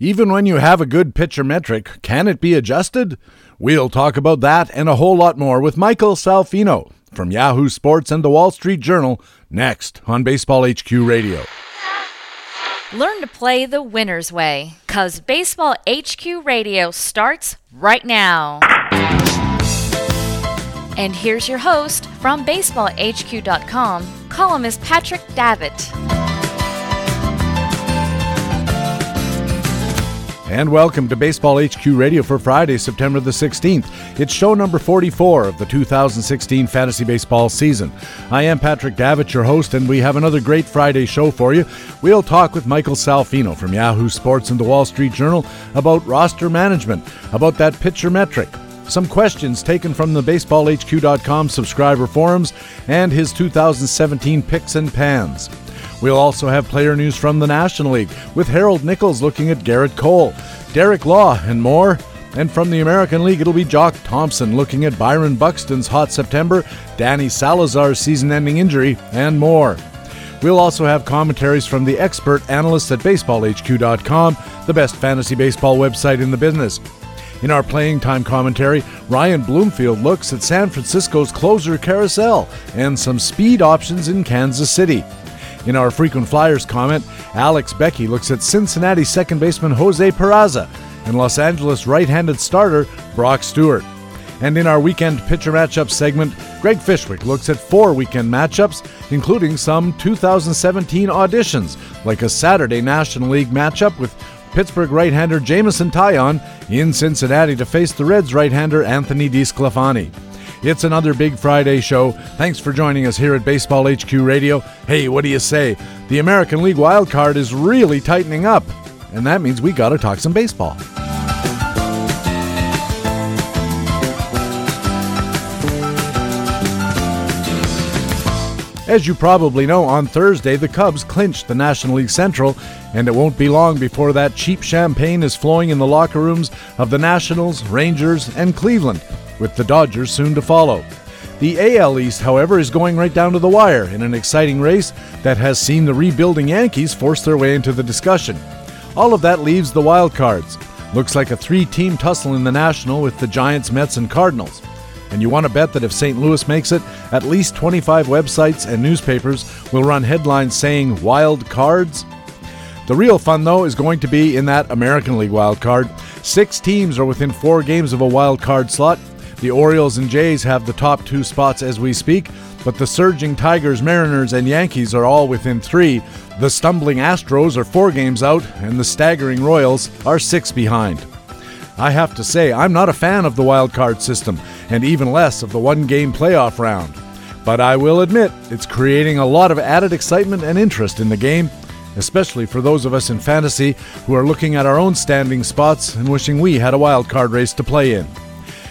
Even when you have a good pitcher metric, can it be adjusted? We'll talk about that and a whole lot more with Michael Salfino from Yahoo Sports and the Wall Street Journal next on Baseball HQ Radio. Learn to play the winner's way, cause Baseball HQ Radio starts right now. And here's your host from BaseballHQ.com, columnist Patrick Davitt. And welcome to Baseball HQ Radio for Friday, September the 16th. It's show number 44 of the 2016 fantasy baseball season. I am Patrick Davitt, your host, and we have another great Friday show for you. We'll talk with Michael Salfino from Yahoo Sports and the Wall Street Journal about roster management, about that pitcher metric, some questions taken from the baseballhq.com subscriber forums, and his 2017 picks and pans. We'll also have player news from the National League, with Harold Nichols looking at Gerrit Cole, Derek Law, and more. And from the American League, it'll be Jock Thompson looking at Byron Buxton's hot September, Danny Salazar's season ending injury, and more. We'll also have commentaries from the expert analysts at BaseballHQ.com, the best fantasy baseball website in the business. In our playing time commentary, Ryan Bloomfield looks at San Francisco's closer carousel and some speed options in Kansas City. In our frequent flyers comment, Alex Becky looks at Cincinnati second baseman Jose Peraza and Los Angeles right handed starter Brock Stewart. And in our weekend pitcher matchup segment, Greg Fishwick looks at four weekend matchups, including some 2017 auditions, like a Saturday National League matchup with Pittsburgh right hander Jameson Taillon in Cincinnati to face the Reds right hander Anthony DeSclafani. It's another Big Friday show. Thanks for joining us here at Baseball HQ Radio. Hey, what do you say? The American League wild card is really tightening up, and that means we got to talk some baseball. As you probably know, on Thursday, the Cubs clinched the National League Central, and it won't be long before that cheap champagne is flowing in the locker rooms of the Nationals, Rangers, and Cleveland, with the Dodgers soon to follow. The AL East, however, is going right down to the wire in an exciting race that has seen the rebuilding Yankees force their way into the discussion. All of that leaves the wild cards. Looks like a three team tussle in the National with the Giants, Mets, and Cardinals. And you want to bet that if St. Louis makes it, at least 25 websites and newspapers will run headlines saying wild cards. The real fun, though, is going to be in that American League wild card. Six teams are within four games of a wild card slot. The Orioles and Jays have the top two spots as we speak, but the surging Tigers, Mariners, and Yankees are all within three. The stumbling Astros are four games out, and the staggering Royals are six behind. I have to say, I'm not a fan of the wild card system, and even less of the one game playoff round. But I will admit, it's creating a lot of added excitement and interest in the game, especially for those of us in fantasy who are looking at our own standing spots and wishing we had a wild card race to play in.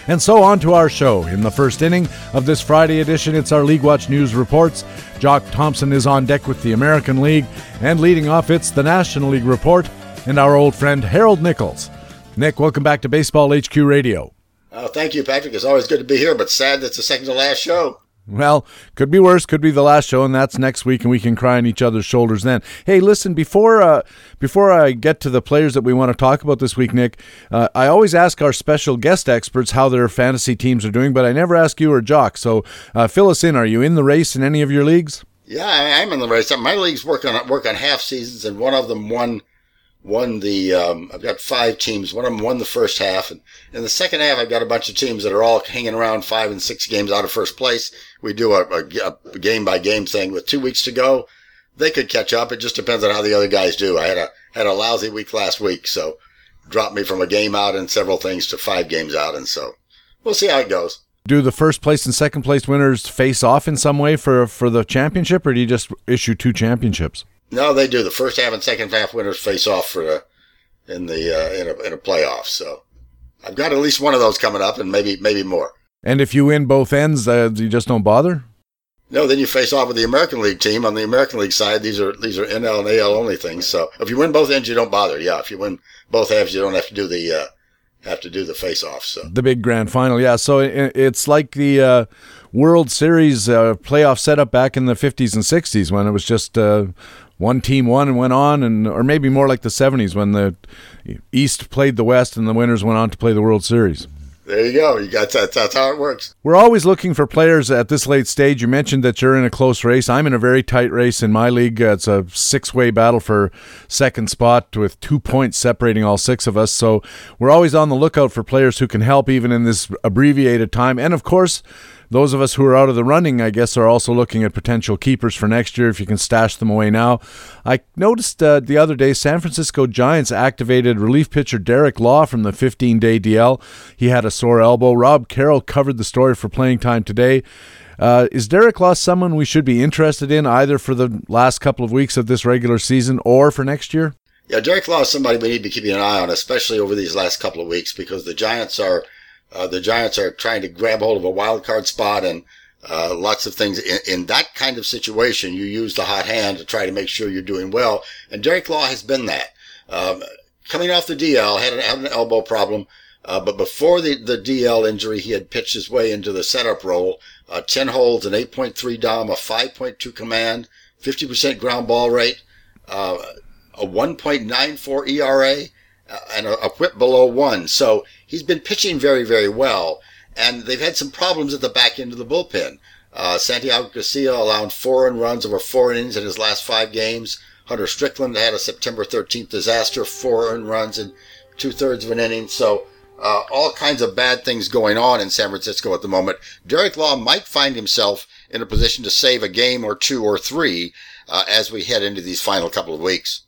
And so on to our show. In the first inning of this Friday edition, it's our League Watch News reports. Jock Thompson is on deck with the American League, and leading off, it's the National League report and our old friend Harold Nichols. Nick, welcome back to Baseball HQ Radio. Oh, thank you, Patrick. It's always good to be here, but sad that's the second to last show. Well, could be worse. Could be the last show, and that's next week, and we can cry on each other's shoulders then. Hey, listen before uh, before I get to the players that we want to talk about this week, Nick, uh, I always ask our special guest experts how their fantasy teams are doing, but I never ask you or Jock. So uh, fill us in. Are you in the race in any of your leagues? Yeah, I'm in the race. My leagues work on work on half seasons, and one of them won won the. Um, I've got five teams. One of them won the first half, and in the second half, I've got a bunch of teams that are all hanging around five and six games out of first place. We do a, a, a game by game thing with two weeks to go. They could catch up. It just depends on how the other guys do. I had a had a lousy week last week, so dropped me from a game out and several things to five games out, and so we'll see how it goes. Do the first place and second place winners face off in some way for for the championship, or do you just issue two championships? No, they do. The first half and second half winners face off for the in the uh, in a in a playoff. So I've got at least one of those coming up, and maybe maybe more. And if you win both ends, uh, you just don't bother. No, then you face off with the American League team. On the American League side, these are these are NL and AL only things. So if you win both ends, you don't bother. Yeah, if you win both halves, you don't have to do the uh, have to do the face off. So the big grand final, yeah. So it, it's like the uh, World Series uh, playoff setup back in the 50s and 60s when it was just uh, one team won and went on, and or maybe more like the '70s when the East played the West and the winners went on to play the World Series. There you go. You got that. That's how it works. We're always looking for players at this late stage. You mentioned that you're in a close race. I'm in a very tight race in my league. Uh, it's a six-way battle for second spot with two points separating all six of us. So we're always on the lookout for players who can help even in this abbreviated time. And of course, those of us who are out of the running, I guess, are also looking at potential keepers for next year if you can stash them away now. I noticed uh, the other day San Francisco Giants activated relief pitcher Derek Law from the 15 day DL. He had a sore elbow. Rob Carroll covered the story for playing time today. Uh, is Derek Law someone we should be interested in either for the last couple of weeks of this regular season or for next year? Yeah, Derek Law is somebody we need to be keeping an eye on, especially over these last couple of weeks, because the Giants are uh, the Giants are trying to grab hold of a wild card spot and uh, lots of things. In, in, that kind of situation, you use the hot hand to try to make sure you're doing well. And Derek Law has been that. Um, coming off the DL, had an, had an elbow problem. Uh, but before the, the DL injury, he had pitched his way into the setup role. Uh, 10 holds, an 8.3 DOM, a 5.2 command, 50% ground ball rate, uh, a 1.94 ERA, uh, and a, a whip below one. So he's been pitching very, very well. And they've had some problems at the back end of the bullpen. Uh, Santiago Garcia allowed four earned runs over four innings in his last five games. Hunter Strickland had a September 13th disaster, four earned runs in two thirds of an inning. So uh, all kinds of bad things going on in San Francisco at the moment. Derek Law might find himself in a position to save a game or two or three uh, as we head into these final couple of weeks.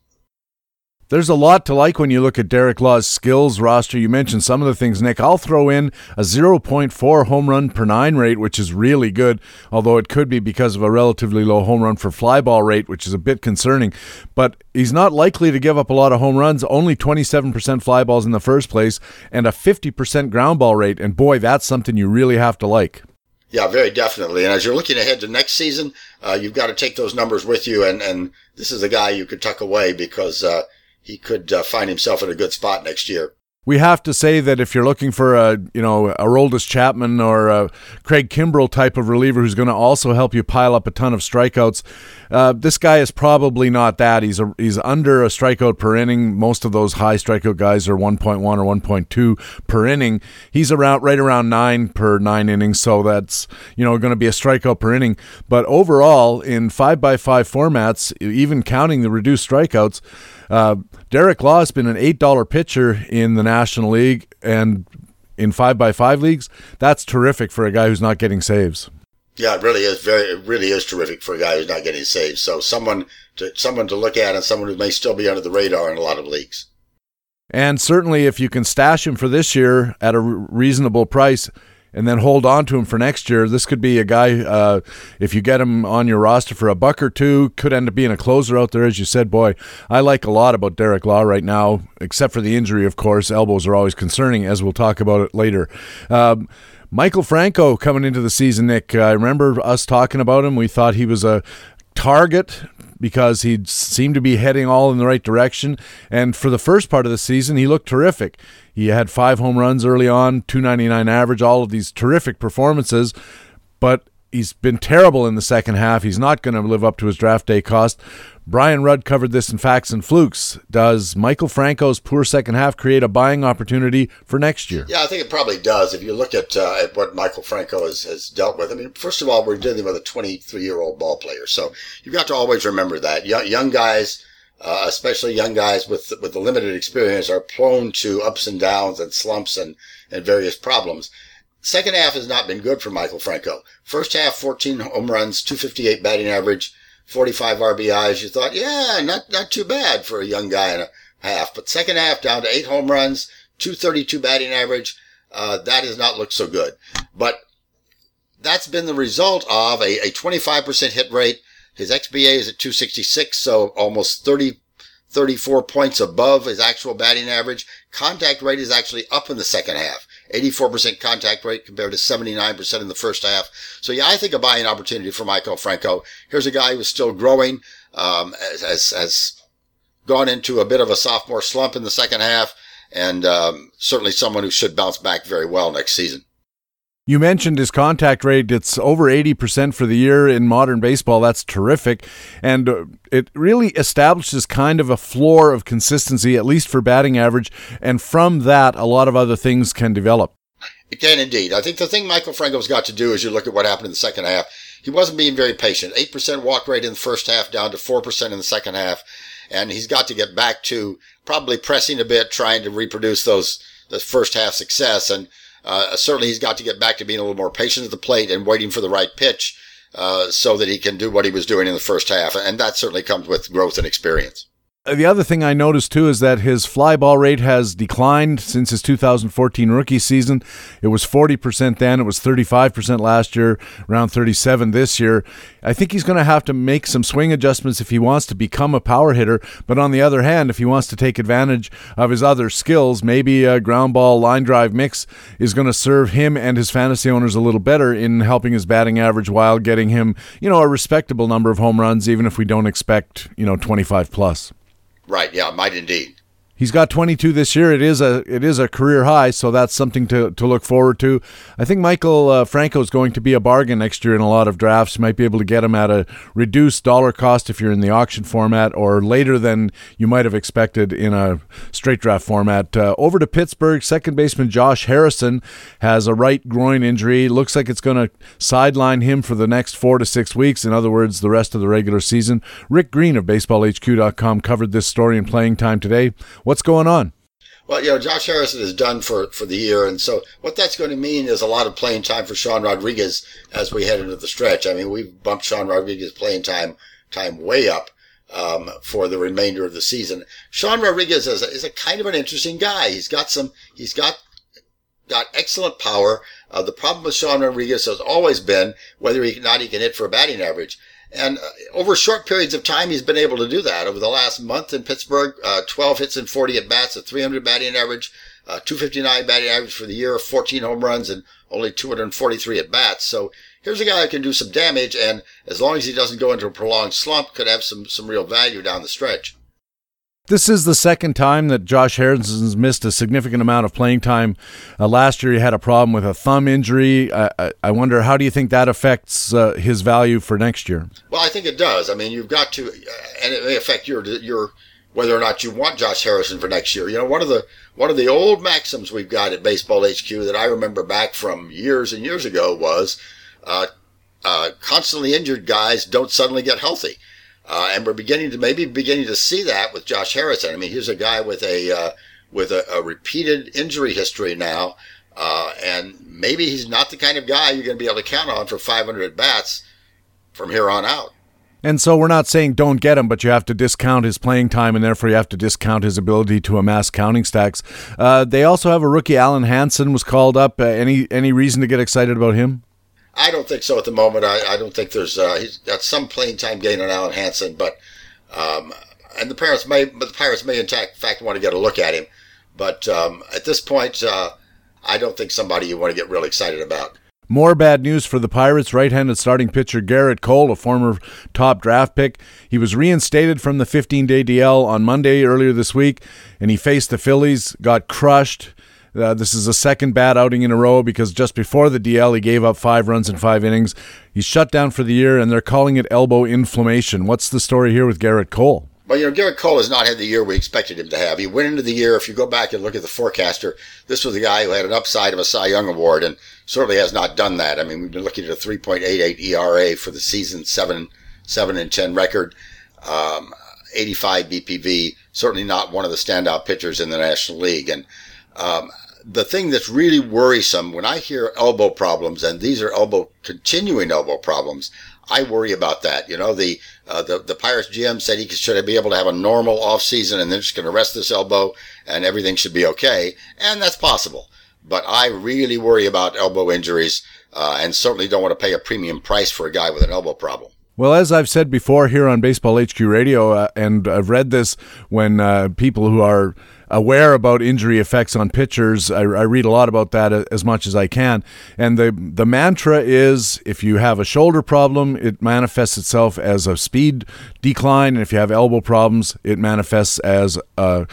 There's a lot to like when you look at Derek Law's skills roster. You mentioned some of the things, Nick. I'll throw in a 0.4 home run per nine rate, which is really good, although it could be because of a relatively low home run for fly ball rate, which is a bit concerning. But he's not likely to give up a lot of home runs, only 27% fly balls in the first place, and a 50% ground ball rate. And boy, that's something you really have to like. Yeah, very definitely. And as you're looking ahead to next season, uh, you've got to take those numbers with you. And, and this is a guy you could tuck away because, uh, he could uh, find himself in a good spot next year. We have to say that if you're looking for a you know a Aroldis Chapman or a Craig Kimbrel type of reliever who's going to also help you pile up a ton of strikeouts, uh, this guy is probably not that. He's a, he's under a strikeout per inning. Most of those high strikeout guys are 1.1 or 1.2 per inning. He's around right around nine per nine innings, so that's you know going to be a strikeout per inning. But overall, in five by five formats, even counting the reduced strikeouts. Uh, Derek Law has been an $8 pitcher in the National League and in 5 by 5 leagues. That's terrific for a guy who's not getting saves. Yeah, it really is very it really is terrific for a guy who's not getting saves. So someone to someone to look at and someone who may still be under the radar in a lot of leagues. And certainly if you can stash him for this year at a reasonable price, and then hold on to him for next year. This could be a guy, uh, if you get him on your roster for a buck or two, could end up being a closer out there. As you said, boy, I like a lot about Derek Law right now, except for the injury, of course. Elbows are always concerning, as we'll talk about it later. Um, Maikel Franco coming into the season, Nick. I remember us talking about him. We thought he was a target because he seemed to be heading all in the right direction. And for the first part of the season, he looked terrific. He had five home runs early on, 299 average, all of these terrific performances. But he's been terrible in the second half. He's not going to live up to his draft day cost. Brian Rudd covered this in Facts and Flukes. Does Maikel Franco's poor second half create a buying opportunity for next year? Yeah, I think it probably does. If you look at, uh, at what Maikel Franco has, has dealt with, I mean, first of all, we're dealing with a 23 year old ball player. So you've got to always remember that. Young, young guys, uh, especially young guys with, with the limited experience, are prone to ups and downs and slumps and, and various problems. Second half has not been good for Maikel Franco. First half, 14 home runs, 258 batting average, 45 RBIs. You thought, yeah, not, not too bad for a young guy in a half. But second half down to eight home runs, 232 batting average. Uh, that has not looked so good. But that's been the result of a, a 25% hit rate. His XBA is at 266, so almost 30, 34 points above his actual batting average. Contact rate is actually up in the second half. 84% contact rate compared to 79% in the first half. So yeah, I think a buying opportunity for Maikel Franco. Here's a guy who's still growing, um, has, has gone into a bit of a sophomore slump in the second half, and um, certainly someone who should bounce back very well next season. You mentioned his contact rate. It's over 80% for the year in modern baseball. That's terrific. And uh, it really establishes kind of a floor of consistency, at least for batting average. And from that, a lot of other things can develop. It can indeed. I think the thing Maikel Franco's got to do is you look at what happened in the second half. He wasn't being very patient. 8% walk rate in the first half, down to 4% in the second half. And he's got to get back to probably pressing a bit, trying to reproduce those, the first half success. And uh, certainly he's got to get back to being a little more patient at the plate and waiting for the right pitch uh, so that he can do what he was doing in the first half. And that certainly comes with growth and experience. The other thing I noticed too is that his fly ball rate has declined since his 2014 rookie season. It was 40% then, it was 35% last year, around 37 this year. I think he's going to have to make some swing adjustments if he wants to become a power hitter. But on the other hand, if he wants to take advantage of his other skills, maybe a ground ball line drive mix is going to serve him and his fantasy owners a little better in helping his batting average while getting him, you know, a respectable number of home runs, even if we don't expect, you know, 25 plus. Right. Yeah, might indeed. He's got 22 this year. It is a it is a career high, so that's something to, to look forward to. I think Maikel uh, Franco is going to be a bargain next year in a lot of drafts. You might be able to get him at a reduced dollar cost if you're in the auction format, or later than you might have expected in a straight draft format. Uh, over to Pittsburgh, second baseman Josh Harrison has a right groin injury. Looks like it's going to sideline him for the next four to six weeks. In other words, the rest of the regular season. Rick Green of BaseballHQ.com covered this story in playing time today. What's going on? Well, you know, Josh Harrison is done for, for the year. And so what that's going to mean is a lot of playing time for Sean Rodriguez as we head into the stretch. I mean, we've bumped Sean Rodriguez playing time, time way up. Um, for the remainder of the season, Sean Rodriguez is a, is a kind of an interesting guy. He's got some, he's got got excellent power. Uh, the problem with Sean Rodriguez has always been whether he not he can hit for a batting average. And uh, over short periods of time, he's been able to do that. Over the last month in Pittsburgh, uh, 12 hits and 40 at bats, a 300 batting average, uh, 259 batting average for the year, 14 home runs, and only 243 at bats. So here's a guy who can do some damage, and as long as he doesn't go into a prolonged slump, could have some some real value down the stretch. This is the second time that Josh Harrison's missed a significant amount of playing time. Uh, last year, he had a problem with a thumb injury. I, I wonder how do you think that affects uh, his value for next year? Well, I think it does. I mean, you've got to, uh, and it may affect your your whether or not you want Josh Harrison for next year. You know, one of the one of the old maxims we've got at Baseball HQ that I remember back from years and years ago was uh, uh, constantly injured guys don't suddenly get healthy. Uh, and we're beginning to maybe beginning to see that with Josh Harrison. I mean, he's a guy with a uh, with a, a, repeated injury history now, uh, and maybe he's not the kind of guy you're going to be able to count on for 500 bats from here on out. And so we're not saying don't get him, but you have to discount his playing time, and therefore you have to discount his ability to amass counting stacks. Uh, they also have a rookie, Alen Hanson, was called up. Uh, any any reason to get excited about him? I don't think so at the moment. I, I don't think there's uh, he's got some playing time gain on Alen Hanson, but um, and the Pirates may, but the Pirates may in fact want to get a look at him. But um, at this point, uh, I don't think somebody you want to get really excited about. More bad news for the Pirates. Right handed starting pitcher Gerrit Cole, a former top draft pick. He was reinstated from the 15 day DL on Monday earlier this week, and he faced the Phillies, got crushed. Uh, this is a second bad outing in a row because just before the DL, he gave up five runs in five innings. He's shut down for the year, and they're calling it elbow inflammation. What's the story here with Gerrit Cole? Well, you know, Gerrit Cole has not had the year we expected him to have. He went into the year, if you go back and look at the forecaster, this was the guy who had an upside of a Cy Young award and certainly has not done that. I mean, we've been looking at a 3.88 ERA for the season, 7, 7 and 10 record, um, 85 BPV, certainly not one of the standout pitchers in the National League. And um, the thing that's really worrisome when I hear elbow problems, and these are elbow continuing elbow problems, I worry about that. You know, the uh, the the Pirates GM said he should be able to have a normal off season, and then just going to rest this elbow, and everything should be okay, and that's possible. But I really worry about elbow injuries, uh, and certainly don't want to pay a premium price for a guy with an elbow problem. Well, as I've said before here on Baseball HQ Radio, uh, and I've read this when uh, people who are aware about injury effects on pitchers. I, I, read a lot about that as much as I can. And the the mantra is if you have a shoulder problem, it manifests itself as a speed decline, and if you have elbow problems, it manifests as uh,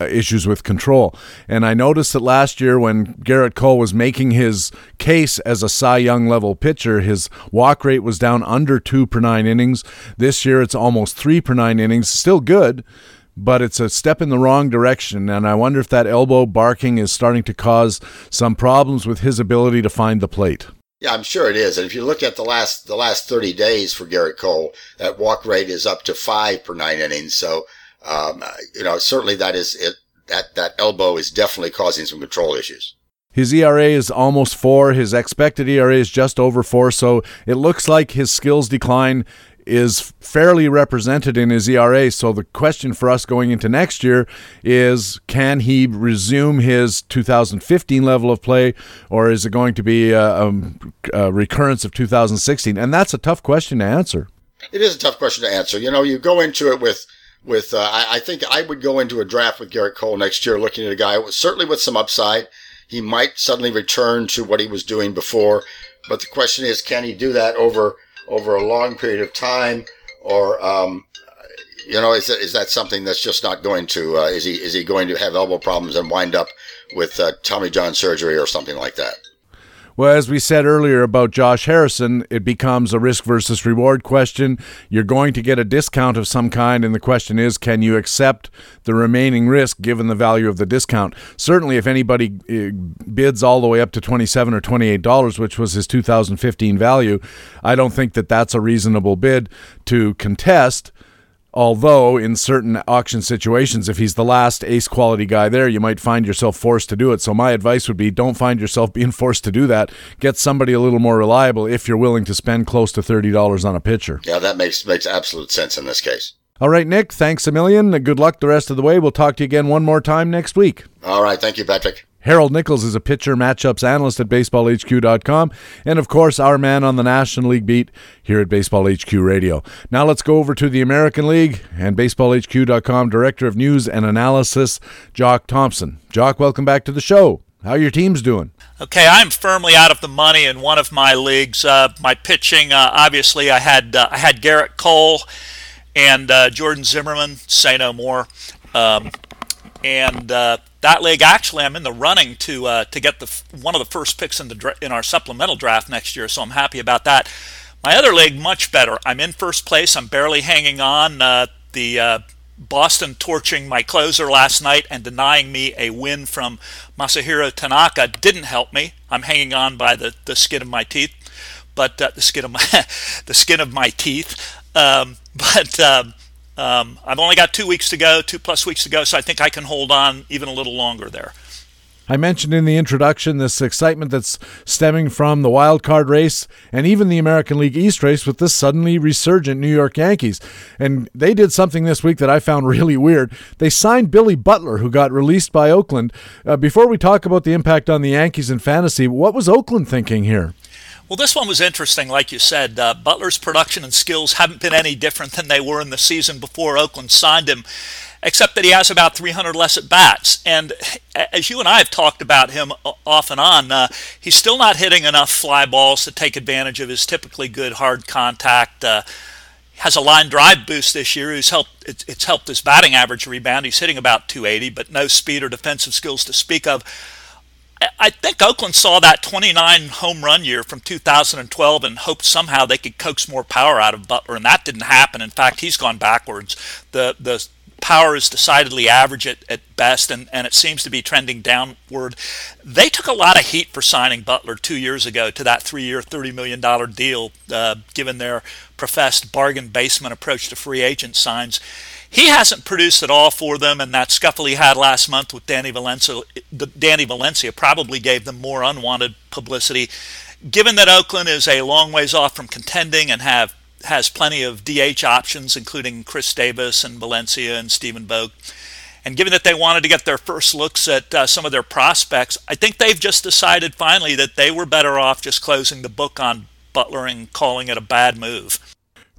issues with control. And I noticed that last year when Gerrit Cole was making his case as a Cy Young level pitcher, his walk rate was down under two per nine innings. This year it's almost three per nine innings. Still good but it's a step in the wrong direction. And I wonder if that elbow barking is starting to cause some problems with his ability to find the plate. Yeah, I'm sure it is. And if you look at the last the last 30 days for Gerrit Cole, that walk rate is up to five per nine innings. So, um, you know, certainly that is it. That that elbow is definitely causing some control issues. His ERA is almost four. His expected ERA is just over four. So it looks like his skills decline is fairly represented in his ERA. So the question for us going into next year is can he resume his 2015 level of play, or is it going to be a, a, a recurrence of 2016? And that's a tough question to answer. It is a tough question to answer. You know, you go into it with with uh, I, I, think I would go into a draft with Gerrit Cole next year, looking at a guy certainly with some upside. He might suddenly return to what he was doing before, but the question is, can he do that over over a long period of time, or um, you know, is that, is that something that's just not going to? Uh, is he is he going to have elbow problems and wind up with uh, Tommy John surgery or something like that? Well, as we said earlier about Josh Harrison, it becomes a risk versus reward question. You're going to get a discount of some kind, and the question is can you accept the remaining risk given the value of the discount? Certainly, if anybody eh, bids all the way up to 27 or $28, which was his 2015 value, I don't think that that's a reasonable bid to contest. Although, in certain auction situations, if he's the last ace quality guy there, you might find yourself forced to do it. So, my advice would be don't find yourself being forced to do that. Get somebody a little more reliable if you're willing to spend close to $30 on a pitcher. Yeah, that makes, makes absolute sense in this case. All right, Nick, thanks a million. Good luck the rest of the way. We'll talk to you again one more time next week. All right. Thank you, Patrick. Harold Nichols is a pitcher matchups analyst at baseballhq.com, and of course, our man on the National League beat here at Baseball HQ Radio. Now let's go over to the American League and baseballhq.com director of news and analysis, Jock Thompson. Jock, welcome back to the show. How are your teams doing? Okay, I'm firmly out of the money in one of my leagues. Uh, my pitching, uh, obviously, I had uh, I had Gerrit Cole and uh, Jordan Zimmermann. Say no more. Um, and uh, that league actually I'm in the running to uh, to get the one of the first picks in the in our supplemental draft next year, so I'm happy about that. My other league much better. I'm in first place. I'm barely hanging on. Uh, the uh, Boston torching my closer last night and denying me a win from Masahiro Tanaka didn't help me. I'm hanging on by the, the skin of my teeth, but uh, the skin of my the skin of my teeth. Um, but um, um, I've only got two weeks to go, two plus weeks to go, so I think I can hold on even a little longer there. I mentioned in the introduction this excitement that's stemming from the wild card race and even the American League East race with this suddenly resurgent New York Yankees. And they did something this week that I found really weird. They signed Billy Butler, who got released by Oakland. Uh, before we talk about the impact on the Yankees in fantasy, what was Oakland thinking here? Well, this one was interesting, like you said. Uh, Butler's production and skills haven't been any different than they were in the season before Oakland signed him, except that he has about 300 less at bats. And as you and I have talked about him off and on, uh, he's still not hitting enough fly balls to take advantage of his typically good hard contact. Uh, has a line drive boost this year. Who's helped? It's, it's helped his batting average rebound. He's hitting about 280, but no speed or defensive skills to speak of. I think Oakland saw that 29 home run year from 2012 and hoped somehow they could coax more power out of Butler, and that didn't happen. In fact, he's gone backwards. The the power is decidedly average at, at best, and, and it seems to be trending downward. They took a lot of heat for signing Butler two years ago to that three year, $30 million deal, uh, given their professed bargain basement approach to free agent signs. He hasn't produced at all for them, and that scuffle he had last month with Danny Valencia, Danny Valencia probably gave them more unwanted publicity. Given that Oakland is a long ways off from contending and have has plenty of DH options, including Khris Davis and Valencia and Stephen Vogt. And given that they wanted to get their first looks at uh, some of their prospects, I think they've just decided finally that they were better off just closing the book on Butler and calling it a bad move.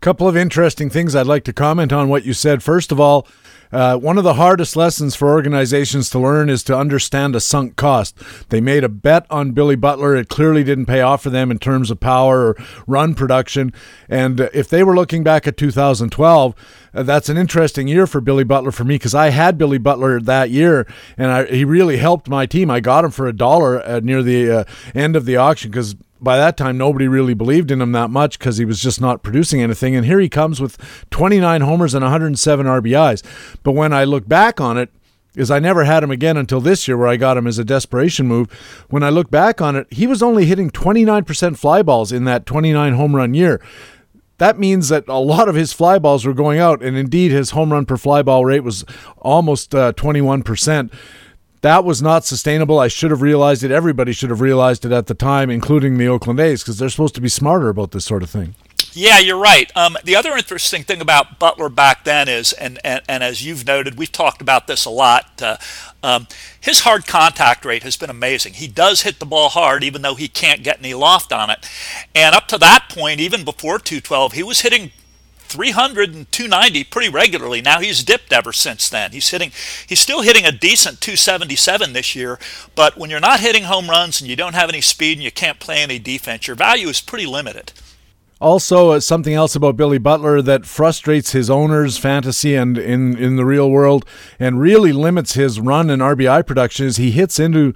Couple of interesting things I'd like to comment on what you said. First of all, Uh, one of the hardest lessons for organizations to learn is to understand a sunk cost. They made a bet on Billy Butler. It clearly didn't pay off for them in terms of power or run production. And uh, if they were looking back at 2012, uh, that's an interesting year for Billy Butler for me because I had Billy Butler that year, and I, he really helped my team. I got him for a dollar uh, near the uh, end of the auction because by that time nobody really believed in him that much because he was just not producing anything. And here he comes with 29 homers and 107 RBIs. But when I look back on it, is I never had him again until this year where I got him as a desperation move. When I look back on it, he was only hitting 29% fly balls in that 29 home run year. That means that a lot of his fly balls were going out, and indeed his home run per fly ball rate was almost uh, 21%. That was not sustainable. I should have realized it. Everybody should have realized it at the time, including the Oakland A's, because they're supposed to be smarter about this sort of thing. Yeah, you're right. Um, the other interesting thing about Butler back then is, and, and, and as you've noted, we've talked about this a lot. Uh, um, his hard contact rate has been amazing. He does hit the ball hard, even though he can't get any loft on it. And up to that point, even before 212, he was hitting 300 and 290 pretty regularly. Now he's dipped ever since then. He's hitting he's still hitting a decent 277 this year, but when you're not hitting home runs and you don't have any speed and you can't play any defense, your value is pretty limited. Also, uh, something else about Billy Butler that frustrates his owners' fantasy and in, in the real world and really limits his run and RBI production is he hits into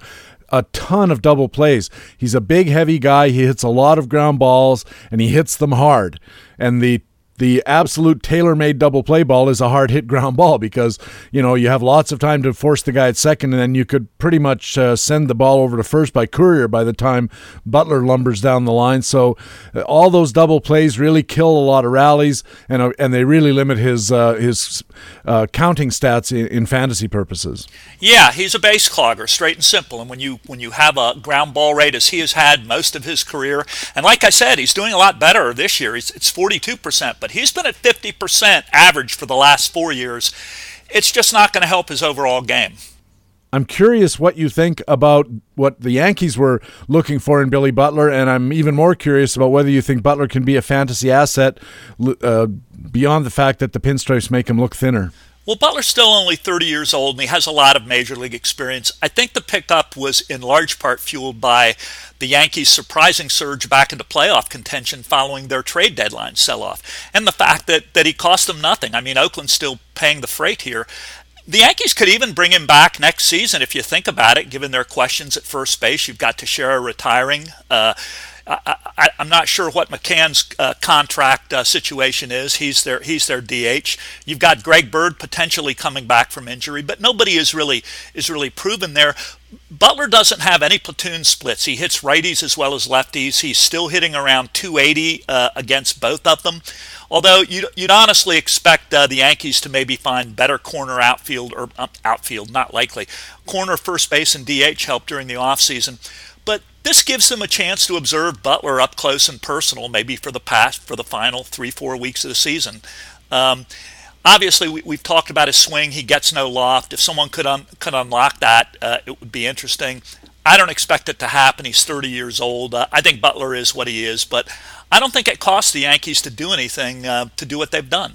a ton of double plays. He's a big, heavy guy. He hits a lot of ground balls and he hits them hard. And the the absolute tailor-made double play ball is a hard hit ground ball because you know you have lots of time to force the guy at second, and then you could pretty much uh, send the ball over to first by courier by the time Butler lumbers down the line. So uh, all those double plays really kill a lot of rallies, and uh, and they really limit his uh, his uh, counting stats in, in fantasy purposes. Yeah, he's a base clogger, straight and simple. And when you when you have a ground ball rate as he has had most of his career, and like I said, he's doing a lot better this year. He's, it's 42 percent, but but he's been at 50% average for the last four years. It's just not going to help his overall game. I'm curious what you think about what the Yankees were looking for in Billy Butler, and I'm even more curious about whether you think Butler can be a fantasy asset uh, beyond the fact that the pinstripes make him look thinner. Well, Butler's still only 30 years old and he has a lot of major league experience. I think the pickup was in large part fueled by the Yankees' surprising surge back into playoff contention following their trade deadline sell off, and the fact that, that he cost them nothing. I mean, Oakland's still paying the freight here. The Yankees could even bring him back next season if you think about it, given their questions at first base. You've got Teixeira retiring. Uh, I, am not sure what McCann's uh, contract uh, situation is. He's their he's their DH. You've got Greg Bird potentially coming back from injury, but nobody is really is really proven there. Butler doesn't have any platoon splits. He hits righties as well as lefties. He's still hitting around 280 uh, against both of them. Although you'd, you'd honestly expect uh, the Yankees to maybe find better corner outfield or um, outfield, not likely, corner first base and DH help during the offseason. This gives them a chance to observe Butler up close and personal, maybe for the past, for the final three, four weeks of the season. Um, obviously, we, have talked about his swing. He gets no loft. If someone could un, could unlock that, uh, it would be interesting. I don't expect it to happen. He's 30 years old. Uh, I think Butler is what he is, but I don't think it costs the Yankees to do anything uh, to do what they've done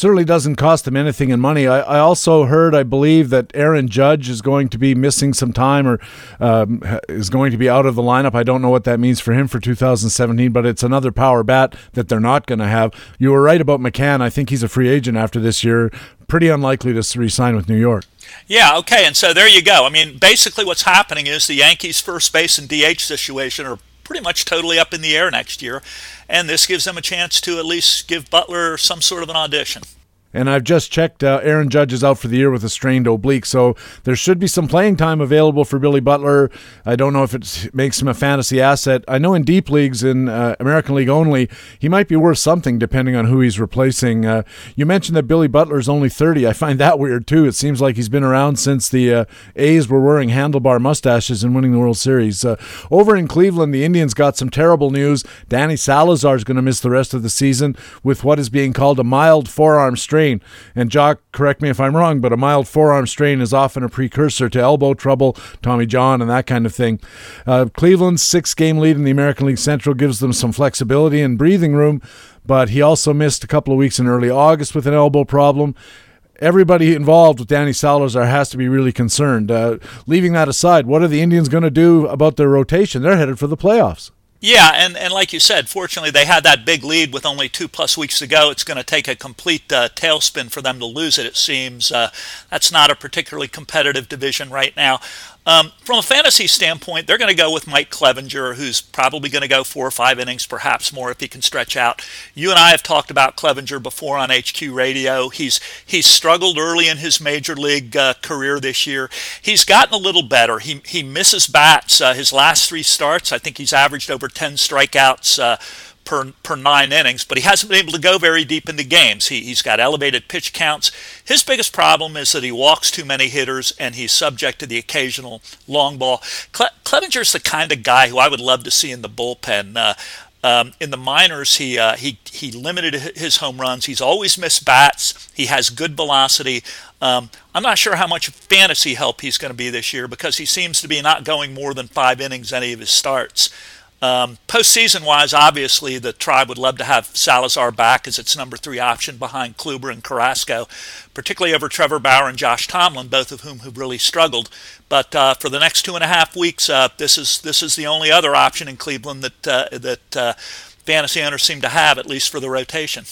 certainly doesn't cost them anything in money. I, I, also heard, I believe, that Aaron Judge is going to be missing some time or um, is going to be out of the lineup. I don't know what that means for him for 2017, but it's another power bat that they're not going to have. You were right about McCann. I think he's a free agent after this year. Pretty unlikely to re-sign with New York. Yeah, okay, and so there you go. I mean, basically what's happening is the Yankees' first base and DH situation are pretty much totally up in the air next year. And this gives them a chance to at least give Butler some sort of an audition. And I've just checked. Uh, Aaron Judge is out for the year with a strained oblique, so there should be some playing time available for Billy Butler. I don't know if it makes him a fantasy asset. I know in deep leagues, in uh, American League only, he might be worth something depending on who he's replacing. Uh, you mentioned that Billy Butler is only 30. I find that weird too. It seems like he's been around since the uh, A's were wearing handlebar mustaches and winning the World Series. Uh, over in Cleveland, the Indians got some terrible news. Danny Salazar is going to miss the rest of the season with what is being called a mild forearm strain strain. And Jock, correct me if I'm wrong, but a mild forearm strain is often a precursor to elbow trouble, Tommy John, and that kind of thing. Uh, Cleveland's six game lead in the American League Central gives them some flexibility and breathing room, but he also missed a couple of weeks in early August with an elbow problem everybody involved with Danny Salazar has to be really concerned. Uh, leaving that aside, what are the Indians going to do about their rotation? They're headed for the playoffs. Yeah, and, and like you said, fortunately they had that big lead with only two plus weeks to go. It's going to take a complete uh, tailspin for them to lose it. It seems uh, that's not a particularly competitive division right now. Um, from a fantasy standpoint, they're going to go with Mike Clevinger, who's probably going to go four or five innings, perhaps more if he can stretch out. You and I have talked about Clevinger before on HQ Radio. He's he's struggled early in his major league uh, career this year. He's gotten a little better. He he misses bats. Uh, his last three starts, I think he's averaged over ten strikeouts uh, per, per nine innings, but he hasn't been able to go very deep into games. He, he's got elevated pitch counts. His biggest problem is that he walks too many hitters and he's subject to the occasional long ball. Cle- Clevinger's the kind of guy who I would love to see in the bullpen. Uh, um, in the minors, he uh, he he limited his home runs. He's always missed bats. He has good velocity. Um, I'm not sure how much fantasy help he's going to be this year because he seems to be not going more than five innings any of his starts. Um, postseason wise, obviously, the tribe would love to have Salazar back as its number three option behind Kluber and Carrasco, particularly over Trevor Bauer and Josh Tomlin, both of whom have really struggled. But uh, for the next two and a half weeks, uh, this is this is the only other option in Cleveland that uh, that uh, fantasy owners seem to have, at least for the rotation.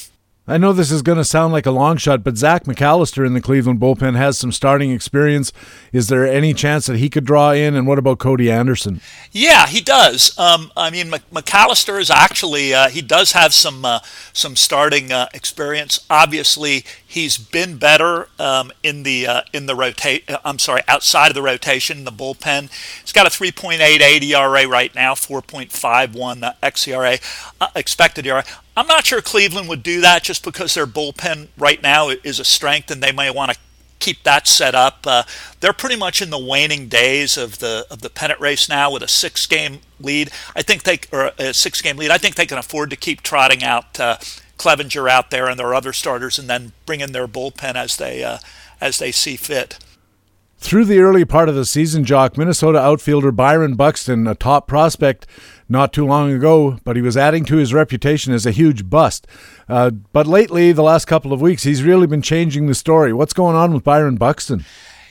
I know this is going to sound like a long shot, but Zach McAllister in the Cleveland bullpen has some starting experience. Is there any chance that he could draw in? And what about Cody Anderson? Yeah, he does. Um, I mean, McAllister is actually uh, he does have some uh, some starting uh, experience. Obviously, he's been better um, in the uh, in the rotate. Uh, I'm sorry, outside of the rotation, the bullpen. He's got a 3.88 ERA right now, 4.51 uh, xERA expected ERA. I'm not sure Cleveland would do that just because their bullpen right now is a strength and they may want to keep that set up. Uh, they're pretty much in the waning days of the of the pennant race now with a six game lead. I think they or a six game lead. I think they can afford to keep trotting out uh, Clevinger out there and their other starters, and then bring in their bullpen as they uh, as they see fit. Through the early part of the season, Jock, Minnesota outfielder Byron Buxton, a top prospect not too long ago, but he was adding to his reputation as a huge bust. Uh, but lately, the last couple of weeks, he's really been changing the story. What's going on with Byron Buxton?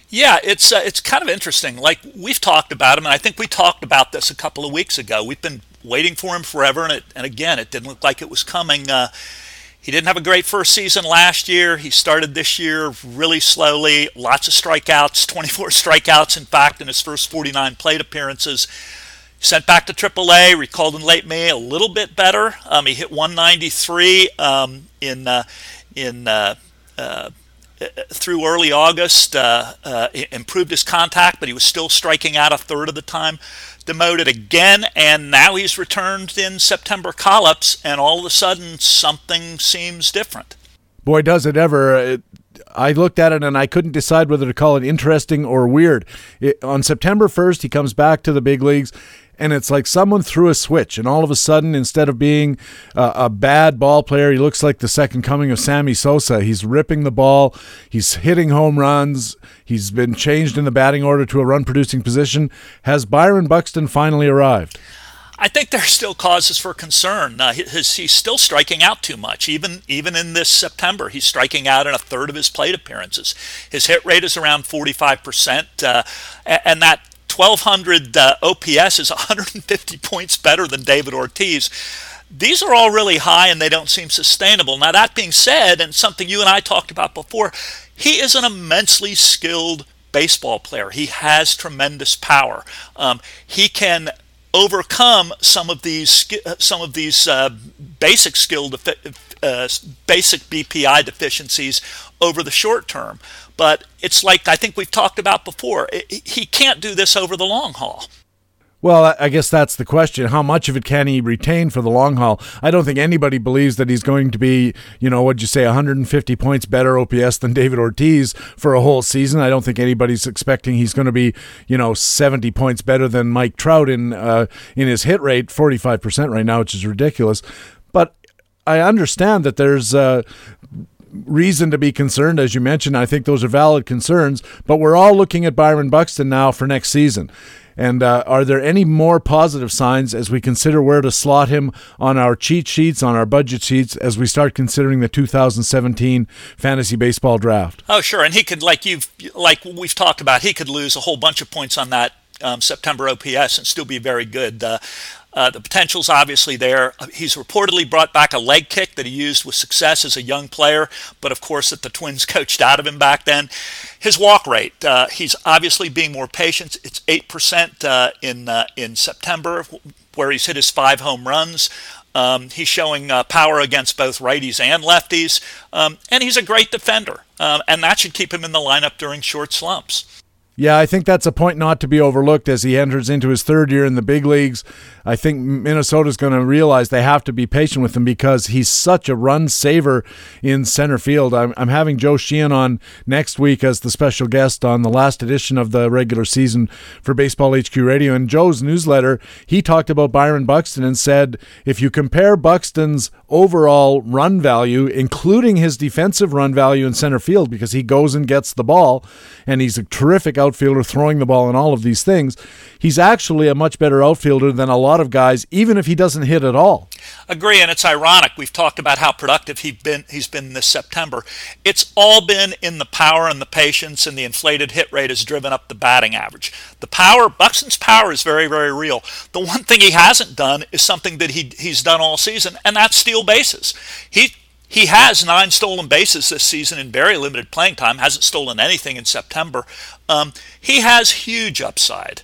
Yeah, it's uh, it's kind of interesting. Like we've talked about him, and I think we talked about this a couple of weeks ago. We've been waiting for him forever, and it, and again, it didn't look like it was coming. Uh, he didn't have a great first season last year. He started this year really slowly, lots of strikeouts, 24 strikeouts, in fact, in his first 49 plate appearances. Sent back to AAA, recalled in late May, a little bit better. Um, he hit 193 um, in uh, in uh, uh, through early August. Uh, uh, improved his contact, but he was still striking out a third of the time demoted again, and now he's returned in September call-ups, and all of a sudden something seems different. Boy, does it ever! It, I looked at it and I couldn't decide whether to call it interesting or weird. It, on September 1st, he comes back to the big leagues and it's like someone threw a switch, and all of a sudden, instead of being a, bad ball player, he looks like the second coming of Sammy Sosa. He's ripping the ball, he's hitting home runs, he's been changed in the batting order to a run producing position. Has Byron Buxton finally arrived? I think there are still causes for concern. Uh, his, he's still striking out too much. Even even in this September, he's striking out in a third of his plate appearances. His hit rate is around 45%, uh, and that 1200 uh, OPS is 150 points better than David Ortiz. These are all really high and they don't seem sustainable. Now, that being said, and something you and I talked about before, he is an immensely skilled baseball player. He has tremendous power. Um, he can overcome some of these uh, some of these uh, basic skill defi- uh, basic BPI deficiencies over the short term. But it's like I think we've talked about before. He can't do this over the long haul. Well, I guess that's the question. How much of it can he retain for the long haul? I don't think anybody believes that he's going to be, you know, what'd you say, 150 points better OPS than David Ortiz for a whole season. I don't think anybody's expecting he's going to be, you know, 70 points better than Mike Trout in uh, in his hit rate, 45% right now, which is ridiculous. But I understand that there's uh, reason to be concerned, as you mentioned. I think those are valid concerns, but we're all looking at Byron Buxton now for next season. And uh, are there any more positive signs as we consider where to slot him on our cheat sheets, on our budget sheets, as we start considering the 2017 fantasy baseball draft? Oh, sure. And he could, like you've, like we've talked about, he could lose a whole bunch of points on that um, September OPS and still be very good. Uh, uh, the potential's obviously there. He's reportedly brought back a leg kick that he used with success as a young player, but of course that the Twins coached out of him back then. His walk rate, uh, he's obviously being more patient. It's eight percent uh, in uh, in September, where he's hit his five home runs. Um, he's showing uh, power against both righties and lefties, um, and he's a great defender, um, and that should keep him in the lineup during short slumps. Yeah, I think that's a point not to be overlooked as he enters into his third year in the big leagues. I think Minnesota's going to realize they have to be patient with him because he's such a run saver in center field. I'm, I'm having Joe Sheehan on next week as the special guest on the last edition of the regular season for Baseball HQ Radio. In Joe's newsletter, he talked about Byron Buxton and said if you compare Buxton's overall run value, including his defensive run value in center field, because he goes and gets the ball and he's a terrific outfielder throwing the ball and all of these things, he's actually a much better outfielder than a lot of guys, even if he doesn't hit at all. Agree, and it's ironic. We've talked about how productive he's been. He's been this September. It's all been in the power and the patience, and the inflated hit rate has driven up the batting average. The power, Buxton's power, is very, very real. The one thing he hasn't done is something that he he's done all season, and that's steal bases. He he has nine stolen bases this season in very limited playing time. Hasn't stolen anything in September. Um, he has huge upside.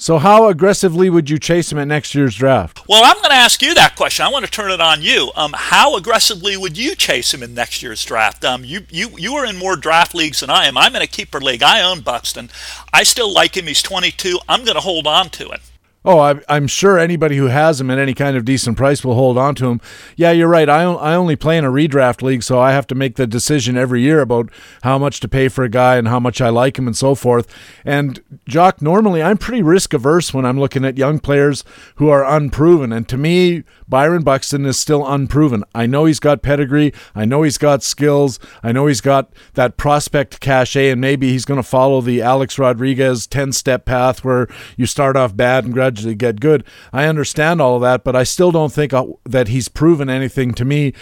So, how aggressively would you chase him at next year's draft? Well, I'm going to ask you that question. I want to turn it on you. Um, how aggressively would you chase him in next year's draft? Um, you, you, you are in more draft leagues than I am. I'm in a keeper league. I own Buxton. I still like him. He's 22. I'm going to hold on to him. Oh, I, I'm sure anybody who has him at any kind of decent price will hold on to him. Yeah, you're right. I, I only play in a redraft league, so I have to make the decision every year about how much to pay for a guy and how much I like him and so forth. And, Jock, normally I'm pretty risk averse when I'm looking at young players who are unproven. And to me, Byron Buxton is still unproven. I know he's got pedigree. I know he's got skills. I know he's got that prospect cachet, and maybe he's going to follow the Alex Rodriguez 10 step path where you start off bad and gradually get good. I understand all of that, but I still don't think uh, that he's proven anything to me.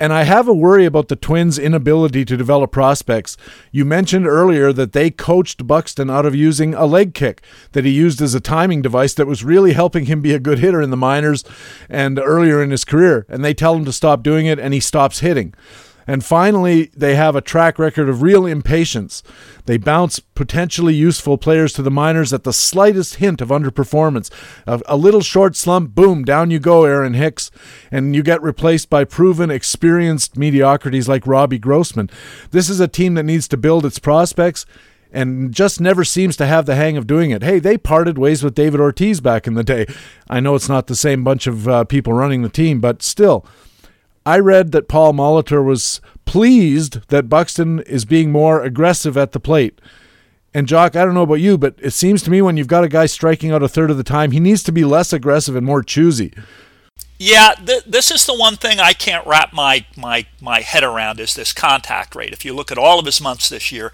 And I have a worry about the Twins' inability to develop prospects. You mentioned earlier that they coached Buxton out of using a leg kick that he used as a timing device that was really helping him be a good hitter in the minors and earlier in his career. And they tell him to stop doing it, and he stops hitting. And finally, they have a track record of real impatience. They bounce potentially useful players to the minors at the slightest hint of underperformance. A, a, little short slump, boom, down you go, Aaron Hicks, and you get replaced by proven, experienced mediocrities like Robbie Grossman. This is a team that needs to build its prospects and just never seems to have the hang of doing it. Hey, they parted ways with David Ortiz back in the day. I know it's not the same bunch of uh, people running the team, but still I read that Paul Molitor was pleased that Buxton is being more aggressive at the plate. And Jock, I don't know about you, but it seems to me when you've got a guy striking out a third of the time, he needs to be less aggressive and more choosy. Yeah, th- this is the one thing I can't wrap my, my my head around is this contact rate. If you look at all of his months this year,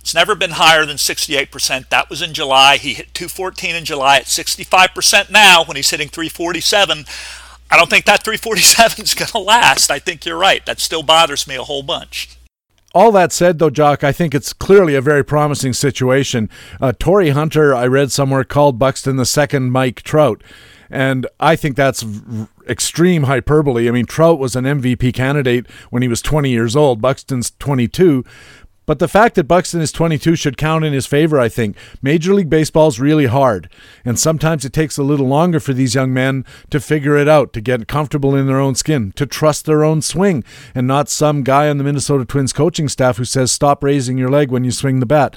it's never been higher than 68%. That was in July. He hit 214 in July at 65% now when he's hitting 347. I don't think that 347 is going to last. I think you're right. That still bothers me a whole bunch. All that said, though, Jock, I think it's clearly a very promising situation. Uh, Torii Hunter, I read somewhere, called Buxton the second Mike Trout. And I think that's extreme hyperbole. I mean, Trout was an MVP candidate when he was 20 years old. Buxton's 22. But the fact that Buxton is 22 should count in his favor, I think. Major League Baseball is really hard, and sometimes it takes a little longer for these young men to figure it out, to get comfortable in their own skin, to trust their own swing, and not some guy on the Minnesota Twins coaching staff who says, stop raising your leg when you swing the bat.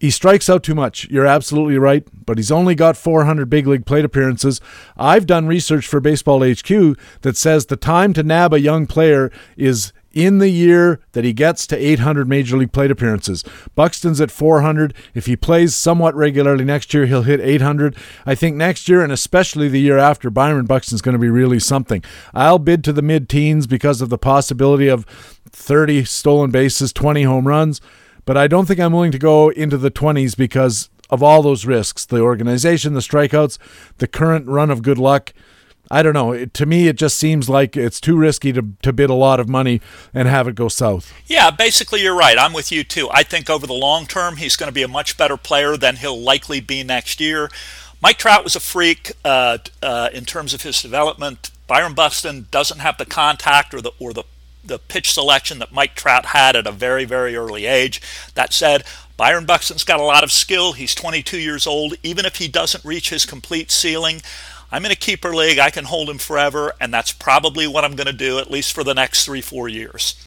He strikes out too much. You're absolutely right, but he's only got 400 big league plate appearances. I've done research for Baseball HQ that says the time to nab a young player is in the year that he gets to 800 major league plate appearances. Buxton's at 400. If he plays somewhat regularly next year, he'll hit 800. I think next year and especially the year after, Byron Buxton's going to be really something. I'll bid to the mid teens because of the possibility of 30 stolen bases, 20 home runs, but I don't think I'm willing to go into the 20s because of all those risks the organization, the strikeouts, the current run of good luck. I don't know. It, to me, it just seems like it's too risky to, to bid a lot of money and have it go south. Yeah, basically, you're right. I'm with you too. I think over the long term, he's going to be a much better player than he'll likely be next year. Mike Trout was a freak uh, uh, in terms of his development. Byron Buxton doesn't have the contact or the or the the pitch selection that Mike Trout had at a very very early age. That said, Byron Buxton's got a lot of skill. He's 22 years old. Even if he doesn't reach his complete ceiling, I'm in a keeper league. I can hold him forever, and that's probably what I'm going to do, at least for the next three, four years.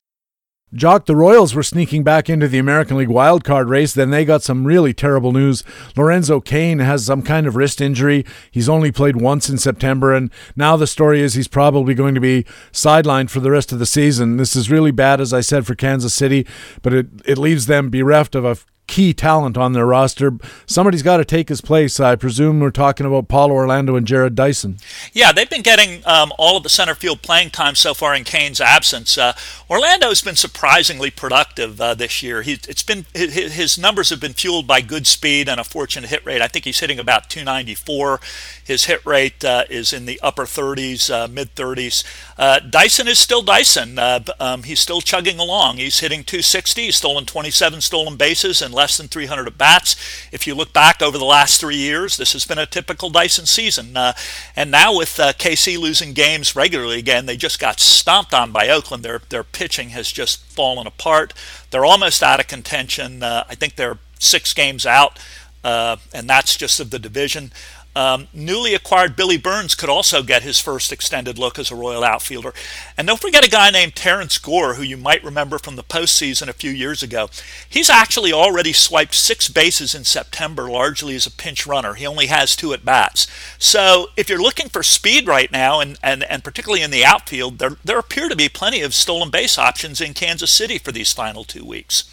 Jock, the Royals were sneaking back into the American League wildcard race. Then they got some really terrible news. Lorenzo Cain has some kind of wrist injury. He's only played once in September, and now the story is he's probably going to be sidelined for the rest of the season. This is really bad, as I said, for Kansas City, but it, it leaves them bereft of a key talent on their roster. Somebody's got to take his place. I presume we're talking about Paulo Orlando and Jarrod Dyson. Yeah, they've been getting um, all of the center field playing time so far in Cain's absence. Uh, Orlando's been surprisingly productive uh, this year. He, it's been his numbers have been fueled by good speed and a fortunate hit rate. I think he's hitting about 294. His hit rate uh, is in the upper 30s, uh, mid 30s. Uh, Dyson is still Dyson. Uh, um, he's still chugging along. He's hitting 260. He's stolen 27 stolen bases and less than 300 at bats. If you look back over the last three years, this has been a typical Dyson season. Uh, and now with uh, KC losing games regularly again, they just got stomped on by Oakland. Their their pitching has just fallen apart. They're almost out of contention. Uh, I think they're six games out, uh, and that's just of the division. Um, newly acquired Billy Burns could also get his first extended look as a Royal outfielder. And don't forget a guy named Terrence Gore, who you might remember from the postseason a few years ago. He's actually already swiped six bases in September, largely as a pinch runner. He only has two at bats. So if you're looking for speed right now, and, and, and particularly in the outfield, there, there appear to be plenty of stolen base options in Kansas City for these final two weeks.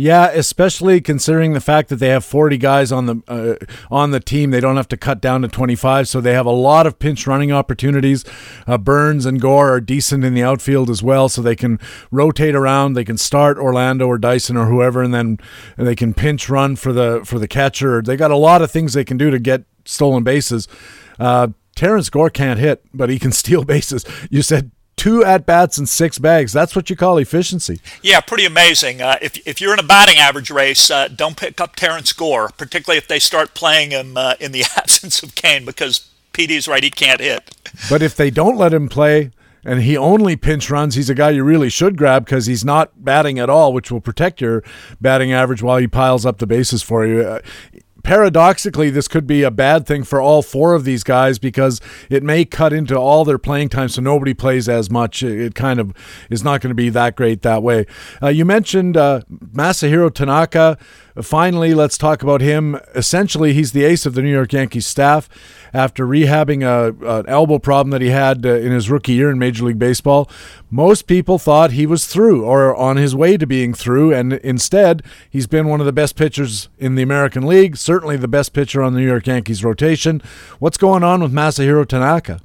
Yeah, especially considering the fact that they have 40 guys on the uh, on the team, they don't have to cut down to 25, so they have a lot of pinch running opportunities. Uh, Burns and Gore are decent in the outfield as well, so they can rotate around. They can start Orlando or Dyson or whoever, and then they can pinch run for the for the catcher. They got a lot of things they can do to get stolen bases. Uh, Terrence Gore can't hit, but he can steal bases. You said two at bats and six bags. That's what you call efficiency. Yeah, pretty amazing. Uh, if, if you're in a batting average race, uh, don't pick up Terrence Gore, particularly if they start playing him uh, in the absence of Cain, because PD's right, he can't hit. But if they don't let him play, and he only pinch runs, he's a guy you really should grab because he's not batting at all, which will protect your batting average while he piles up the bases for you. Paradoxically, this could be a bad thing for all four of these guys because it may cut into all their playing time, so nobody plays as much. It kind of is not going to be that great that way. Uh, you mentioned uh, Masahiro Tanaka. Finally, let's talk about him. Essentially, he's the ace of the New York Yankees staff after rehabbing a, an elbow problem that he had uh, in his rookie year in Major League Baseball. Most people thought he was through or on his way to being through, and instead, he's been one of the best pitchers in the American League, certainly the best pitcher on the New York Yankees rotation. What's going on with Masahiro Tanaka?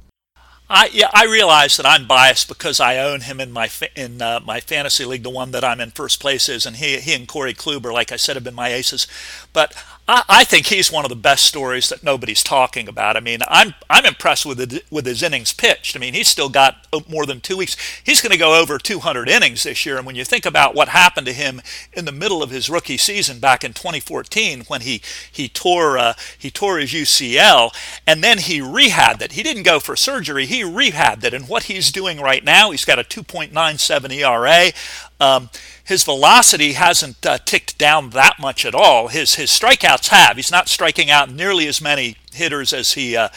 I yeah I realize that I'm biased because I own him in my in uh, my fantasy league, the one that I'm in first place is, and he he and Corey Kluber, like I said, have been my aces. But I, I think he's one of the best stories that nobody's talking about. I mean, I'm I'm impressed with the, with his innings pitched. I mean, he's still got uh, more than two weeks. He's going to go over 200 innings this year. And when you think about what happened to him in the middle of his rookie season back in 2014, when he he tore uh, he tore his UCL and then he rehabbed it. He didn't go for surgery. He rehabbed it. And what he's doing right now, he's got a 2.97 ERA. Um, his velocity hasn't uh, ticked down that much at all. His his strikeouts have. He's not striking out nearly as many hitters as he uh,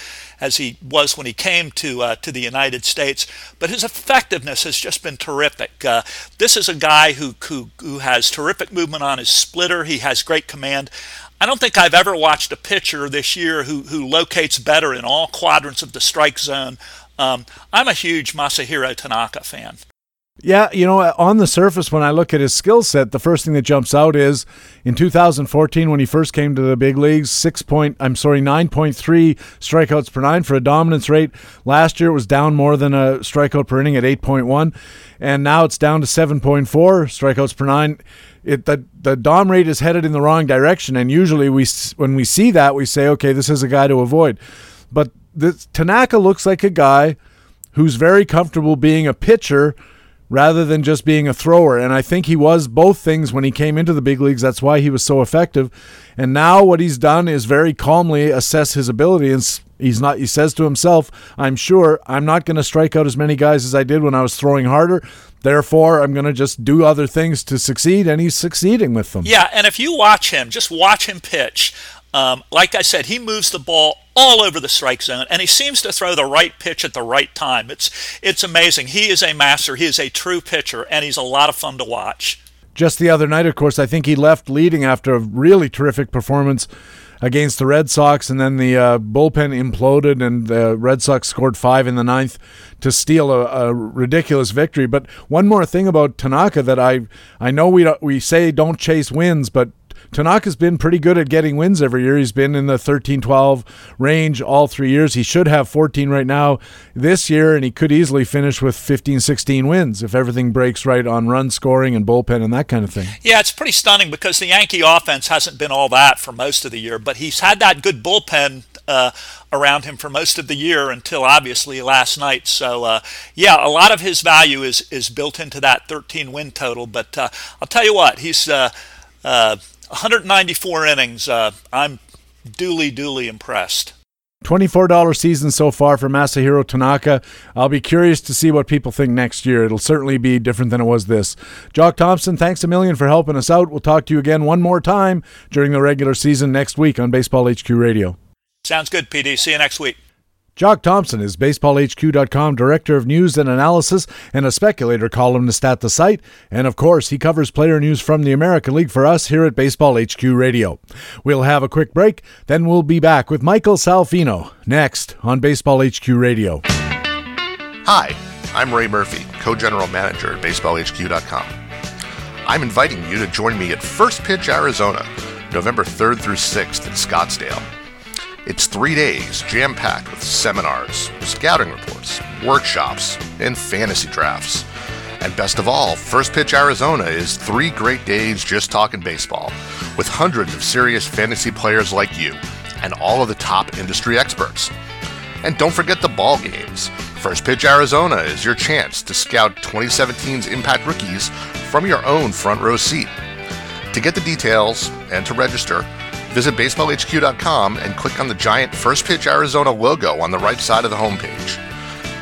as he was when he came to uh, to the United States. But his effectiveness has just been terrific. Uh, this is a guy who, who who has terrific movement on his splitter. He has great command. I don't think I've ever watched a pitcher this year who who locates better in all quadrants of the strike zone. Um, I'm a huge Masahiro Tanaka fan. Yeah, you know, on the surface, when I look at his skill set, the first thing that jumps out is in 2014 when he first came to the big leagues, six point, I'm sorry, 9.3 strikeouts per nine for a dominance rate. Last year it was down more than a strikeout per inning at 8.1, and now it's down to 7.4 strikeouts per nine. It the the dom rate is headed in the wrong direction, and usually we when we see that we say, okay, this is a guy to avoid. But the, Tanaka looks like a guy who's very comfortable being a pitcher rather than just being a thrower. And I think he was both things when he came into the big leagues. That's why he was so effective. And now what he's done is very calmly assess his ability. And he's not, he says to himself, I'm sure I'm not going to strike out as many guys as I did when I was throwing harder. Therefore, I'm going to just do other things to succeed. And he's succeeding with them. Yeah. And if you watch him, just watch him pitch. Um, like I said, he moves the ball all over the strike zone, and he seems to throw the right pitch at the right time. It's it's amazing. He is a master. He is a true pitcher, and he's a lot of fun to watch. Just the other night, of course, I think he left leading after a really terrific performance against the Red Sox, and then the uh, bullpen imploded, and the Red Sox scored five in the ninth to steal a, a, ridiculous victory. But one more thing about Tanaka that I I know we we say don't chase wins, but Tanaka's been pretty good at getting wins every year. He's been in the 13 12 range all three years. He should have 14 right now this year, and he could easily finish with 15 16 wins if everything breaks right on run scoring and bullpen and that kind of thing. Yeah, it's pretty stunning because the Yankee offense hasn't been all that for most of the year, but he's had that good bullpen. Uh, around him for most of the year until obviously last night. So uh, yeah, a lot of his value is is built into that 13 win total. But uh, I'll tell you what, he's uh, uh, 194 innings. Uh, I'm duly, duly impressed. $24 season so far for Masahiro Tanaka. I'll be curious to see what people think next year. It'll certainly be different than it was this. Jock Thompson, thanks a million for helping us out. We'll talk to you again one more time during the regular season next week on Baseball HQ Radio. Sounds good, PD. See you next week. Jock Thompson is BaseballHQ.com Director of News and Analysis and a speculator columnist at the site. And of course, he covers player news from the American League for us here at Baseball HQ Radio. We'll have a quick break, then we'll be back with Michael Salfino next on Baseball HQ Radio. Hi, I'm Ray Murphy, co general manager at BaseballHQ.com. I'm inviting you to join me at First Pitch Arizona, November 3rd through 6th in Scottsdale. It's three days jam packed with seminars, scouting reports, workshops, and fantasy drafts. And best of all, First Pitch Arizona is three great days just talking baseball, with hundreds of serious fantasy players like you, and all of the top industry experts. And don't forget the ball games. First Pitch Arizona is your chance to scout 2017's Impact Rookies from your own front row seat. To get the details and to register, Visit baseballhq.com and click on the giant First Pitch Arizona logo on the right side of the homepage.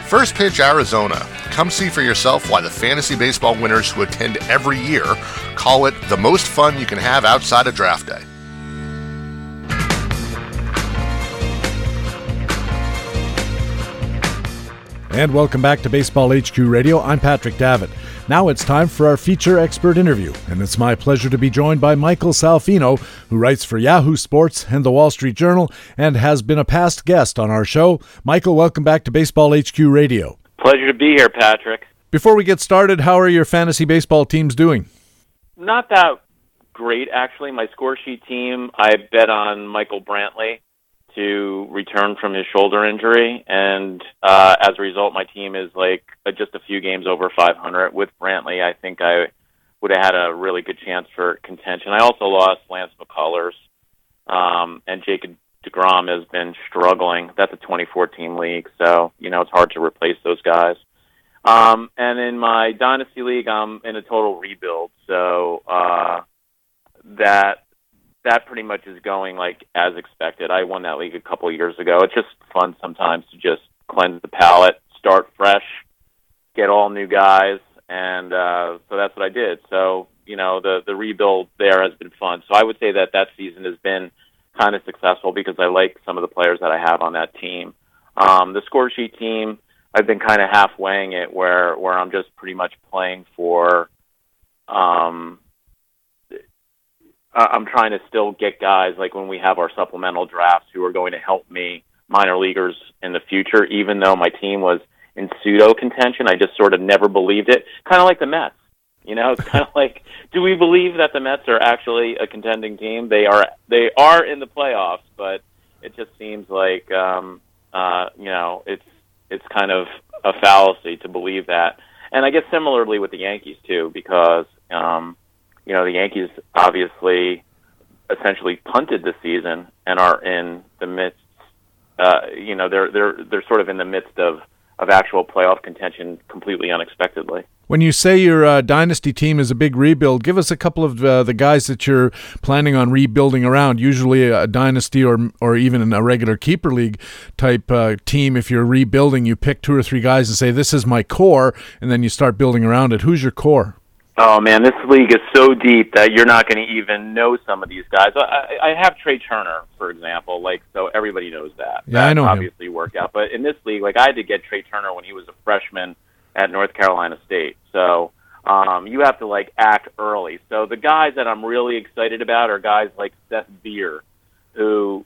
First Pitch Arizona. Come see for yourself why the fantasy baseball winners who attend every year call it the most fun you can have outside of draft day. And welcome back to Baseball HQ Radio. I'm Patrick Davitt. Now it's time for our feature expert interview, and it's my pleasure to be joined by Michael Salfino, who writes for Yahoo Sports and the Wall Street Journal and has been a past guest on our show. Michael, welcome back to Baseball HQ Radio. Pleasure to be here, Patrick. Before we get started, how are your fantasy baseball teams doing? Not that great, actually. My score sheet team, I bet on Michael Brantley to return from his shoulder injury, and uh, as a result, my team is like uh, just a few games over 500. With Brantley, I think I would have had a really good chance for contention. I also lost Lance McCullers, um, and Jacob Degrom has been struggling. That's a 2014 league, so you know it's hard to replace those guys. Um, and in my dynasty league, I'm in a total rebuild, so uh, that that pretty much is going like as expected. I won that league a couple years ago. It's just fun sometimes to just cleanse the palate, start fresh, get all new guys, and uh, so that's what I did. So you know the the rebuild there has been fun. So I would say that that season has been kind of successful because I like some of the players that I have on that team. Um, the score sheet team, I've been kind of half weighing it where where I'm just pretty much playing for um, uh, I'm trying to still get guys like when we have our supplemental drafts who are going to help me minor leaguers in the future. Even though my team was in pseudo contention. I just sort of never believed it. Kind of like the Mets. You know, it's kind of like, do we believe that the Mets are actually a contending team? They are. They are in the playoffs, but it just seems like, um, uh, you know, it's it's kind of a fallacy to believe that. And I guess similarly with the Yankees too, because um, you know the Yankees obviously essentially punted the season and are in the midst. Uh, you know, they're they're they're sort of in the midst of of actual playoff contention completely unexpectedly. When you say your uh, dynasty team is a big rebuild, give us a couple of uh, the guys that you're planning on rebuilding around. Usually, a dynasty or or even a regular keeper league type uh, team. If you're rebuilding, you pick two or three guys and say, "This is my core," and then you start building around it. Who's your core? Oh man, this league is so deep that you're not going to even know some of these guys. I, I have Trea Turner, for example, like so everybody knows that. Yeah, I know. Obviously him. worked out, but in this league, like I had to get Trea Turner when he was a freshman at North Carolina State. So um, you have to like act early. So the guys that I'm really excited about are guys like Seth Beer, who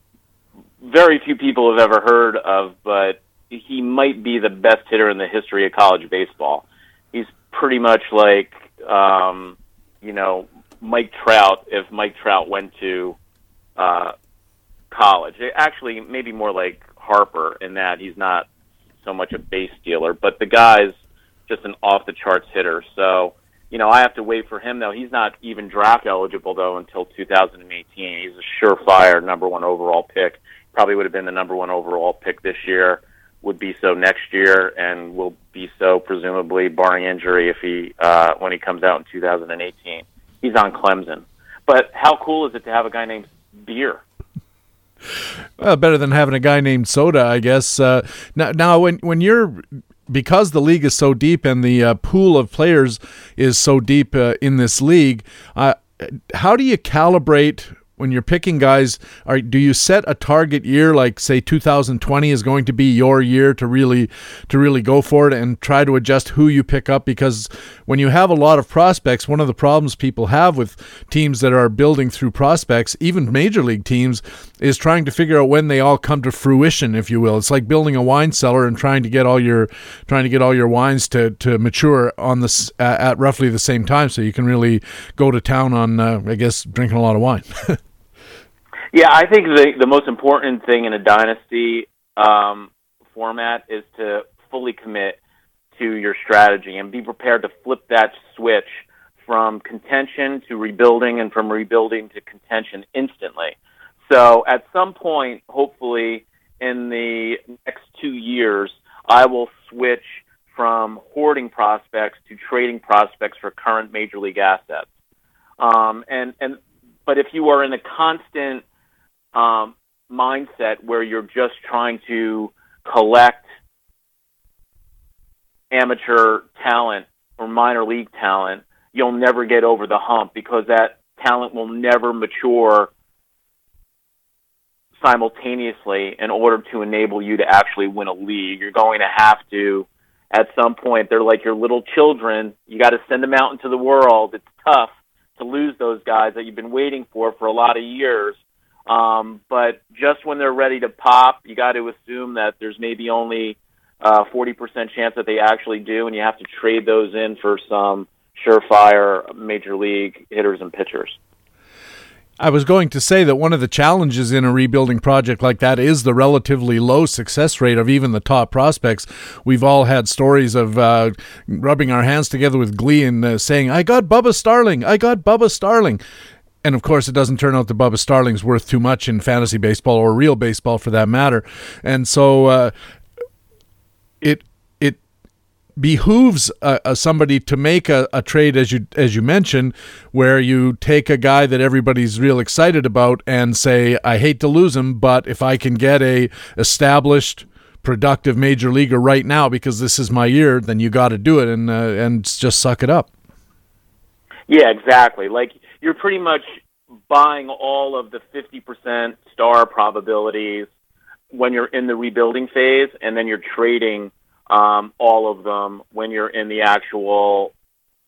very few people have ever heard of, but he might be the best hitter in the history of college baseball. He's pretty much like um, you know, Mike Trout if Mike Trout went to uh, college. Actually, maybe more like Harper in that he's not so much a base stealer, but the guy's just an off the charts hitter. So, you know, I have to wait for him though. He's not even draft eligible though until 2018. He's a surefire number one overall pick. Probably would have been the number one overall pick this year would be so next year and will be so presumably barring injury if he uh, when he comes out in 2018. He's on Clemson. But how cool is it to have a guy named Beer? Well, better than having a guy named Soda, I guess. Uh, now, now, when when you're because the league is so deep and the uh, pool of players is so deep uh, in this league, uh, how do you calibrate when you're picking guys, are do you set a target year like say 2020 is going to be your year to really to really go for it and try to adjust who you pick up because when you have a lot of prospects, one of the problems people have with teams that are building through prospects, even major league teams, is trying to figure out when they all come to fruition, if you will. It's like building a wine cellar and trying to get all your trying to get all your wines to to mature on this at roughly the same time, so you can really go to town on, uh, I guess, drinking a lot of wine. Yeah, I think the the most important thing in a dynasty um, format is to fully commit to your strategy and be prepared to flip that switch from contention to rebuilding and from rebuilding to contention instantly. So at some point, hopefully in the next two years, I will switch from hoarding prospects to trading prospects for current major league assets. Um, and and but if you are in a constant um, mindset where you're just trying to collect amateur talent or minor league talent, you'll never get over the hump because that talent will never mature simultaneously in order to enable you to actually win a league. You're going to have to, at some point, they're like your little children. You got to send them out into the world. It's tough to lose those guys that you've been waiting for for a lot of years. Um, but just when they're ready to pop, you got to assume that there's maybe only uh, 40% chance that they actually do, and you have to trade those in for some surefire major league hitters and pitchers. I was going to say that one of the challenges in a rebuilding project like that is the relatively low success rate of even the top prospects. We've all had stories of uh, rubbing our hands together with glee and uh, saying, I got Bubba Starling, I got Bubba Starling. And of course, it doesn't turn out that Bubba Starling's worth too much in fantasy baseball or real baseball for that matter. And so uh, it it behooves uh, uh, somebody to make a, a, trade, as you as you mentioned, where you take a guy that everybody's real excited about and say, "I hate to lose him, but if I can get a established." productive major leaguer right now because this is my year then you got to do it and uh, and just suck it up yeah exactly like you're pretty much buying all of the 50% star probabilities when you're in the rebuilding phase, and then you're trading um, all of them when you're in the actual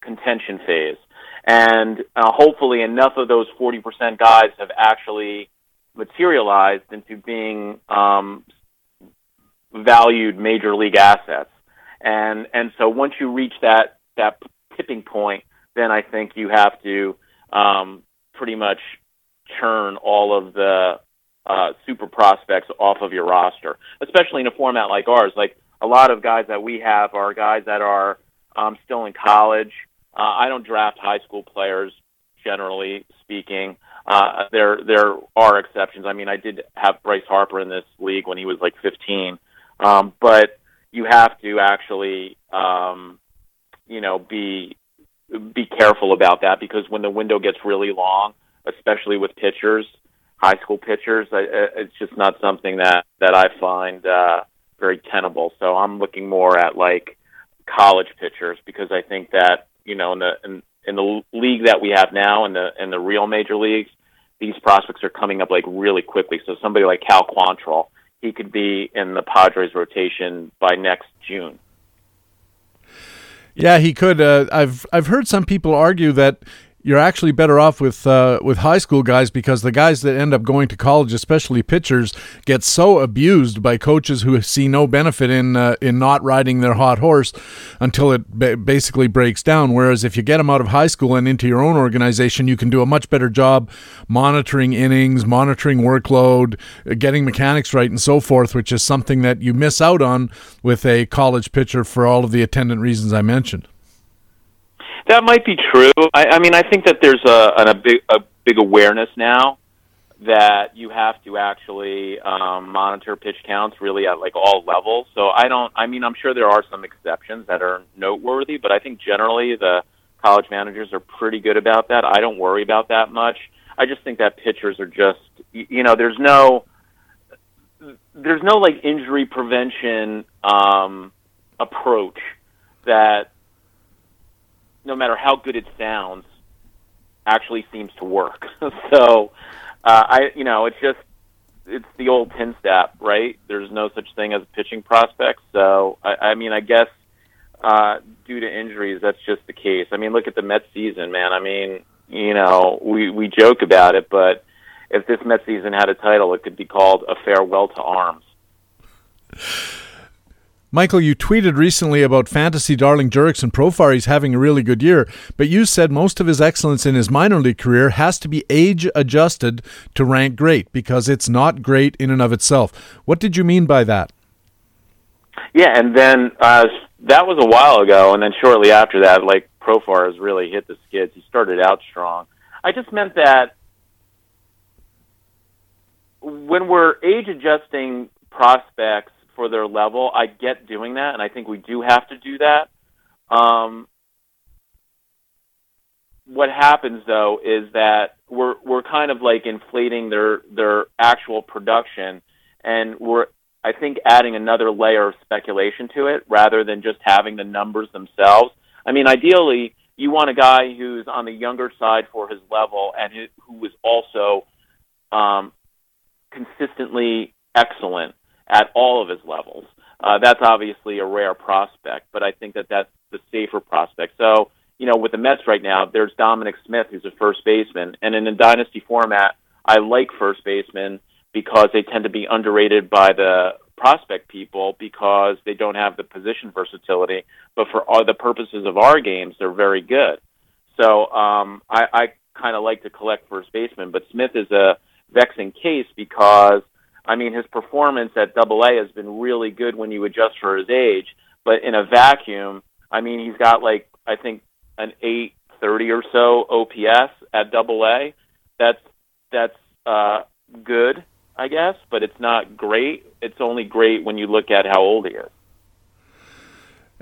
contention phase. And uh, hopefully, enough of those 40% guys have actually materialized into being um, valued major league assets. and and so once you reach that that tipping point, then I think you have to um, pretty much churn all of the uh, super prospects off of your roster, especially in a format like ours. Like a lot of guys that we have are guys that are um, still in college. Uh, I don't draft high school players, generally speaking. Uh, there there are exceptions. I mean, I did have Bryce Harper in this league when he was like 15, um, but you have to actually, um, you know, be be careful about that because when the window gets really long, especially with pitchers, high school pitchers, it's just not something that that I find uh, very tenable. So I'm looking more at like college pitchers because I think that you know in the in, in the league that we have now in the in the real major leagues, these prospects are coming up like really quickly. So somebody like Cal Quantrill, he could be in the Padres rotation by next June. Yeah, he could. Uh, I've I've heard some people argue that you're actually better off with uh, with high school guys because the guys that end up going to college, especially pitchers, get so abused by coaches who see no benefit in uh, in not riding their hot horse until it ba- basically breaks down. Whereas if you get them out of high school and into your own organization, you can do a much better job monitoring innings, monitoring workload, getting mechanics right, and so forth, which is something that you miss out on with a college pitcher for all of the attendant reasons I mentioned. That might be true. I, I mean, I think that there's a, a big a big awareness now that you have to actually um, monitor pitch counts really at like all levels. So I don't. I mean, I'm sure there are some exceptions that are noteworthy, but I think generally the college managers are pretty good about that. I don't worry about that much. I just think that pitchers are just you know there's no there's no like injury prevention um, approach that no matter how good it sounds, actually seems to work. so, uh, I you know it's just it's the old tin step, right? There's no such thing as pitching prospects. So, I, I mean, I guess uh, due to injuries, that's just the case. I mean, look at the Mets season, man. I mean, you know, we we joke about it, but if this Mets season had a title, it could be called a farewell to arms. Michael, you tweeted recently about fantasy darling Jurickson Profar. He's having a really good year, but you said most of his excellence in his minor league career has to be age adjusted to rank great because it's not great in and of itself. What did you mean by that? Yeah, and then uh, that was a while ago, and then shortly after that, like Profar has really hit the skids. He started out strong. I just meant that when we're age adjusting prospects for their level. I get doing that, and I think we do have to do that. Um, what happens though is that we're we're kind of like inflating their their actual production, and we're I think adding another layer of speculation to it rather than just having the numbers themselves. I mean, ideally, you want a guy who's on the younger side for his level and who, who is also um, consistently excellent at all of his levels. Uh, that's obviously a rare prospect, but I think that that's the safer prospect. So, you know, with the Mets right now, there's Dominic Smith, who's a first baseman, and in a dynasty format, I like first basemen because they tend to be underrated by the prospect people because they don't have the position versatility. But for all the purposes of our games, they're very good. So um, I, I kind of like to collect first basemen, but Smith is a vexing case because I mean, his performance at Double A has been really good when you adjust for his age. But in a vacuum, I mean, he's got like I think an eight thirty or so OPS at Double A. That's that's uh, good, I guess, but it's not great. It's only great when you look at how old he is.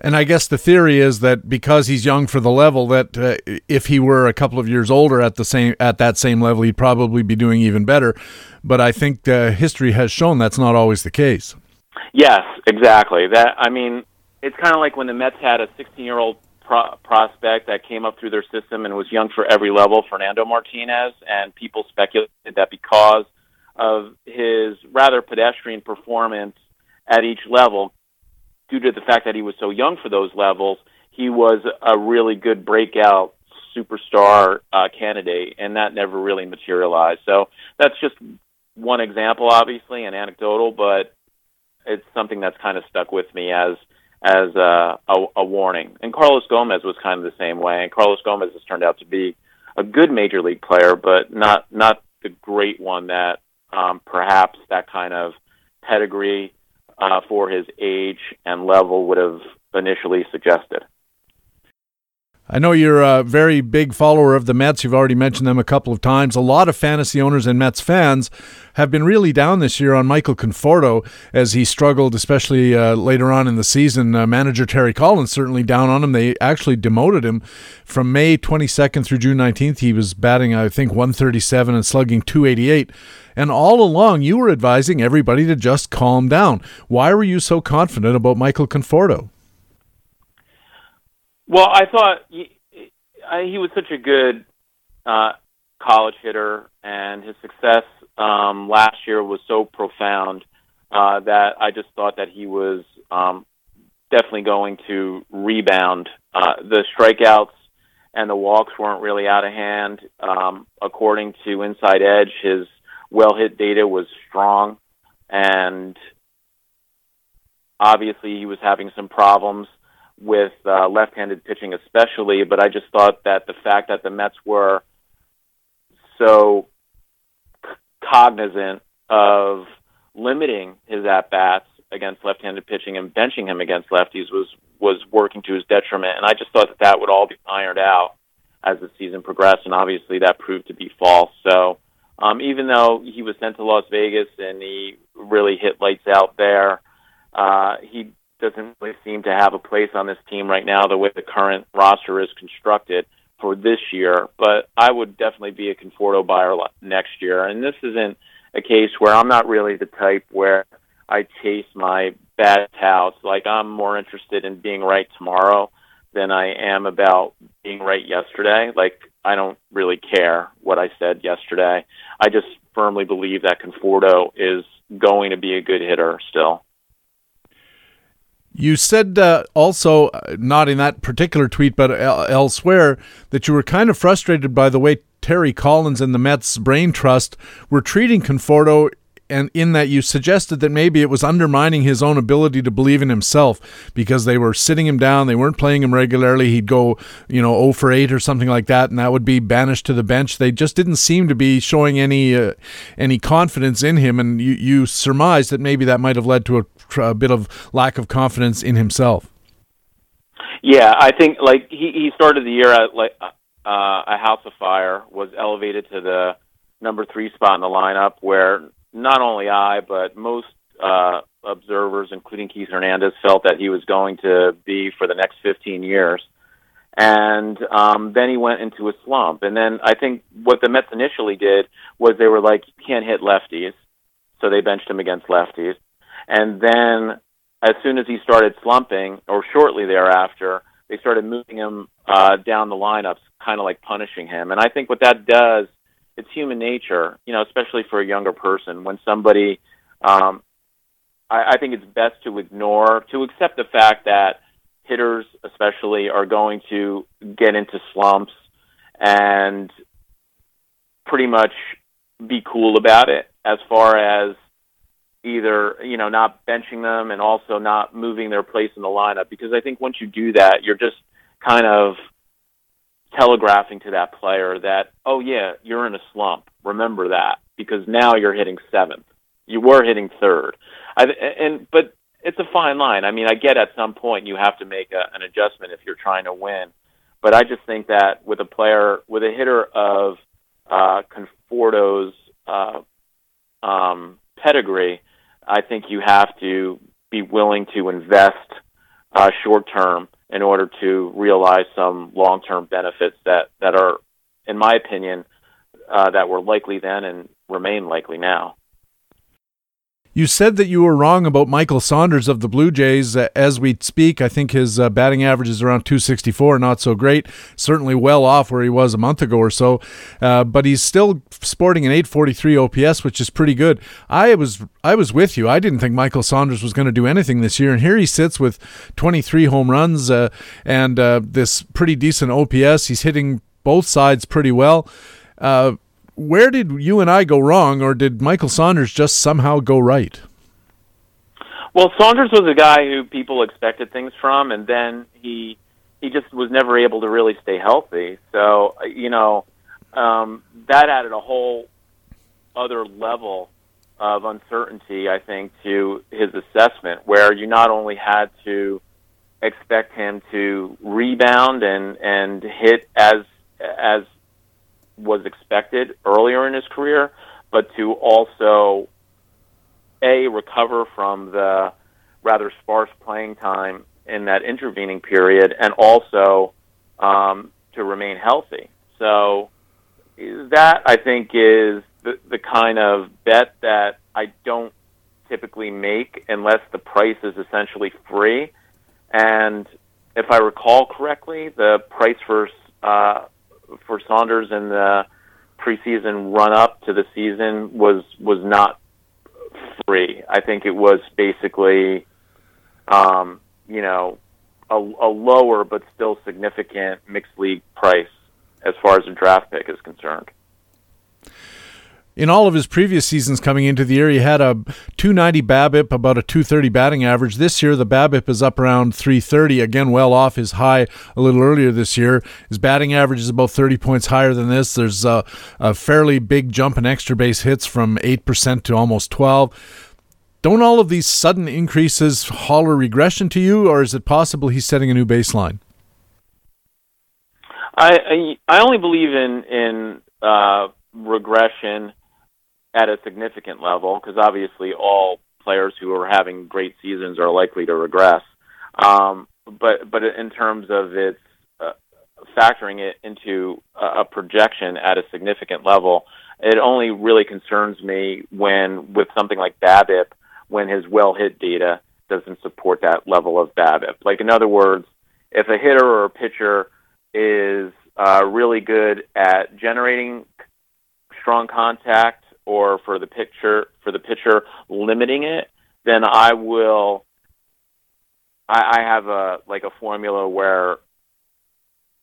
And I guess the theory is that because he's young for the level, that uh, if he were a couple of years older at the same at that same level, he'd probably be doing even better. But I think uh, history has shown that's not always the case. Yes, exactly. That I mean, it's kind of like when the Mets had a 16-year-old pro- prospect that came up through their system and was young for every level, Fernando Martinez, and people speculated that because of his rather pedestrian performance at each level, due to the fact that he was so young for those levels, he was a really good breakout superstar uh, candidate, and that never really materialized. So that's just one example, obviously, and anecdotal, but it's something that's kind of stuck with me as as a, a, a warning. And Carlos Gomez was kind of the same way. And Carlos Gomez has turned out to be a good major league player, but not not the great one that um, perhaps that kind of pedigree uh, for his age and level would have initially suggested. I know you're a very big follower of the Mets. You've already mentioned them a couple of times. A lot of fantasy owners and Mets fans have been really down this year on Michael Conforto as he struggled, especially uh, later on in the season. Uh, manager Terry Collins certainly down on him. They actually demoted him from May 22nd through June 19th. He was batting, I think, 137 and slugging 288. And all along, you were advising everybody to just calm down. Why were you so confident about Michael Conforto? Well, I thought he, he was such a good uh, college hitter, and his success um, last year was so profound uh, that I just thought that he was um, definitely going to rebound. Uh, the strikeouts and the walks weren't really out of hand. Um, according to Inside Edge, his well hit data was strong, and obviously he was having some problems with uh, left-handed pitching, especially. But I just thought that the fact that the Mets were so c- cognizant of limiting his at bats against left-handed pitching and benching him against lefties was was working to his detriment. And I just thought that that would all be ironed out as the season progressed, and obviously that proved to be false. So. Um, even though he was sent to Las Vegas and he really hit lights out there, uh, he doesn't really seem to have a place on this team right now, the way the current roster is constructed for this year. But I would definitely be a Conforto buyer next year. And this isn't a case where I'm not really the type where I chase my bad touts. Like I'm more interested in being right tomorrow than I am about being right yesterday. Like I don't really care what I said yesterday. I just firmly believe that Conforto is going to be a good hitter still. You said uh, also, uh, not in that particular tweet, but elsewhere, that you were kind of frustrated by the way Terry Collins and the Mets Brain Trust were treating Conforto and in that you suggested that maybe it was undermining his own ability to believe in himself because they were sitting him down, they weren't playing him regularly. He'd go, you know, 0 for 8 or something like that, and that would be banished to the bench. They just didn't seem to be showing any uh, any confidence in him, and you you surmised that maybe that might have led to a, a bit of lack of confidence in himself. Yeah, I think like he he started the year at like uh, a house of fire, was elevated to the number three spot in the lineup, where not only I, but most uh, observers, including Keith Hernandez, felt that he was going to be for the next 15 years. And um, then he went into a slump. And then I think what the Mets initially did was they were like, you can't hit lefties. So they benched him against lefties. And then as soon as he started slumping, or shortly thereafter, they started moving him uh, down the lineups, kind of like punishing him. And I think what that does it's human nature, you know, especially for a younger person. When somebody, um, I, I think it's best to ignore, to accept the fact that hitters, especially, are going to get into slumps and pretty much be cool about it as far as either you know not benching them and also not moving their place in the lineup because I think once you do that you're just kind of telegraphing to that player that, oh yeah, you're in a slump. Remember that because now you're hitting seventh. You were hitting third, I, and but it's a fine line. I mean, I get at some point you have to make a, an adjustment if you're trying to win, but I just think that with a player with a hitter of uh, Conforto's uh, um, pedigree, I think you have to be willing to invest uh, short term in order to realize some long-term benefits that, that are, in my opinion, uh, that were likely then and remain likely now. You said that you were wrong about Michael Saunders of the Blue Jays. Uh, as we speak, I think his uh, batting average is around 264, not so great. Certainly well off where he was a month ago or so, uh, but he's still sporting an 843 OPS, which is pretty good. I was I was with you. I didn't think Michael Saunders was going to do anything this year, and here he sits with 23 home runs uh, and uh, this pretty decent OPS. He's hitting both sides pretty well. Where did you and I go wrong, or did Michael Saunders just somehow go right? Well, Saunders was a guy who people expected things from, and then he he just was never able to really stay healthy. So you know um, that added a whole other level of uncertainty, I think, to his assessment, where you not only had to expect him to rebound and and hit as as was expected earlier in his career, but to also a recover from the rather sparse playing time in that intervening period, and also um, to remain healthy. So that I think is the, the kind of bet that I don't typically make unless the price is essentially free. And if I recall correctly, the price for uh, for Saunders in the preseason run up to the season was was not free. I think it was basically, um, you know, a, a lower but still significant mixed league price as far as a draft pick is concerned in all of his previous seasons coming into the year, he had a 290 BABIP, about a 230 batting average. This year, the BABIP is up around 330, again, well off his high a little earlier this year. His batting average is about 30 points higher than this. There's a, a fairly big jump in extra base hits from 8% to almost 12. Don't all of these sudden increases holler regression to you, or is it possible he's setting a new baseline? I I, I only believe in in uh, regression at a significant level because obviously all players who are having great seasons are likely to regress. Um, but but in terms of its uh, factoring it into a, projection at a significant level, it only really concerns me when with something like BABIP when his well hit data doesn't support that level of BABIP. Like in other words, if a hitter or a pitcher is uh, really good at generating strong contact or for the picture for the pitcher limiting it, then I will. I, I have a like a formula where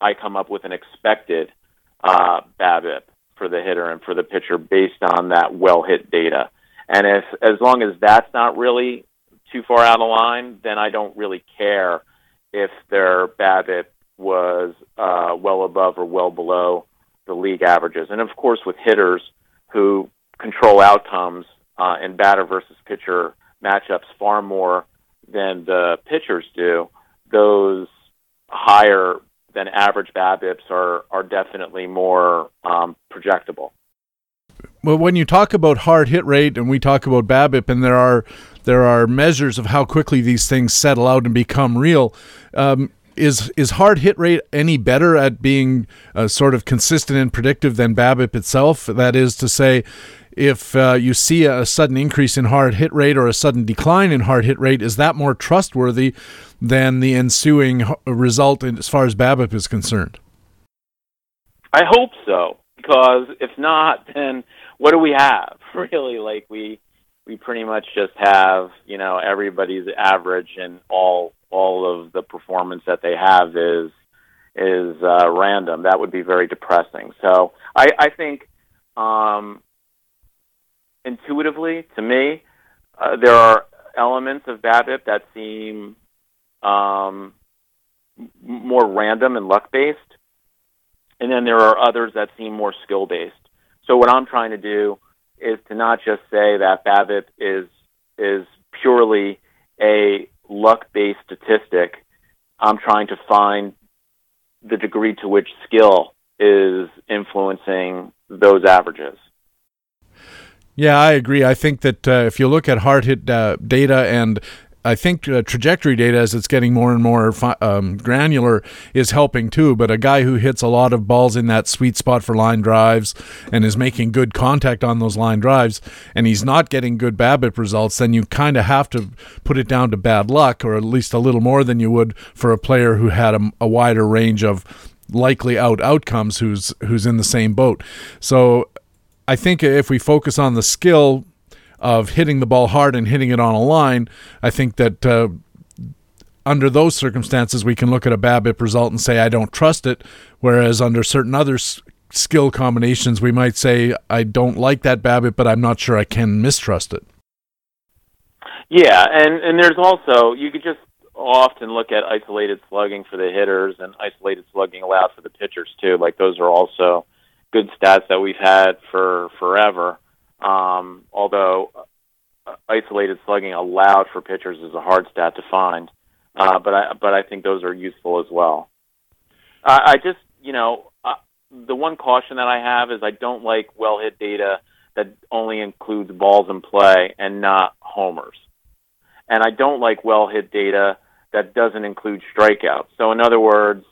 I come up with an expected uh, BABIP for the hitter and for the pitcher based on that well hit data. And if as long as that's not really too far out of line, then I don't really care if their BABIP was uh, well above or well below the league averages. And of course, with hitters who control outcomes uh, in batter versus pitcher matchups far more than the pitchers do, those higher than average BABIPs are are definitely more um, projectable. Well, when you talk about hard hit rate and we talk about BABIP, and there are there are measures of how quickly these things settle out and become real. Um, is is hard hit rate any better at being uh, sort of consistent and predictive than BABIP itself? That is to say, if uh, you see a sudden increase in hard hit rate or a sudden decline in hard hit rate, is that more trustworthy than the ensuing result as far as BABIP is concerned? I hope so, because if not, then what do we have? Really, like we we pretty much just have you know everybody's average and all all of the performance that they have is is uh, random. That would be very depressing. So I, I think um, intuitively, to me, uh, there are elements of BABIP that seem um, more random and luck based, and then there are others that seem more skill based. So what I'm trying to do is to not just say that BABIP is is purely a luck based statistic. I'm trying to find the degree to which skill is influencing those averages. Yeah, I agree. I think that uh, if you look at hard hit uh, data and I think uh, trajectory data, as it's getting more and more um, granular, is helping too. But a guy who hits a lot of balls in that sweet spot for line drives and is making good contact on those line drives, and he's not getting good BABIP results, then you kind of have to put it down to bad luck, or at least a little more than you would for a player who had a, a wider range of likely out outcomes who's who's in the same boat. So I think if we focus on the skill of hitting the ball hard and hitting it on a line, I think that uh, under those circumstances we can look at a BABIP result and say I don't trust it. Whereas under certain other s- skill combinations, we might say I don't like that BABIP, but I'm not sure I can mistrust it. Yeah, and and there's also you could just often look at isolated slugging for the hitters and isolated slugging allowed for the pitchers too. Like those are also good stats that we've had for forever. Um, although uh, isolated slugging allowed for pitchers is a hard stat to find, uh, but I but I think those are useful as well. I, I just you know uh, the one caution that I have is I don't like well hit data that only includes balls in play and not homers, and I don't like well hit data that doesn't include strikeouts. So in other words,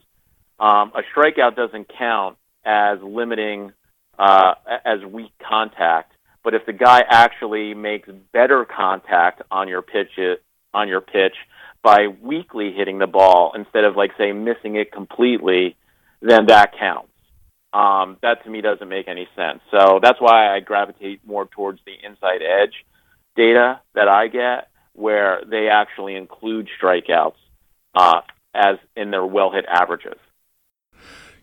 um, a strikeout doesn't count as limiting uh, as weak contact. But if the guy actually makes better contact on your pitch on your pitch by weakly hitting the ball instead of like say missing it completely, then that counts. Um, that to me doesn't make any sense. So that's why I gravitate more towards the inside edge data that I get where they actually include strikeouts uh, as in their well hit averages.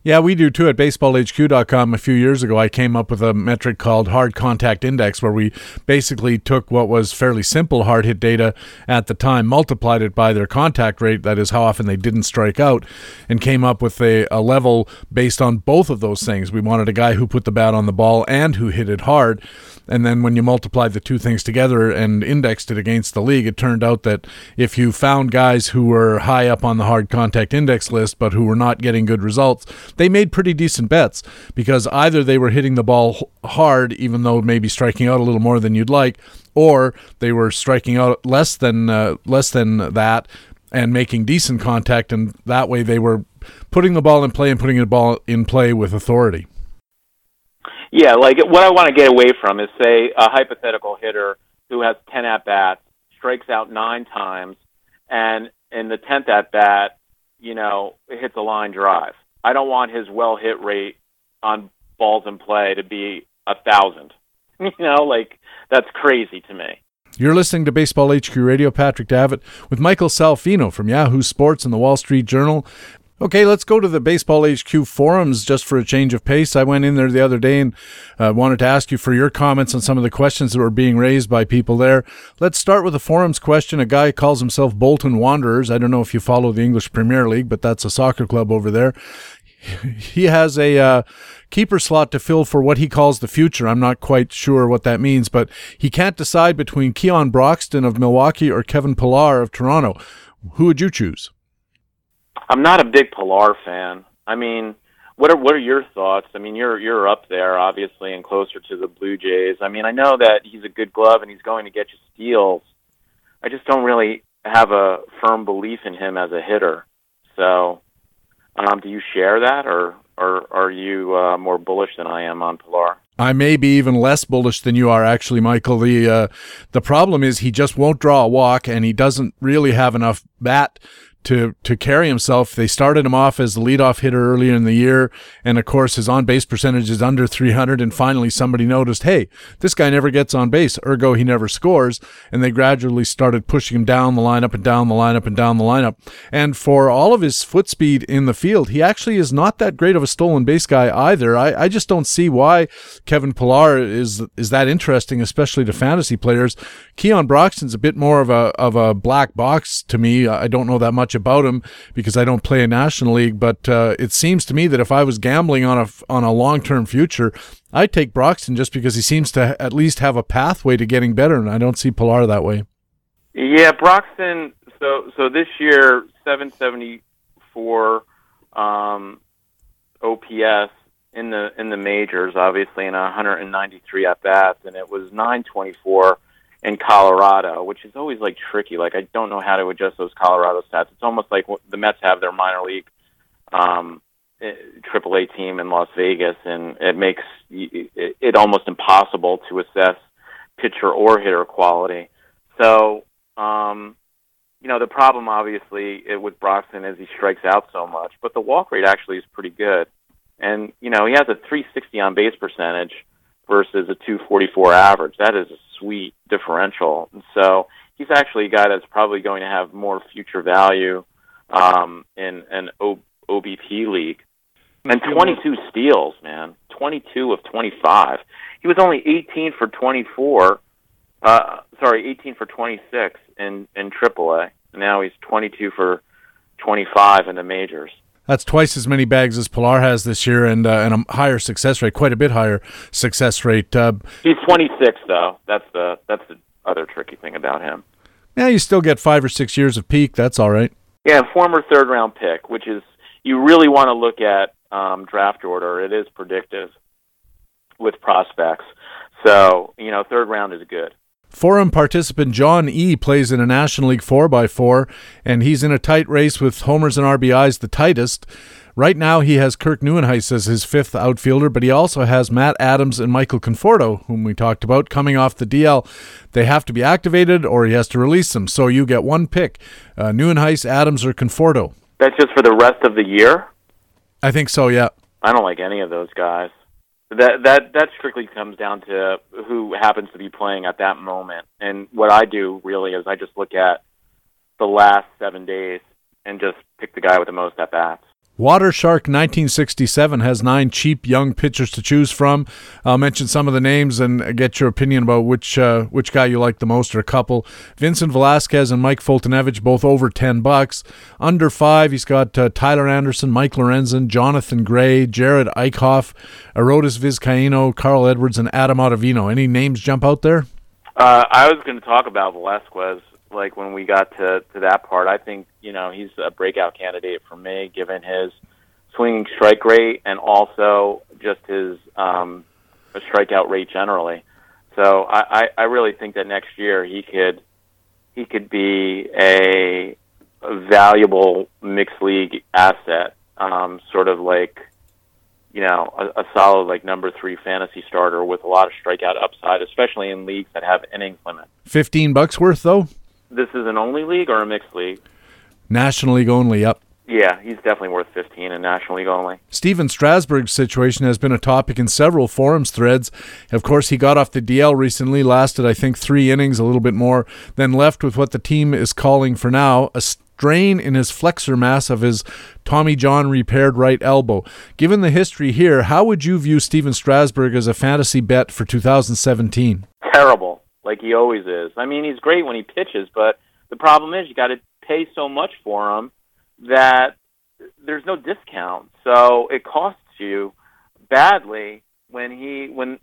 Yeah, we do too at baseballhq.com. A few years ago, I came up with a metric called hard contact index, where we basically took what was fairly simple hard hit data at the time, multiplied it by their contact rate, that is, how often they didn't strike out, and came up with a, a level based on both of those things. We wanted a guy who put the bat on the ball and who hit it hard. And then when you multiplied the two things together and indexed it against the league, it turned out that if you found guys who were high up on the hard contact index list but who were not getting good results, they made pretty decent bets because either they were hitting the ball hard, even though maybe striking out a little more than you'd like, or they were striking out less than uh, less than that and making decent contact, and that way they were putting the ball in play and putting the ball in play with authority. Yeah, like what I want to get away from is say a hypothetical hitter who has 10 at bats, strikes out nine times, and in the 10th at bat, you know, hits a line drive. I don't want his well hit rate on balls in play to be a thousand. You know, like that's crazy to me. You're listening to Baseball HQ Radio. Patrick Davitt with Michael Salfino from Yahoo Sports and the Wall Street Journal. Okay, let's go to the Baseball HQ forums just for a change of pace. I went in there the other day and uh, wanted to ask you for your comments on some of the questions that were being raised by people there. Let's start with a forums question. A guy calls himself Bolton Wanderers. I don't know if you follow the English Premier League, but that's a soccer club over there. He has a uh, keeper slot to fill for what he calls the future. I'm not quite sure what that means, but he can't decide between Keon Broxton of Milwaukee or Kevin Pillar of Toronto. Who would you choose? I'm not a big Pillar fan. I mean, what are what are your thoughts? I mean, you're you're up there obviously and closer to the Blue Jays. I mean, I know that he's a good glove and he's going to get you steals. I just don't really have a firm belief in him as a hitter. So, um, do you share that, or or are you uh, more bullish than I am on Pillar? I may be even less bullish than you are, actually, Michael. The uh, the problem is he just won't draw a walk, and he doesn't really have enough bat to to carry himself. They started him off as the leadoff hitter earlier in the year, and of course his on base percentage is under 300. And finally, somebody noticed, hey, this guy never gets on base, ergo he never scores. And they gradually started pushing him down the lineup and down the lineup and down the lineup. And for all of his foot speed in the field, he actually is not that great of a stolen base guy either. I, I just don't see why Kevin Pillar is is that interesting, especially to fantasy players. Keon Broxton's a bit more of a of a black box to me. I don't know that much about him because I don't play a National League, but uh, it seems to me that if I was gambling on a on a long term future, I'd take Broxton just because he seems to at least have a pathway to getting better, and I don't see Pillar that way. Yeah, Broxton. So so this year, seven seventy four um, OPS in the in the majors, obviously, in 193 at bats, and it was 924 in Colorado, which is always like tricky. Like I don't know how to adjust those Colorado stats. It's almost like the Mets have their minor league um, AAA eh, team in Las Vegas, and it makes it almost impossible to assess pitcher or hitter quality. So, um, you know, the problem obviously with Broxton is he strikes out so much, but the walk rate actually is pretty good. And you know, he has a 360 on base percentage versus a 244 average. That is a sweet differential. And so he's actually a guy that's probably going to have more future value um, in an o- OBP league. And 22 steals, man. 22 of 25. He was only 18 for 24 Uh, sorry, 18 for 26 in in AAA. Now he's 22 for 25 in the majors. That's twice as many bags as Pillar has this year, and uh, and a higher success rate, quite a bit higher success rate. Uh, he's 26 though. That's the that's the other tricky thing about him. Yeah, you still get five or six years of peak. That's all right. Yeah, former third round pick, which is you really want to look at um, draft order. It is predictive with prospects. So you know, third round is good. Forum participant John E plays in a National League 4x4, and he's in a tight race with homers and RBIs, the tightest. Right now, he has Kirk Nieuwenhuis as his fifth outfielder, but he also has Matt Adams and Michael Conforto, whom we talked about, coming off the DL. They have to be activated, or he has to release them. So you get one pick: uh, Nieuwenhuis, Adams, or Conforto. That's just for the rest of the year. I think so. Yeah. I don't like any of those guys that that that strictly comes down to who happens to be playing at that moment. And what I do really is I just look at the last seven days and just pick the guy with the most at bats. Water Shark 1967 has nine cheap young pitchers to choose from. I'll mention some of the names and get your opinion about which uh, which guy you like the most or a couple. Vincent Velasquez and Mike Foltynewicz both over 10 bucks. Under 5 he's got uh, Tyler Anderson, Mike Lorenzen, Jonathan Gray, Jerad Eickhoff, Arodys Vizcaino, Carl Edwards and Adam Ottavino. Any names jump out there? Uh, I was going to talk about Velasquez like when we got to to that part. I think you know he's a breakout candidate for me, given his swinging strike rate and also just his um, strikeout rate generally. So I, I, I really think that next year he could he could be a, a valuable mixed league asset, um, sort of like you know a, a solid like number three fantasy starter with a lot of strikeout upside, especially in leagues that have innings limit. Fifteen bucks worth though this is an only league or a mixed league? National League only, yep. Yeah, he's definitely worth 15 in National League only. Stephen Strasburg's situation has been a topic in several forums threads. Of course, he got off the DL recently, lasted, I think, three innings, a little bit more, then left with what the team is calling for now a strain in his flexor mass of his Tommy John repaired right elbow. Given the history here, how would you view Stephen Strasburg as a fantasy bet for 2017? Terrible like he always is. I mean, he's great when he pitches, but the problem is you got to pay so much for him that there's no discount. So it costs you badly when he when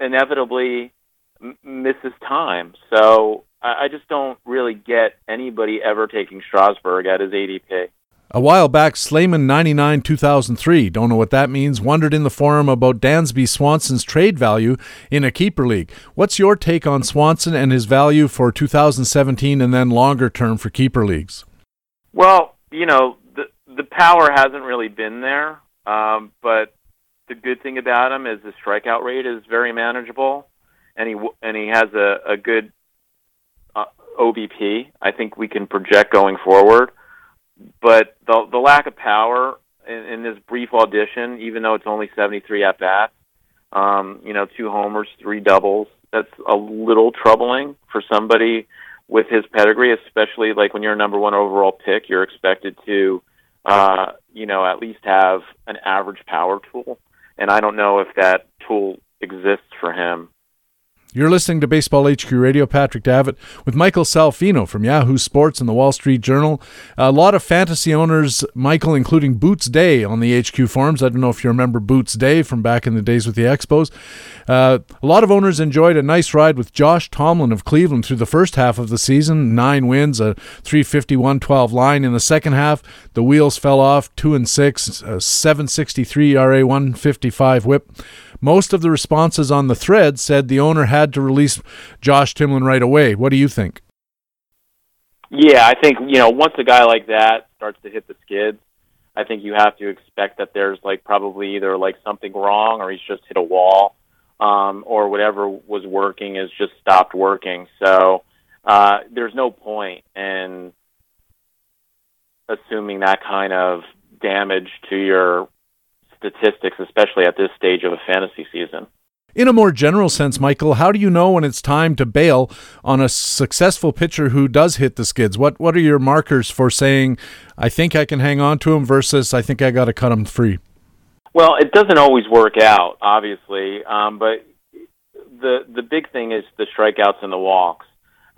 inevitably m- misses time. So I, I just don't really get anybody ever taking Strasburg at his ADP. A while back, Slayman99 2003, don't know what that means, wondered in the forum about Dansby Swanson's trade value in a keeper league. What's your take on Swanson and his value for 2017 and then longer term for keeper leagues? Well, you know, the the power hasn't really been there, um, but the good thing about him is his strikeout rate is very manageable, and he and he has a, a good uh, OBP. I think we can project going forward but the the lack of power in, in this brief audition, even though it's only 73 at bats, um, you know, two homers, three doubles, that's a little troubling for somebody with his pedigree, especially like when you're a number one overall pick, you're expected to, uh, you know, at least have an average power tool. And I don't know if that tool exists for him you're listening to Baseball HQ Radio. Patrick Davitt with Michael Salfino from Yahoo Sports and the Wall Street Journal. A lot of fantasy owners, Michael, including Boots Day on the HQ forums. I don't know if you remember Boots Day from back in the days with the Expos. Uh, a lot of owners enjoyed a nice ride with Josh Tomlin of Cleveland through the first half of the season. Nine wins, a 351-12 line. In the second half, the wheels fell off. Two and six, 763 RA, 155 WHIP. Most of the responses on the thread said the owner had to release Josh Tomlin right away. What do you think? Yeah, I think you know once a guy like that starts to hit the skids, I think you have to expect that there's like probably either like something wrong or he's just hit a wall, um, or whatever was working has just stopped working. So uh, there's no point in assuming that kind of damage to your statistics, especially at this stage of a fantasy season. In a more general sense, Michael, how do you know when it's time to bail on a successful pitcher who does hit the skids? What what are your markers for saying I think I can hang on to him versus I think I got to cut him free? Well, it doesn't always work out, obviously, um, but the the big thing is the strikeouts and the walks.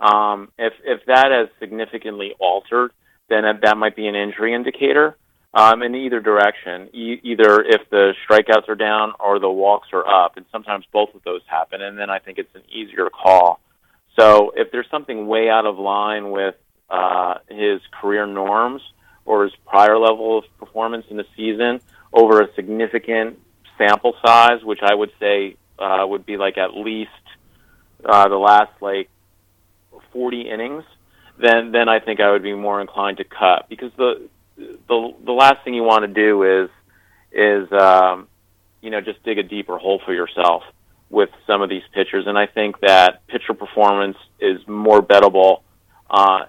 Um, if if that has significantly altered, then that might be an injury indicator. Um, in either direction, e- either if the strikeouts are down or the walks are up, and sometimes both of those happen, and then I think it's an easier call. So if there's something way out of line with uh, his career norms or his prior level of performance in the season over a significant sample size, which I would say uh, would be like at least uh, the last like 40 innings, then then I think I would be more inclined to cut because the the the last thing you want to do is is um, you know just dig a deeper hole for yourself with some of these pitchers, and I think that pitcher performance is more bettable uh,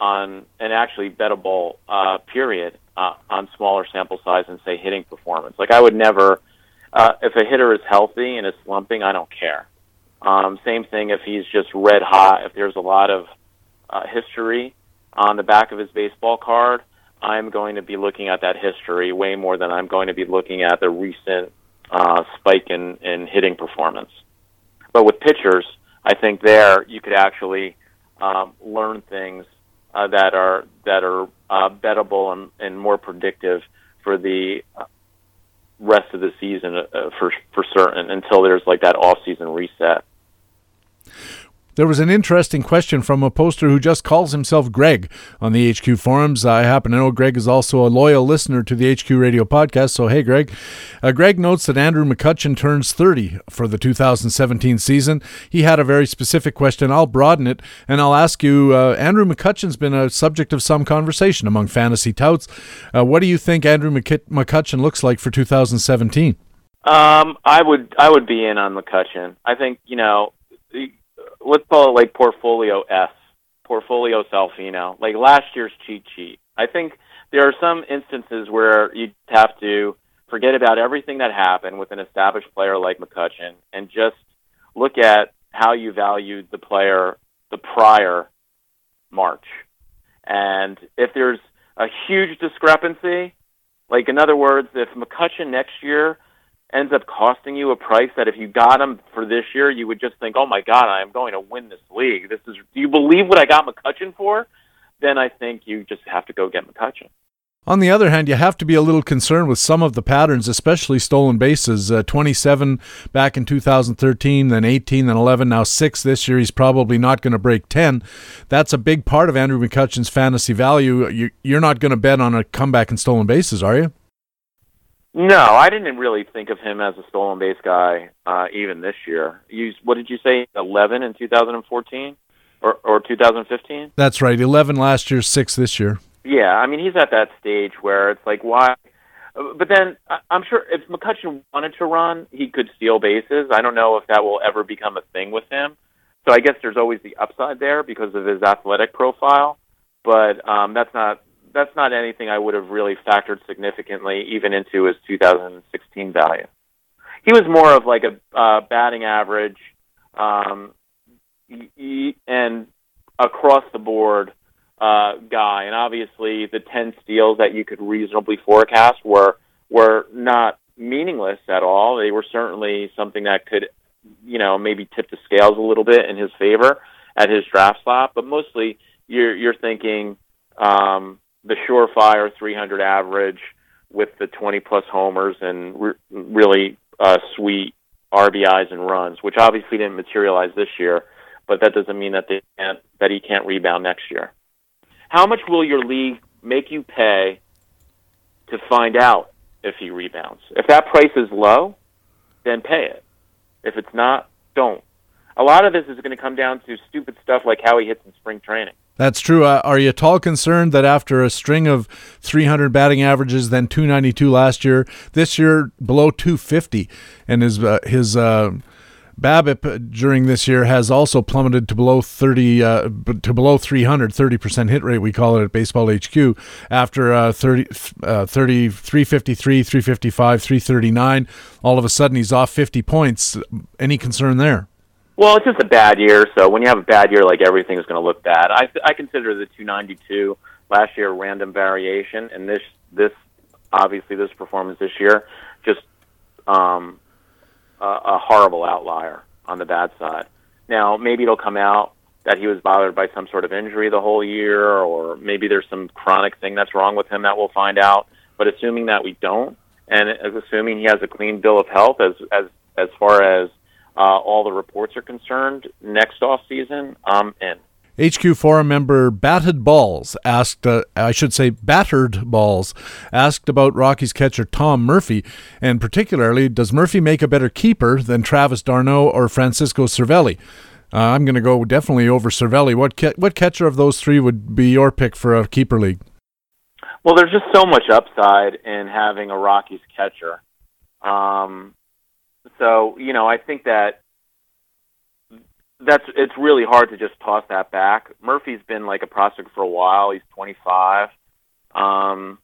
on and actually bettable uh, period uh, on smaller sample size than say hitting performance. Like I would never, uh, if a hitter is healthy and is slumping, I don't care. Um, same thing if he's just red hot. If there's a lot of uh, history on the back of his baseball card, I'm going to be looking at that history way more than I'm going to be looking at the recent uh, spike in, in hitting performance. But with pitchers, I think there you could actually um, learn things uh, that are that are uh, bettable and, and more predictive for the uh, rest of the season uh, for for certain until there's like that off season reset. There was an interesting question from a poster who just calls himself Greg on the HQ forums. I happen to know Greg is also a loyal listener to the HQ Radio podcast. So, hey, Greg. Uh, Greg notes that Andrew McCutchen turns 30 for the 2017 season. He had a very specific question. I'll broaden it and I'll ask you uh, Andrew McCutchen's been a subject of some conversation among fantasy touts. Uh, what do you think Andrew McCutchen looks like for 2017? Um, I would I would be in on McCutchen. I think you know let's call it like portfolio S, portfolio Salfino, like last year's cheat sheet. I think there are some instances where you have to forget about everything that happened with an established player like McCutchen and just look at how you valued the player the prior March. And if there's a huge discrepancy, like in other words, if McCutchen next year ends up costing you a price that if you got him for this year, you would just think, "Oh my God, I am going to win this league." This is. Do you believe what I got McCutchen for? Then I think you just have to go get McCutchen. On the other hand, you have to be a little concerned with some of the patterns, especially stolen bases. Uh, 27 back in 2013, then 18, then 11, now 6 this year. He's probably not going to break 10. That's a big part of Andrew McCutchen's fantasy value. You're not going to bet on a comeback in stolen bases, are you? No, I didn't really think of him as a stolen base guy uh, even this year. You, what did you say? Eleven in 2014 or or 2015? That's right. Eleven last year, six this year. Yeah, I mean he's at that stage where it's like why. But then I'm sure if McCutchen wanted to run, he could steal bases. I don't know if that will ever become a thing with him. So I guess there's always the upside there because of his athletic profile. But um, that's not that's not anything I would have really factored significantly even into his 2016 value. He was more of like a uh, batting average um, and across the board uh, guy, and obviously the 10 steals that you could reasonably forecast were were not meaningless at all. They were certainly something that could, you know, maybe tip the scales a little bit in his favor at his draft slot, but mostly you're you're thinking um, the surefire 300 average with the 20 plus homers and re- really uh, sweet RBIs and runs, which obviously didn't materialize this year, but that doesn't mean that they can't that he can't rebound next year. How much will your league make you pay to find out if he rebounds? If that price is low, then pay it. If it's not, don't. A lot of this is going to come down to stupid stuff like how he hits in spring training. That's true. Uh, are you at all concerned that after a string of 300 batting averages, then 292 last year, this year below 250, and his uh, his uh, BABIP during this year has also plummeted to below 30 uh, to below 300, 30% hit rate we call it at Baseball HQ after uh, 30, uh, 30 353, 355, 339. All of a sudden he's off 50 points. Any concern there? Well, it's just a bad year. So when you have a bad year, like everything is going to look bad. I I consider the 292 last year random variation, and this this obviously this performance this year just um, a, a horrible outlier. on the bad side. Now, maybe it'll come out that he was bothered by some sort of injury the whole year, or maybe there's some chronic thing that's wrong with him that we'll find out. But assuming that we don't, and assuming he has a clean bill of health as as as far as uh, all the reports are concerned, next off season, I'm in. HQ forum member Batted Balls asked, uh, I should say Battered Balls, asked about Rockies catcher Tom Murphy, and particularly, does Murphy make a better keeper than Travis d'Arnaud or Francisco Cervelli? Uh, I'm going to go definitely over Cervelli. What ca- what catcher of those three would be your pick for a keeper league? Well, there's just so much upside in having a Rockies catcher. Um, so you know, I think that that's it's really hard to just toss that back. Murphy's been like a prospect for a while. He's 25. Um,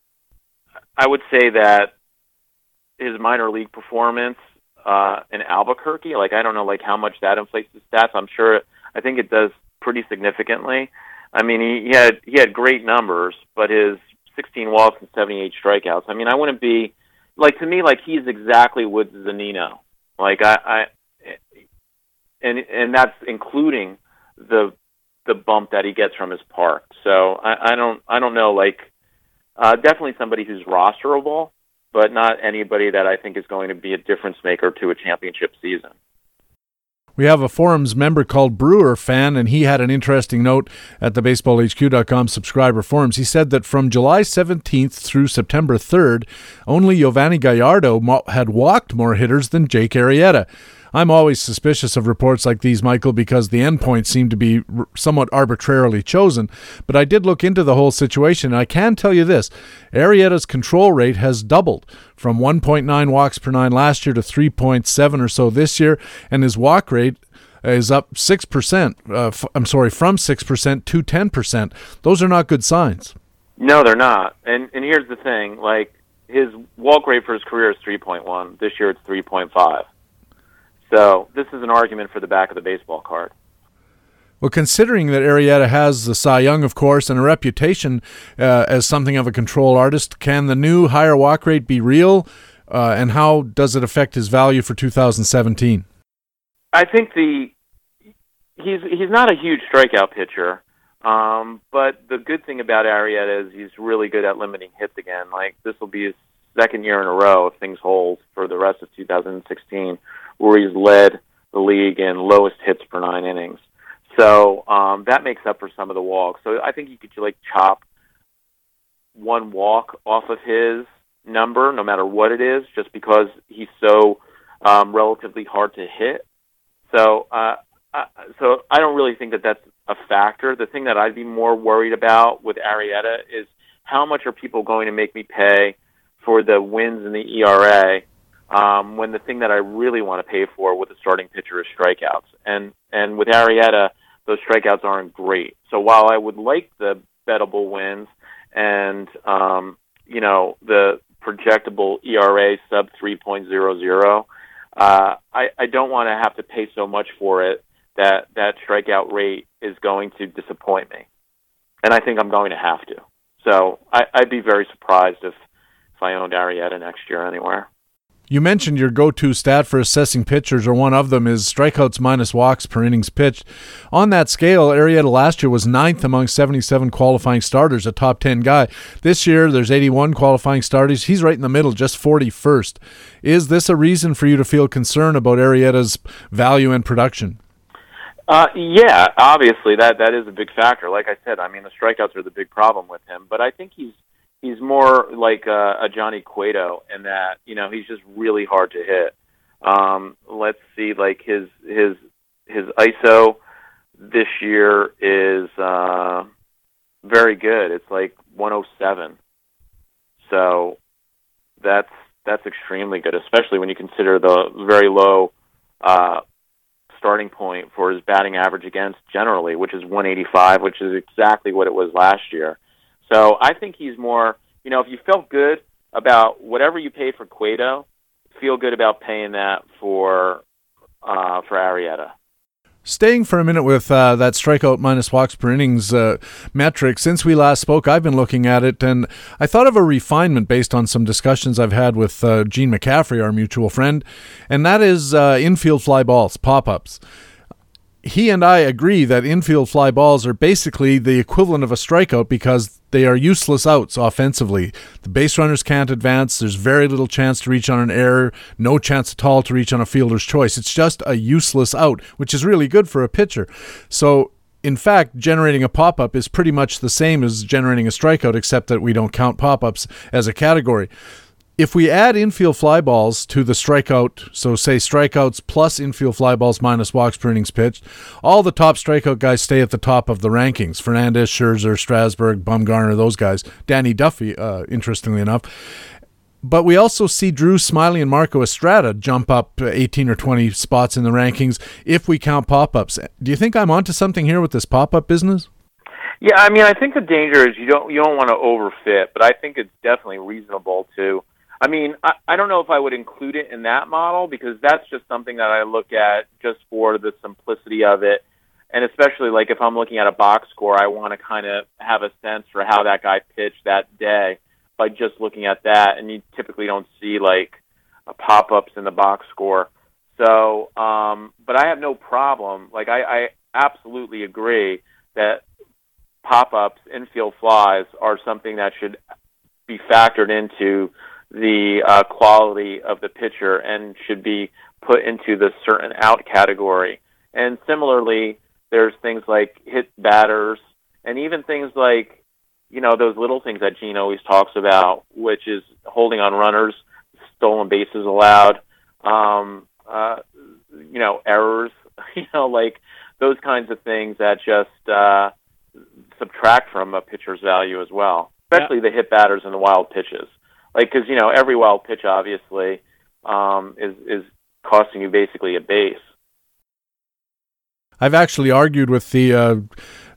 I would say that his minor league performance uh, in Albuquerque, like I don't know, like how much that inflates his stats. I'm sure. I think it does pretty significantly. I mean, he, he had he had great numbers, but his 16 walks and 78 strikeouts. I mean, I wouldn't be like to me like he's exactly Woods Zunino. Like I, I and and that's including the the bump that he gets from his park. So I, I don't I don't know like uh, definitely somebody who's rosterable, but not anybody that I think is going to be a difference maker to a championship season. We have a forums member called Brewer Fan, and he had an interesting note at the baseballhq.com subscriber forums. He said that from July 17th through September 3rd, only Yovani Gallardo had walked more hitters than Jake Arrieta. I'm always suspicious of reports like these, Michael, because the endpoints seem to be r- somewhat arbitrarily chosen. But I did look into the whole situation, and I can tell you this Arrieta's control rate has doubled from 1.9 walks per nine last year to 3.7 or so this year, and his walk rate is up 6%. Uh, f- I'm sorry, from 6% to 10%. Those are not good signs. No, they're not. And and here's the thing, like his walk rate for his career is 3.1. This year it's 3.5. So this is an argument for the back of the baseball card. Well, considering that Arrieta has the Cy Young, of course, and a reputation uh, as something of a control artist, can the new higher walk rate be real? Uh, and how does it affect his value for 2017? I think the he's he's not a huge strikeout pitcher, um, but the good thing about Arrieta is he's really good at limiting hits again. Like this will be his second year in a row if things hold for the rest of 2016 where he's led the league in lowest hits per nine innings. So um, that makes up for some of the walks. So I think you could like chop one walk off of his number, no matter what it is, just because he's so um, relatively hard to hit. So, uh, uh, so I don't really think that that's a factor. The thing that I'd be more worried about with Arrieta is how much are people going to make me pay for the wins in the ERA um, when the thing that I really want to pay for with a starting pitcher is strikeouts. And and with Arrieta, those strikeouts aren't great. So while I would like the bettable wins and um, you know the projectable ERA sub 3.00, uh, I, I don't want to have to pay so much for it that that strikeout rate is going to disappoint me. And I think I'm going to have to. So I, I'd be very surprised if, if I owned Arrieta next year anywhere. You mentioned your go to stat for assessing pitchers, or one of them is strikeouts minus walks per innings pitched. On that scale, Arrieta last year was ninth among 77 qualifying starters, a top 10 guy. This year, there's 81 qualifying starters. He's right in the middle, just 41st. Is this a reason for you to feel concerned about Arrieta's value and production? Uh, yeah, obviously that that is a big factor. Like I said, I mean the strikeouts are the big problem with him, but I think he's he's more like a, a Johnny Cueto in that you know he's just really hard to hit. Um, let's see, like his his his ISO this year is uh, very good. It's like 107. So that's that's extremely good, especially when you consider the very low uh, starting point for his batting average against generally, which is 185, which is exactly what it was last year. So I think he's more, you know, if you felt good about whatever you paid for Cueto, feel good about paying that for uh, for Arrieta. Staying for a minute with uh, that strikeout minus walks per innings uh, metric, since we last spoke, I've been looking at it and I thought of a refinement based on some discussions I've had with uh, Gene McCaffrey, our mutual friend, and that is uh, infield fly balls, pop ups he and I agree that infield fly balls are basically the equivalent of a strikeout because they are useless outs offensively. The base runners can't advance. There's very little chance to reach on an error, no chance at all to reach on a fielder's choice. It's just a useless out, which is really good for a pitcher. So, in fact, generating a pop up is pretty much the same as generating a strikeout, except that we don't count pop ups as a category if we add infield fly balls to the strikeout, so say strikeouts plus infield fly balls minus walks per innings pitched, all the top strikeout guys stay at the top of the rankings. Fernandez, Scherzer, Strasburg, Bumgarner, those guys. Danny Duffy, uh, interestingly enough. But we also see Drew Smyly and Marco Estrada jump up 18 or 20 spots in the rankings if we count pop ups. Do you think I'm onto something here with this pop up business? Yeah, I mean, I think the danger is you don't you don't want to overfit, but I think it's definitely reasonable to I mean, I, I don't know if I would include it in that model because that's just something that I look at just for the simplicity of it. And especially like if I'm looking at a box score, I want to kind of have a sense for how that guy pitched that day by just looking at that. And you typically don't see like pop ups in the box score. So, um, but I have no problem. Like I, I absolutely agree that pop ups, infield flies are something that should be factored into the uh, quality of the pitcher and should be put into the certain out category. And similarly, there's things like hit batters and even things like, you know, those little things that Gene always talks about, which is holding on runners, stolen bases allowed, um, uh, you know, errors, you know, like those kinds of things that just uh, subtract from a pitcher's value as well, especially yeah. the hit batters and the wild pitches like because you know every wild pitch obviously um, is is costing you basically a base. I've actually argued with the uh,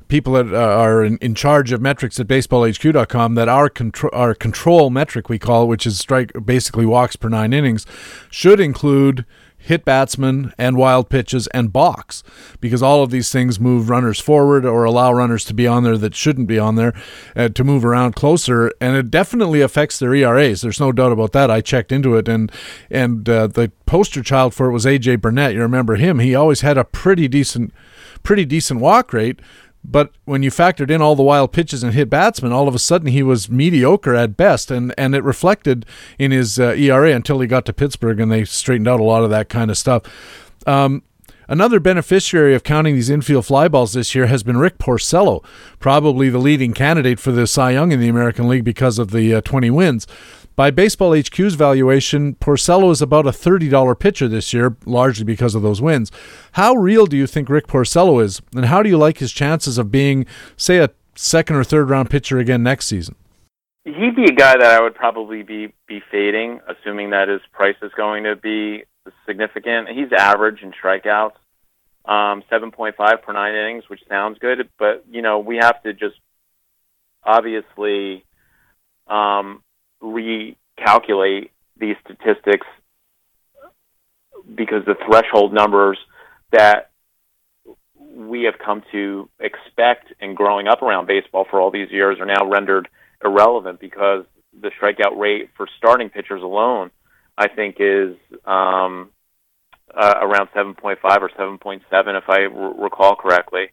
people that uh, are in, in, charge of metrics at baseballhq.com that our control our control metric we call which is strike basically walks per nine innings, should include hit batsmen and wild pitches and balks because all of these things move runners forward or allow runners to be on there that shouldn't be on there uh, to move around closer and it definitely affects their ERAs there's no doubt about that. I checked into it and and uh, the poster child for it was AJ Burnett. You remember him? He always had a pretty decent pretty decent walk rate but when you factored in all the wild pitches and hit batsmen, all of a sudden he was mediocre at best, and, and it reflected in his uh, ERA until he got to Pittsburgh and they straightened out a lot of that kind of stuff. Um, Another beneficiary of counting these infield fly balls this year has been Rick Porcello, probably the leading candidate for the Cy Young in the American League because of the uh, 20 wins. By Baseball HQ's valuation, Porcello is about a $30 pitcher this year, largely because of those wins. How real do you think Rick Porcello is, and how do you like his chances of being, say, a second or third round pitcher again next season? He'd be a guy that I would probably be be fading, assuming that his price is going to be significant. He's average in strikeouts, um, 7.5 per nine innings, which sounds good, but you know we have to just obviously um, recalculate these statistics because the threshold numbers that we have come to expect and growing up around baseball for all these years are now rendered irrelevant because the strikeout rate for starting pitchers alone, I think, is um, uh, around 7.5 or 7.7, if I r- recall correctly.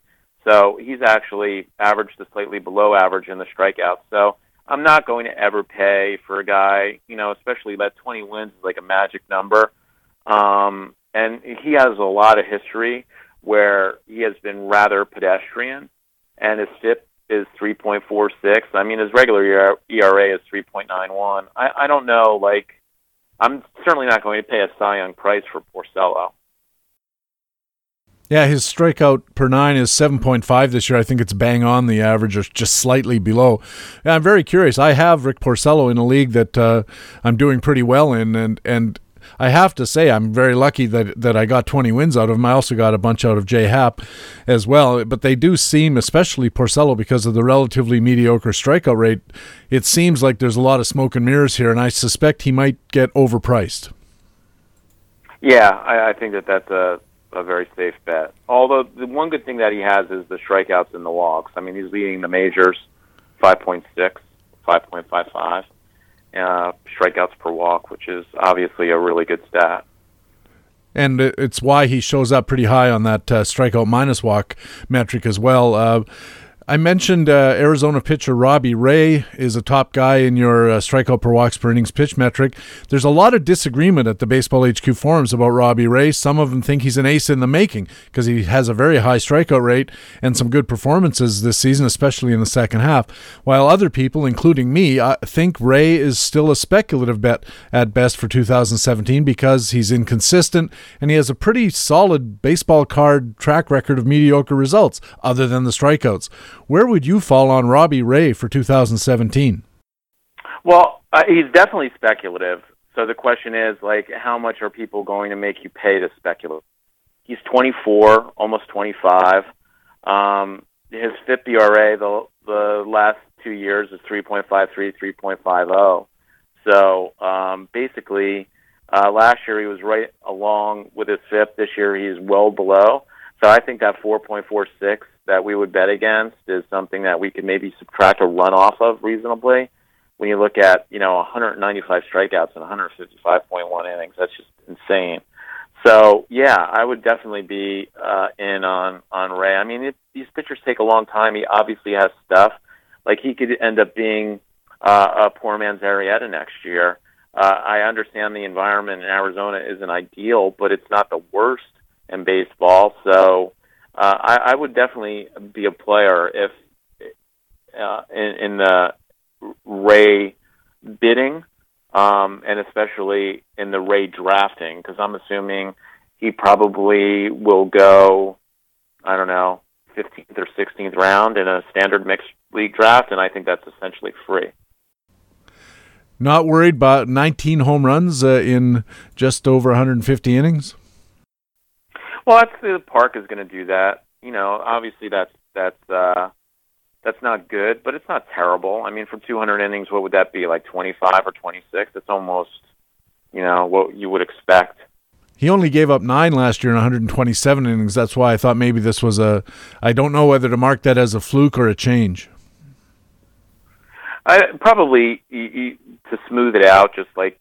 So he's actually averaged to slightly below average in the strikeouts. So I'm not going to ever pay for a guy, you know, especially that 20 wins is like a magic number. Um, and he has a lot of history where he has been rather pedestrian, and his FIP is 3.46. I mean, his regular ERA is 3.91. I, I don't know, like, I'm certainly not going to pay a Cy Young price for Porcello. Yeah, his strikeout per nine is 7.5 this year. I think it's bang on the average or just slightly below. And I'm very curious. I have Rick Porcello in a league that uh, I'm doing pretty well in, and, and I have to say I'm very lucky that, that I got 20 wins out of him. I also got a bunch out of J Happ as well. But they do seem, especially Porcello, because of the relatively mediocre strikeout rate, it seems like there's a lot of smoke and mirrors here, and I suspect he might get overpriced. Yeah, I, I think that that's a very safe bet. Although the one good thing that he has is the strikeouts and the walks. I mean, he's leading the majors, 5.6, 5.55 uh, strikeouts per walk, which is obviously a really good stat. And it's why he shows up pretty high on that uh, strikeout minus walk metric as well. Uh, I mentioned uh, Arizona pitcher Robbie Ray is a top guy in your uh, strikeout per walks per innings pitch metric. There's a lot of disagreement at the Baseball HQ forums about Robbie Ray. Some of them think he's an ace in the making because he has a very high strikeout rate and some good performances this season, especially in the second half. While other people, including me, uh, think Ray is still a speculative bet at best for 2017 because he's inconsistent and he has a pretty solid baseball card track record of mediocre results, other than the strikeouts. Where would you fall on Robbie Ray for 2017? Well, uh, he's definitely speculative. So the question is, like, how much are people going to make you pay to speculate? He's 24, almost 25. Um, his FIP ERA the the last two years is 3.53, 3.50. So um, basically, uh, last year he was right along with his FIP. This year he's well below. So I think that 4.46 that we would bet against is something that we could maybe subtract a run off of reasonably. When you look at you know 195 strikeouts and 155.1 innings, that's just insane. So yeah, I would definitely be uh, in on on Ray. I mean, it, these pitchers take a long time. He obviously has stuff. Like he could end up being uh, a poor man's Arrieta next year. Uh, I understand the environment in Arizona isn't ideal, but it's not the worst in baseball. So uh, I, I would definitely be a player if uh, in, in the Ray bidding, um, and especially in the Ray drafting, because I'm assuming he probably will go, I don't know, 15th or 16th round in a standard mixed league draft, and I think that's essentially free. Not worried about 19 home runs uh, in just over 150 innings. Well, that's the park is going to do that. You know, obviously that's that's uh, that's not good, but it's not terrible. I mean, for 200 innings, what would that be? Like 25 or 26? It's almost, you know, what you would expect. He only gave up nine last year in 127 innings. That's why I thought maybe this was a. I don't know whether to mark that as a fluke or a change. I probably you, you, to smooth it out, just like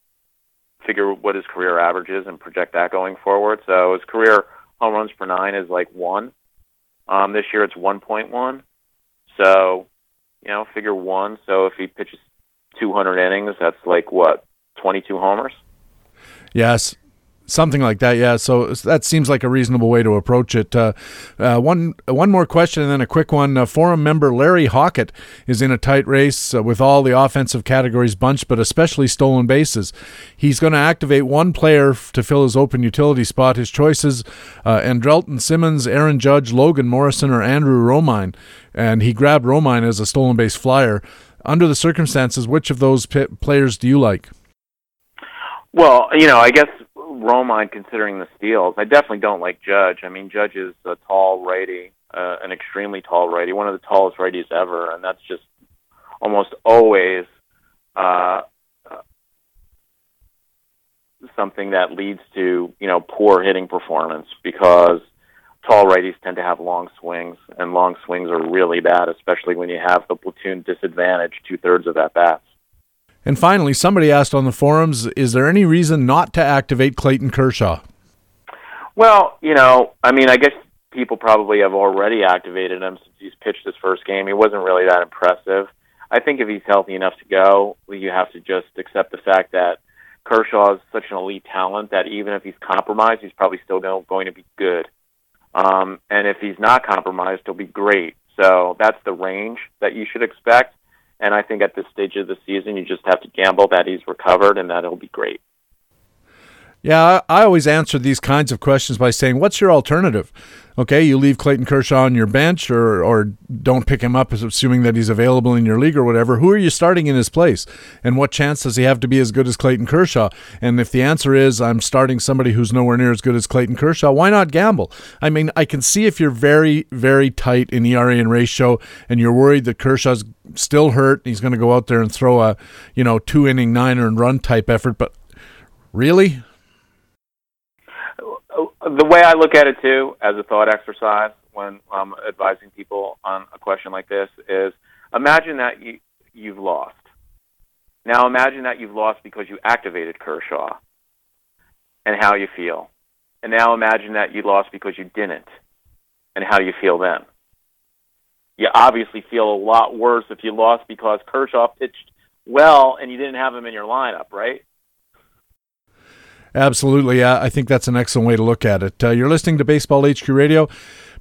figure what his career average is and project that going forward. So his career home runs per nine is like one. Um, this year it's 1.1. So, you know, figure one. So if he pitches 200 innings, that's like what, 22 homers? Yes, Something like that, yeah. So that seems like a reasonable way to approach it. Uh, uh, one one more question, and then a quick one. Uh, forum member Larry Hockett is in a tight race uh, with all the offensive categories bunched, but especially stolen bases. He's going to activate one player f- to fill his open utility spot. His choices: uh, Andrelton Simmons, Aaron Judge, Logan Morrison, or Andrew Romine. And he grabbed Romine as a stolen base flyer. Under the circumstances, which of those p- players do you like? Well, you know, I guess Romine considering the steals. I definitely don't like Judge. I mean, Judge is a tall righty, uh, an extremely tall righty, one of the tallest righties ever, and that's just almost always uh, something that leads to you know poor hitting performance because tall righties tend to have long swings, and long swings are really bad, especially when you have the platoon disadvantage two thirds of at bats. And finally, somebody asked on the forums, is there any reason not to activate Clayton Kershaw? Well, you know, I mean, I guess people probably have already activated him since he's pitched his first game. He wasn't really that impressive. I think if he's healthy enough to go, you have to just accept the fact that Kershaw is such an elite talent that even if he's compromised, he's probably still going to be good. Um, and if he's not compromised, he'll be great. So that's the range that you should expect. And I think at this stage of the season, you just have to gamble that he's recovered and that it'll be great. Yeah, I always answer these kinds of questions by saying, "What's your alternative?" Okay, you leave Clayton Kershaw on your bench, or or don't pick him up, assuming that he's available in your league or whatever. Who are you starting in his place, and what chance does he have to be as good as Clayton Kershaw? And if the answer is I'm starting somebody who's nowhere near as good as Clayton Kershaw, why not gamble? I mean, I can see if you're very very tight in the ERA and ratio, and you're worried that Kershaw's still hurt, and he's going to go out there and throw a you know two inning nine and run type effort, but really the way I look at it too, as a thought exercise when I'm advising people on a question like this, is imagine that you you've lost. Now imagine that you've lost because you activated Kershaw, and how you feel. And now imagine that you lost because you didn't, and how you feel then. You obviously feel a lot worse if you lost because Kershaw pitched well and you didn't have him in your lineup, right? Absolutely. I think that's an excellent way to look at it. Uh, you're listening to Baseball HQ Radio.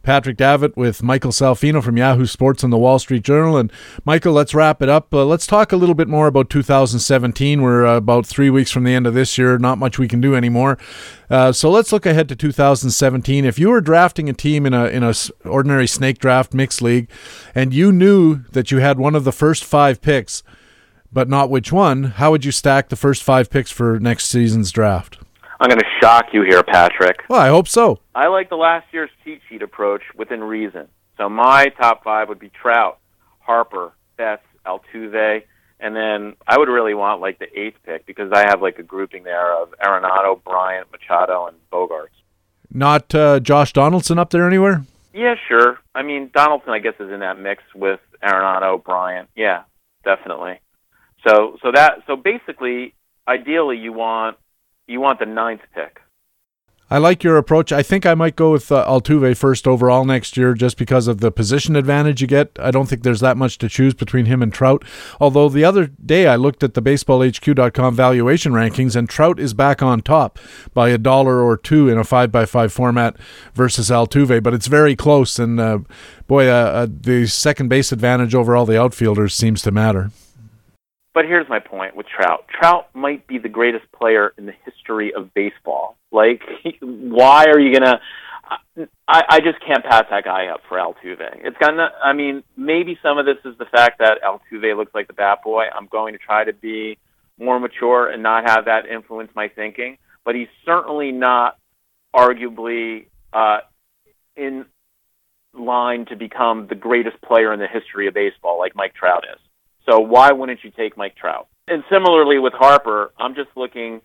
Patrick Davitt with Michael Salfino from Yahoo Sports and the Wall Street Journal. And Michael, let's wrap it up. Uh, let's talk a little bit more about 2017. We're uh, about three weeks from the end of this year. Not much we can do anymore. Uh, so let's look ahead to 2017. If you were drafting a team in a in a ordinary snake draft mixed league, and you knew that you had one of the first five picks, but not which one, how would you stack the first five picks for next season's draft? I'm going to shock you here, Patrick. Well, I hope so. I like the last year's cheat sheet approach within reason. So my top five would be Trout, Harper, Betts, Altuve, and then I would really want like the eighth pick because I have like a grouping there of Arenado, Bryant, Machado, and Bogaerts. Not uh, Josh Donaldson up there anywhere? Yeah, sure. I mean, Donaldson, I guess, is in that mix with Arenado, Bryant. Yeah, definitely. So, so that, so basically, ideally, you want you want the ninth pick. I like your approach. I think I might go with uh, Altuve first overall next year just because of the position advantage you get. I don't think there's that much to choose between him and Trout. Although the other day I looked at the baseballhq.com valuation rankings and Trout is back on top by a dollar or two in a 5x5 format versus Altuve, but it's very close. And uh, boy, uh, uh the second base advantage over all the outfielders seems to matter. But here's my point with Trout. Trout might be the greatest player in the history of baseball. Like, why are you gonna? I, I just can't pass that guy up for Altuve. It's gonna. I mean, maybe some of this is the fact that Altuve looks like the bat boy. I'm going to try to be more mature and not have that influence my thinking. But he's certainly not, arguably, uh, in line to become the greatest player in the history of baseball, like Mike Trout is. So why wouldn't you take Mike Trout? And similarly with Harper, I'm just looking.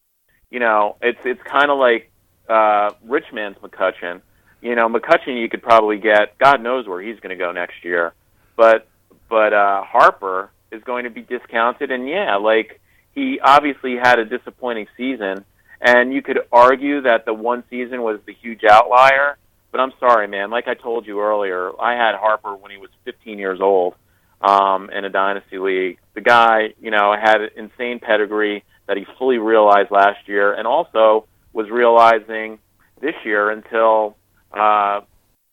You know, it's it's kind of like uh, rich man's McCutchen. You know, McCutchen you could probably get. God knows where he's going to go next year, but but uh, Harper is going to be discounted. And yeah, like he obviously had a disappointing season, and you could argue that the one season was the huge outlier. But I'm sorry, man. Like I told you earlier, I had Harper when he was 15 years old um, in a dynasty league. The guy, you know, had an insane pedigree that he fully realized last year, and also was realizing this year until, uh,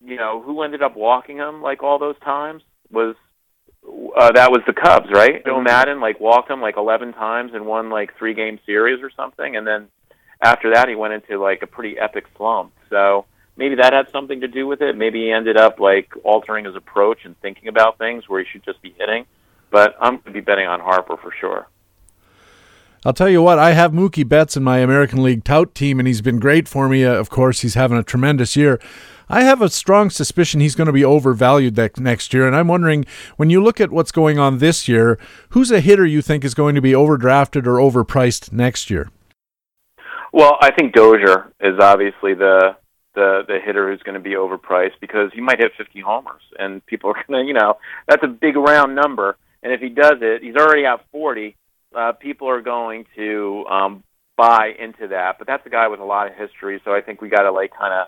you know, who ended up walking him like all those times was uh, that was the Cubs, right? Joe Maddon like walked him like 11 times and won like three game series or something, and then after that he went into like a pretty epic slump. So maybe that had something to do with it. Maybe he ended up like altering his approach and thinking about things where he should just be hitting. But I'm going to be betting on Harper for sure. I'll tell you what, I have Mookie Betts in my American League tout team, and he's been great for me. Uh, of course, he's having a tremendous year. I have a strong suspicion he's going to be overvalued that next year, and I'm wondering when you look at what's going on this year, who's a hitter you think is going to be overdrafted or overpriced next year? Well, I think Dozier is obviously the the the hitter who's going to be overpriced because he might hit 50 homers, and people are going to, you know, that's a big round number. And if he does it, he's already at 40. Uh, people are going to um, buy into that. But that's a guy with a lot of history, so I think we got to like kind of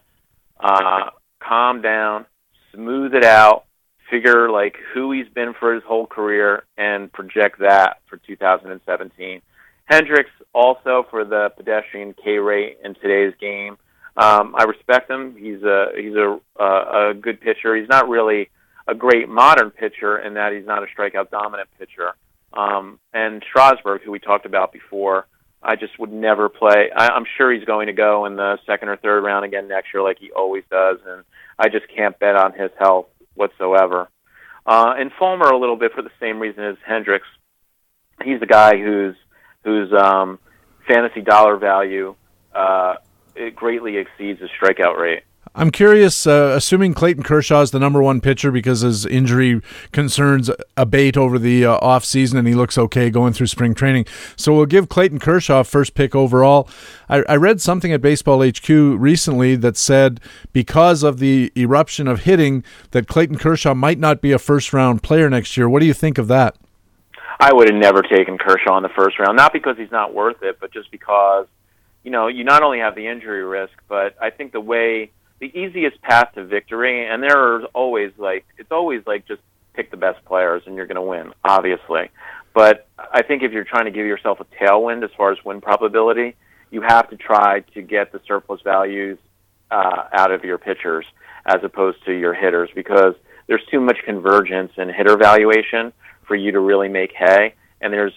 uh, calm down, smooth it out, figure like who he's been for his whole career, and project that for 2017. Hendricks also for the pedestrian K rate in today's game um, I respect him. He's a he's a uh, a good pitcher. He's not really a great modern pitcher in that he's not a strikeout dominant pitcher. Um, and Strasburg, who we talked about before, I just would never play. I, I'm sure he's going to go in the second or third round again next year, like he always does, and I just can't bet on his health whatsoever. Uh, and Fulmer a little bit for the same reason as Hendricks. He's the guy who's whose um, fantasy dollar value uh, it greatly exceeds the strikeout rate. I'm curious, uh, assuming Clayton Kershaw is the number one pitcher because his injury concerns abate over the uh, offseason and he looks okay going through spring training. So we'll give Clayton Kershaw first pick overall. I, I read something at Baseball HQ recently that said because of the eruption of hitting, that Clayton Kershaw might not be a first round player next year. What do you think of that? I would have never taken Kershaw in the first round, not because he's not worth it, but just because, you know, you not only have the injury risk, but I think the way the easiest path to victory, and there are always like it's always like just pick the best players and you're going to win, obviously. But I think if you're trying to give yourself a tailwind as far as win probability, you have to try to get the surplus values uh, out of your pitchers as opposed to your hitters because there's too much convergence in hitter valuation for you to really make hay, and there's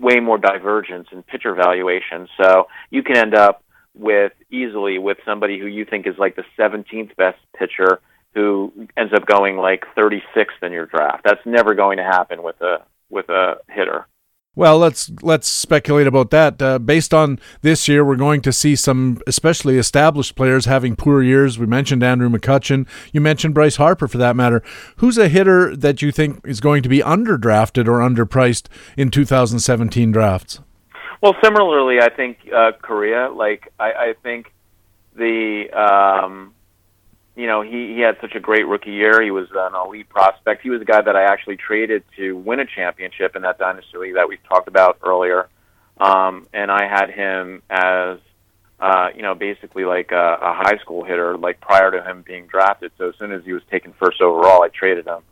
way more divergence in pitcher valuation. So you can end up with easily with somebody who you think is like the 17th best pitcher who ends up going like 36th in your draft. That's never going to happen with a with a hitter. Well, let's let's speculate about that. Uh, based on this year, we're going to see some, especially established players, having poor years. We mentioned Andrew McCutchen. You mentioned Bryce Harper, for that matter. Who's a hitter that you think is going to be underdrafted or underpriced in 2017 drafts? Well, similarly, I think uh, Correa. Like I, I think the um, you know he he had such a great rookie year. He was an elite prospect. He was a guy that I actually traded to win a championship in that dynasty league that we talked about earlier. Um, and I had him as uh, you know basically like a, a high school hitter, like prior to him being drafted. So as soon as he was taken first overall, I traded him.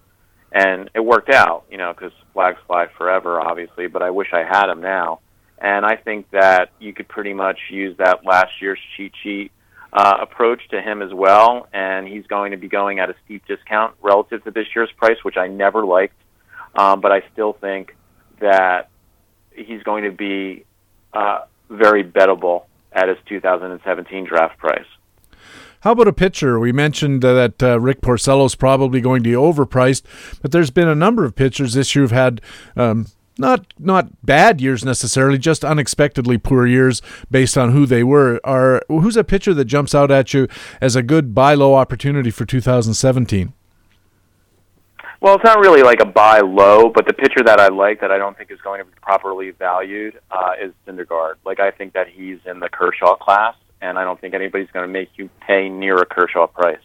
And it worked out, you know, because flags fly forever, obviously. But I wish I had him now and I think that you could pretty much use that last year's cheat sheet uh, approach to him as well. And he's going to be going at a steep discount relative to this year's price, which I never liked. Um, but I still think that he's going to be uh, very bettable at his 2017 draft price. How about a pitcher? We mentioned uh, that uh, Rick Porcello is probably going to be overpriced, but there's been a number of pitchers this year who've had um, not not bad years necessarily, just unexpectedly poor years based on who they were. Are who's a pitcher that jumps out at you as a good buy low opportunity for 2017? Well, it's not really like a buy low, but the pitcher that I like that I don't think is going to be properly valued uh, is Syndergaard. Like I think that he's in the Kershaw class, and I don't think anybody's going to make you pay near a Kershaw price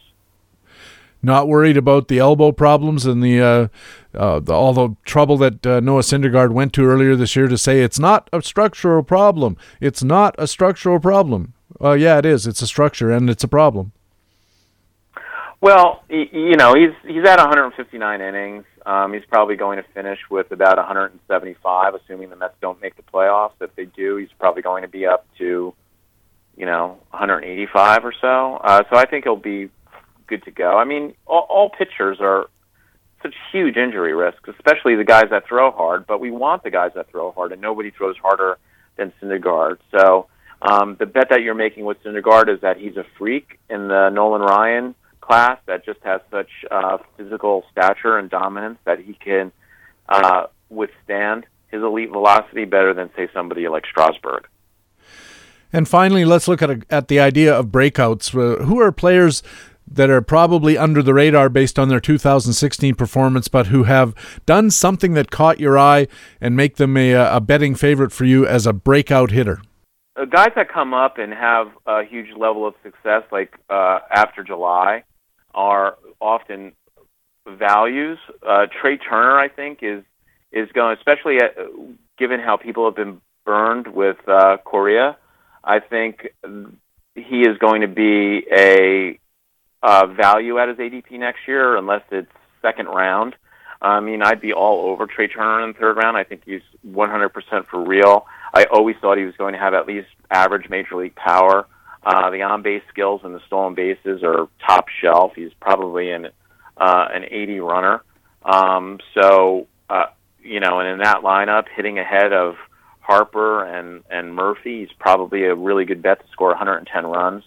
not worried about the elbow problems and the, uh, uh, the all the trouble that uh, Noah Syndergaard went to earlier this year to say it's not a structural problem. It's not a structural problem. Well, yeah, it is. It's a structure and it's a problem. Well, you know, he's he's at 159 innings. Um, he's probably going to finish with about 175, assuming the Mets don't make the playoffs. If they do, he's probably going to be up to, you know, 185 or so. Uh, so I think he'll be good to go. I mean, all, all pitchers are such huge injury risks, especially the guys that throw hard. But we want the guys that throw hard, and nobody throws harder than Syndergaard. So um, the bet that you're making with Syndergaard is that he's a freak in the Nolan Ryan class that just has such uh, physical stature and dominance that he can uh, withstand his elite velocity better than say somebody like Strasburg. And finally, let's look at a, at the idea of breakouts. Uh, who are players that are probably under the radar based on their 2016 performance, but who have done something that caught your eye and make them a, a betting favorite for you as a breakout hitter? Uh, guys that come up and have a huge level of success, like uh, after July, are often values. Uh, Trea Turner, I think, is is going, especially at, given how people have been burned with uh, Correa. I think he is going to be a uh, value at his ADP next year, unless it's second round. I mean, I'd be all over Trea Turner in the third round. I think he's 100% for real. I always thought he was going to have at least average major league power. Uh, the on-base skills and the stolen bases are top shelf. He's probably an uh, an 80 runner. Um, so uh, you know, and in that lineup, hitting ahead of Harper and and Murphy, he's probably a really good bet to score 110 runs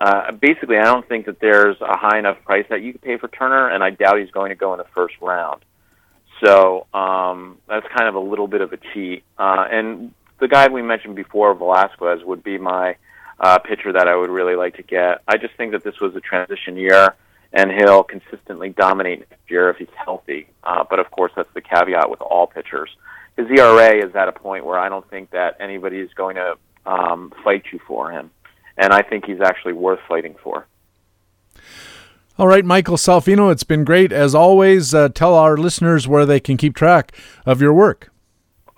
uh, basically, I don't think that there's a high enough price that you could pay for Turner, and I doubt he's going to go in the first round. So um, that's kind of a little bit of a cheat. Uh, and the guy we mentioned before, Velasquez, would be my uh, pitcher that I would really like to get. I just think that this was a transition year, and he'll consistently dominate next year if he's healthy. Uh, but of course, that's the caveat with all pitchers. His ERA is at a point where I don't think that anybody is going to um, fight you for him, and I think he's actually worth fighting for. All right, Michael Salfino, it's been great as always. Uh, tell our listeners where they can keep track of your work.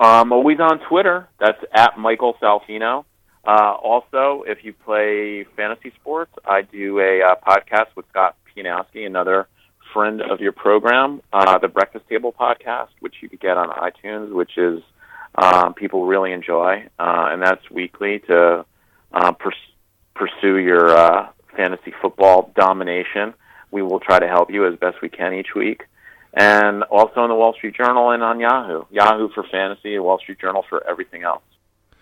I'm always on Twitter. That's at Michael Salfino. Uh, also, if you play fantasy sports, I do a uh, podcast with Scott Pianowski, another friend of your program, uh, the Breakfast Table podcast, which you can get on iTunes, which is um, people really enjoy, uh, and that's weekly to uh, pers- pursue your uh, fantasy football domination. We will try to help you as best we can each week. And also in the Wall Street Journal and on Yahoo. Yahoo for fantasy, Wall Street Journal for everything else.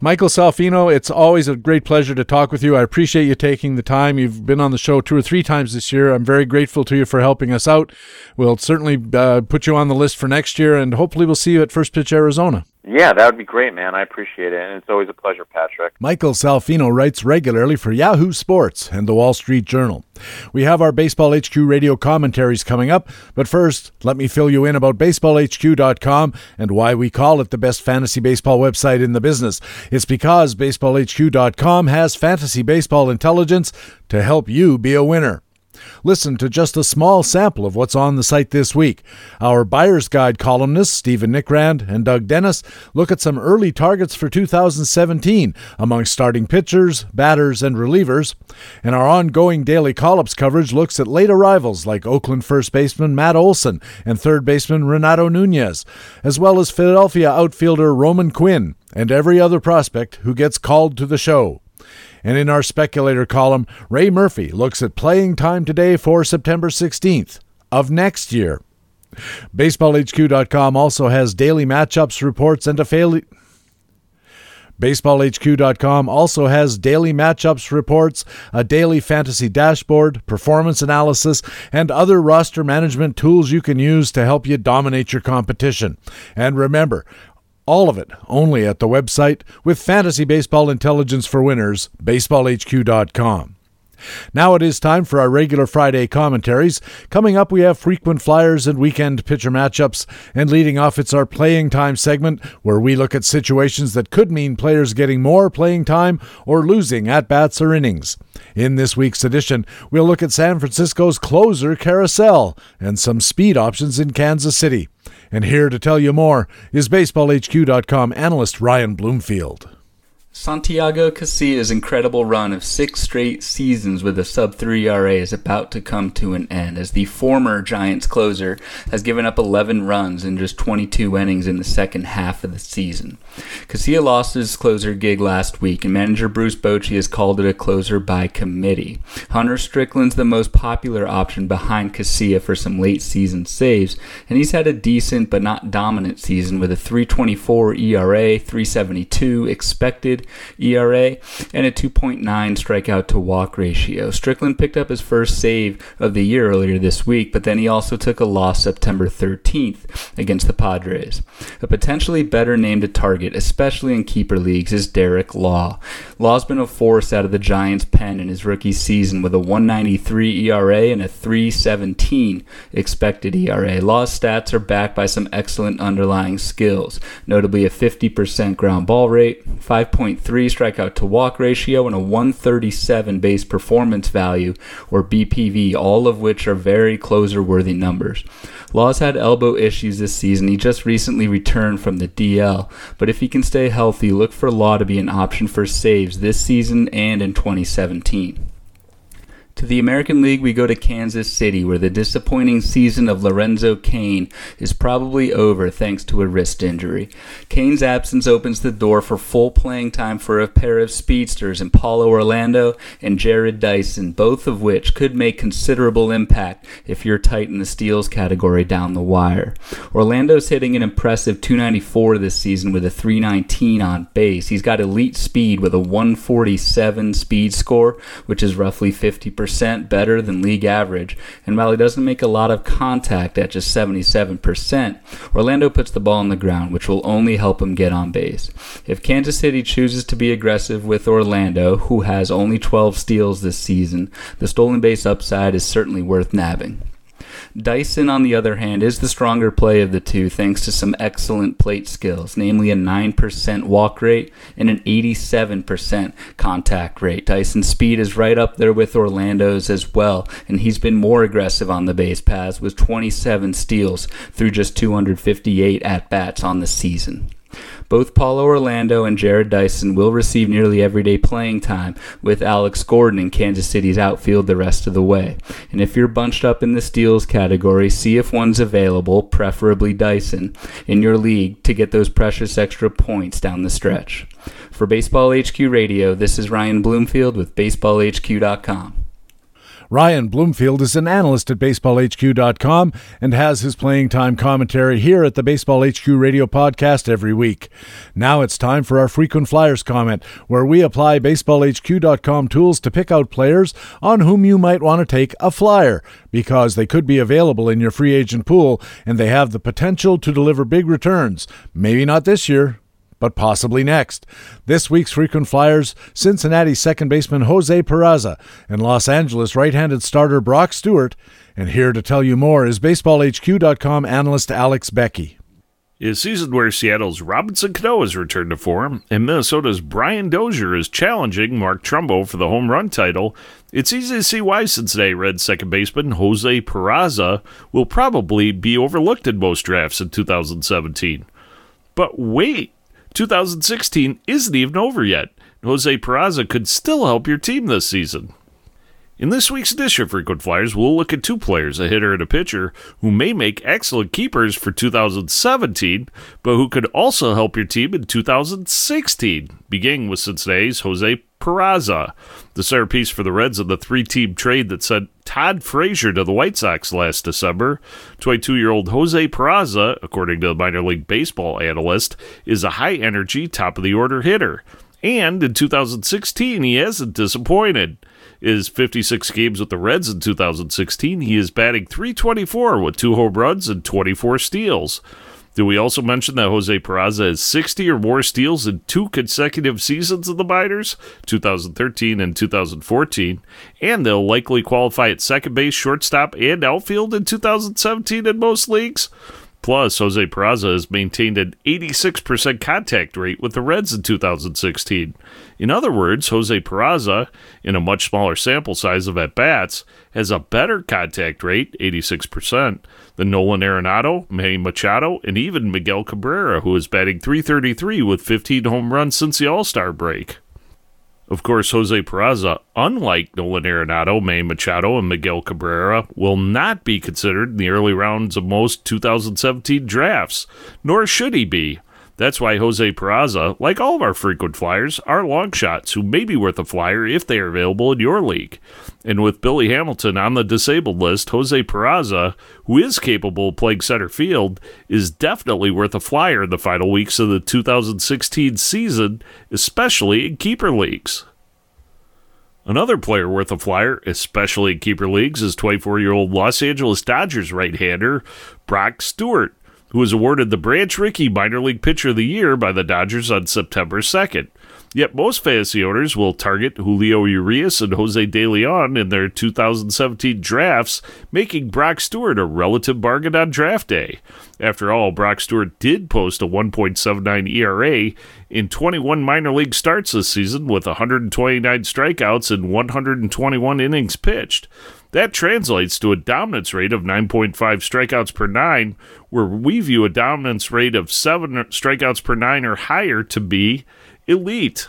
Michael Salfino, it's always a great pleasure to talk with you. I appreciate you taking the time. You've been on the show two or three times this year. I'm very grateful to you for helping us out. We'll certainly uh, put you on the list for next year, and hopefully we'll see you at First Pitch Arizona. Yeah, that would be great, man. I appreciate it. And it's always a pleasure, Patrick. Michael Salfino writes regularly for Yahoo Sports and the Wall Street Journal. We have our Baseball HQ radio commentaries coming up, but first, let me fill you in about BaseballHQ.com and why we call it the best fantasy baseball website in the business. It's because BaseballHQ.com has fantasy baseball intelligence to help you be a winner. Listen to just a small sample of what's on the site this week. Our Buyer's Guide columnists, Stephen Nickrand and Doug Dennis, look at some early targets for 2017 among starting pitchers, batters, and relievers. And our ongoing daily call ups coverage looks at late arrivals like Oakland first baseman Matt Olson and third baseman Renato Nunez, as well as Philadelphia outfielder Roman Quinn and every other prospect who gets called to the show. And in our speculator column, Ray Murphy looks at playing time today for September 16th of next year. BaseballHQ.com also has daily matchups reports and a fairly. BaseballHQ.com also has daily matchups reports, a daily fantasy dashboard, performance analysis, and other roster management tools you can use to help you dominate your competition. And remember, all of it only at the website with fantasy baseball intelligence for winners, baseballhq.com. Now it is time for our regular Friday commentaries. Coming up, we have frequent flyers and weekend pitcher matchups. And leading off, it's our playing time segment where we look at situations that could mean players getting more playing time or losing at bats or innings. In this week's edition, we'll look at San Francisco's closer carousel and some speed options in Kansas City. And here to tell you more is BaseballHQ.com analyst Ryan Bloomfield. Santiago Casilla's incredible run of six straight seasons with a sub 3 ERA is about to come to an end as the former Giants closer has given up 11 runs in just 22 innings in the second half of the season. Casilla lost his closer gig last week, and manager Bruce Bochy has called it a closer by committee. Hunter Strickland's the most popular option behind Casilla for some late season saves, and he's had a decent but not dominant season with a 324 ERA, 372 expected ERA, and a 2.9 strikeout to walk ratio. Strickland picked up his first save of the year earlier this week, but then he also took a loss September 13th against the Padres. A potentially better name to target, especially in keeper leagues, is Derek Law. Law's been a force out of the Giants' pen in his rookie season with a 193 ERA and a 317 expected ERA. Law's stats are backed by some excellent underlying skills, notably a 50% ground ball rate, 5. 1.3 strikeout to walk ratio, and a 137 base performance value, or BPV, all of which are very closer worthy numbers. Law's had elbow issues this season. He just recently returned from the DL, but if he can stay healthy, look for Law to be an option for saves this season and in 2017. To the American League, we go to Kansas City, where the disappointing season of Lorenzo Cain is probably over thanks to a wrist injury. Cain's absence opens the door for full playing time for a pair of speedsters in Paulo Orlando and Jarrod Dyson, both of which could make considerable impact if you're tight in the steals category down the wire. Orlando's hitting an impressive 294 this season with a 319 on base. He's got elite speed with a 147 speed score, which is roughly 50% 50% better than league average, and while he doesn't make a lot of contact at just 77%, Orlando puts the ball on the ground, which will only help him get on base. If Kansas City chooses to be aggressive with Orlando, who has only 12 steals this season, the stolen base upside is certainly worth nabbing. Dyson, on the other hand, is the stronger play of the two thanks to some excellent plate skills, namely a 9% walk rate and an 87% contact rate. Dyson's speed is right up there with Orlando's as well, and he's been more aggressive on the base paths with 27 steals through just 258 at bats on the season. Both Paulo Orlando and Jarrod Dyson will receive nearly everyday playing time, with Alex Gordon in Kansas City's outfield the rest of the way. And if you're bunched up in the steals category, see if one's available, preferably Dyson, in your league to get those precious extra points down the stretch. For Baseball HQ Radio, this is Ryan Bloomfield with BaseballHQ.com. Ryan Bloomfield is an analyst at baseballhq.com and has his playing time commentary here at the Baseball HQ radio podcast every week. Now it's time for our frequent flyers comment, where we apply baseballhq.com tools to pick out players on whom you might want to take a flyer because they could be available in your free agent pool and they have the potential to deliver big returns. Maybe not this year, but possibly next. This week's frequent flyers Cincinnati second baseman Jose Peraza and Los Angeles right handed starter Brock Stewart. And here to tell you more is BaseballHQ.com analyst Alex Becky. A season where Seattle's Robinson Cano has returned to form and Minnesota's Brian Dozier is challenging Mark Trumbo for the home run title, it's easy to see why Cincinnati Red second baseman Jose Peraza will probably be overlooked in most drafts in 2017. But wait, 2016 isn't even over yet. Jose Peraza could still help your team this season. In this week's edition of Frequent Flyers, we'll look at two players, a hitter and a pitcher, who may make excellent keepers for 2017, but who could also help your team in 2016, beginning with Cincinnati's Jose Peraza, the centerpiece for the Reds of the three team trade that sent Todd Frazier to the White Sox last December. 22 year old Jose Peraza, according to the minor league baseball analyst, is a high energy, top of the order hitter. And in 2016, he hasn't disappointed is 56 games with the Reds in 2016. He is batting 324 with two home runs and 24 steals. Did we also mention that Jose Peraza has 60 or more steals in two consecutive seasons of the minors, 2013 and 2014, and they'll likely qualify at second base, shortstop, and outfield in 2017 in most leagues? Plus, Jose Peraza has maintained an 86% contact rate with the Reds in 2016. In other words, Jose Peraza, in a much smaller sample size of at bats, has a better contact rate, 86%, than Nolan Arenado, Manny Machado, and even Miguel Cabrera, who is batting 333 with 15 home runs since the All Star break. Of course, Jose Peraza, unlike Nolan Arenado, Manny Machado, and Miguel Cabrera, will not be considered in the early rounds of most 2017 drafts, nor should he be. That's why Jose Peraza, like all of our frequent flyers, are long shots who may be worth a flyer if they are available in your league. And with Billy Hamilton on the disabled list, Jose Peraza, who is capable of playing center field, is definitely worth a flyer in the final weeks of the 2016 season, especially in keeper leagues. Another player worth a flyer, especially in keeper leagues, is 24 year old Los Angeles Dodgers right hander Brock Stewart who was awarded the Branch Rickey Minor League Pitcher of the Year by the Dodgers on September 2nd. Yet most fantasy owners will target Julio Urias and Jose De Leon in their 2017 drafts, making Brock Stewart a relative bargain on draft day. After all, Brock Stewart did post a 1.79 ERA in 21 minor league starts this season with 129 strikeouts and 121 innings pitched. That translates to a dominance rate of 9.5 strikeouts per nine, where we view a dominance rate of 7 strikeouts per nine or higher to be elite.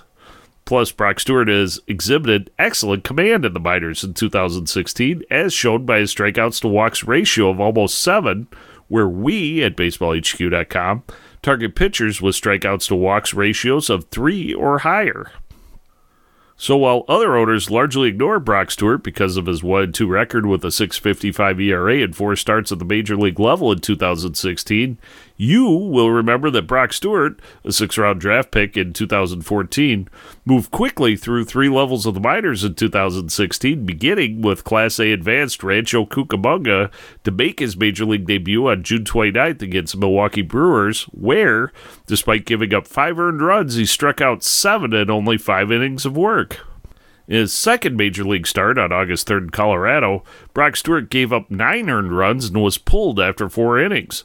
Plus, Brock Stewart has exhibited excellent command in the minors in 2016, as shown by his strikeouts to walks ratio of almost 7, where we at BaseballHQ.com target pitchers with strikeouts to walks ratios of 3 or higher. So while other owners largely ignore Brock Stewart because of his 1 2 record with a 6.55 ERA and four starts at the major league level in 2016, You will remember that Brock Stewart, a six round draft pick in 2014, moved quickly through three levels of the minors in 2016, beginning with Class A advanced Rancho Cucamonga to make his major league debut on June 29th against Milwaukee Brewers, where, despite giving up five earned runs, he struck out seven in only five innings of work. In his second major league start on August 3rd in Colorado, Brock Stewart gave up nine earned runs and was pulled after four innings.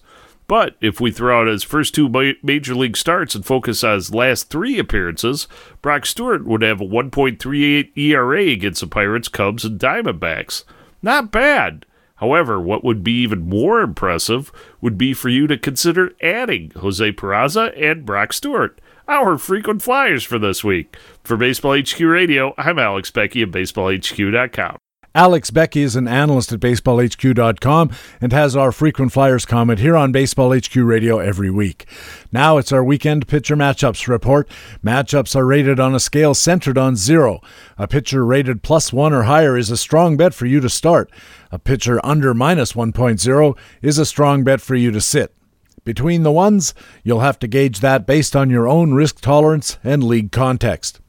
But if we throw out his first two major league starts and focus on his last three appearances, Brock Stewart would have a 1.38 ERA against the Pirates, Cubs, and Diamondbacks. Not bad. However, what would be even more impressive would be for you to consider adding Jose Peraza and Brock Stewart, our frequent flyers for this week. For Baseball HQ Radio, I'm Alex Becky of BaseballHQ.com. Alex Becky is an analyst at baseballhq.com and has our frequent flyers comment here on Baseball HQ Radio every week. Now it's our weekend pitcher matchups report. Matchups are rated on a scale centered on zero. A pitcher rated plus one or higher is a strong bet for you to start. A pitcher under minus 1.0 is a strong bet for you to sit. Between the ones, you'll have to gauge that based on your own risk tolerance and league context.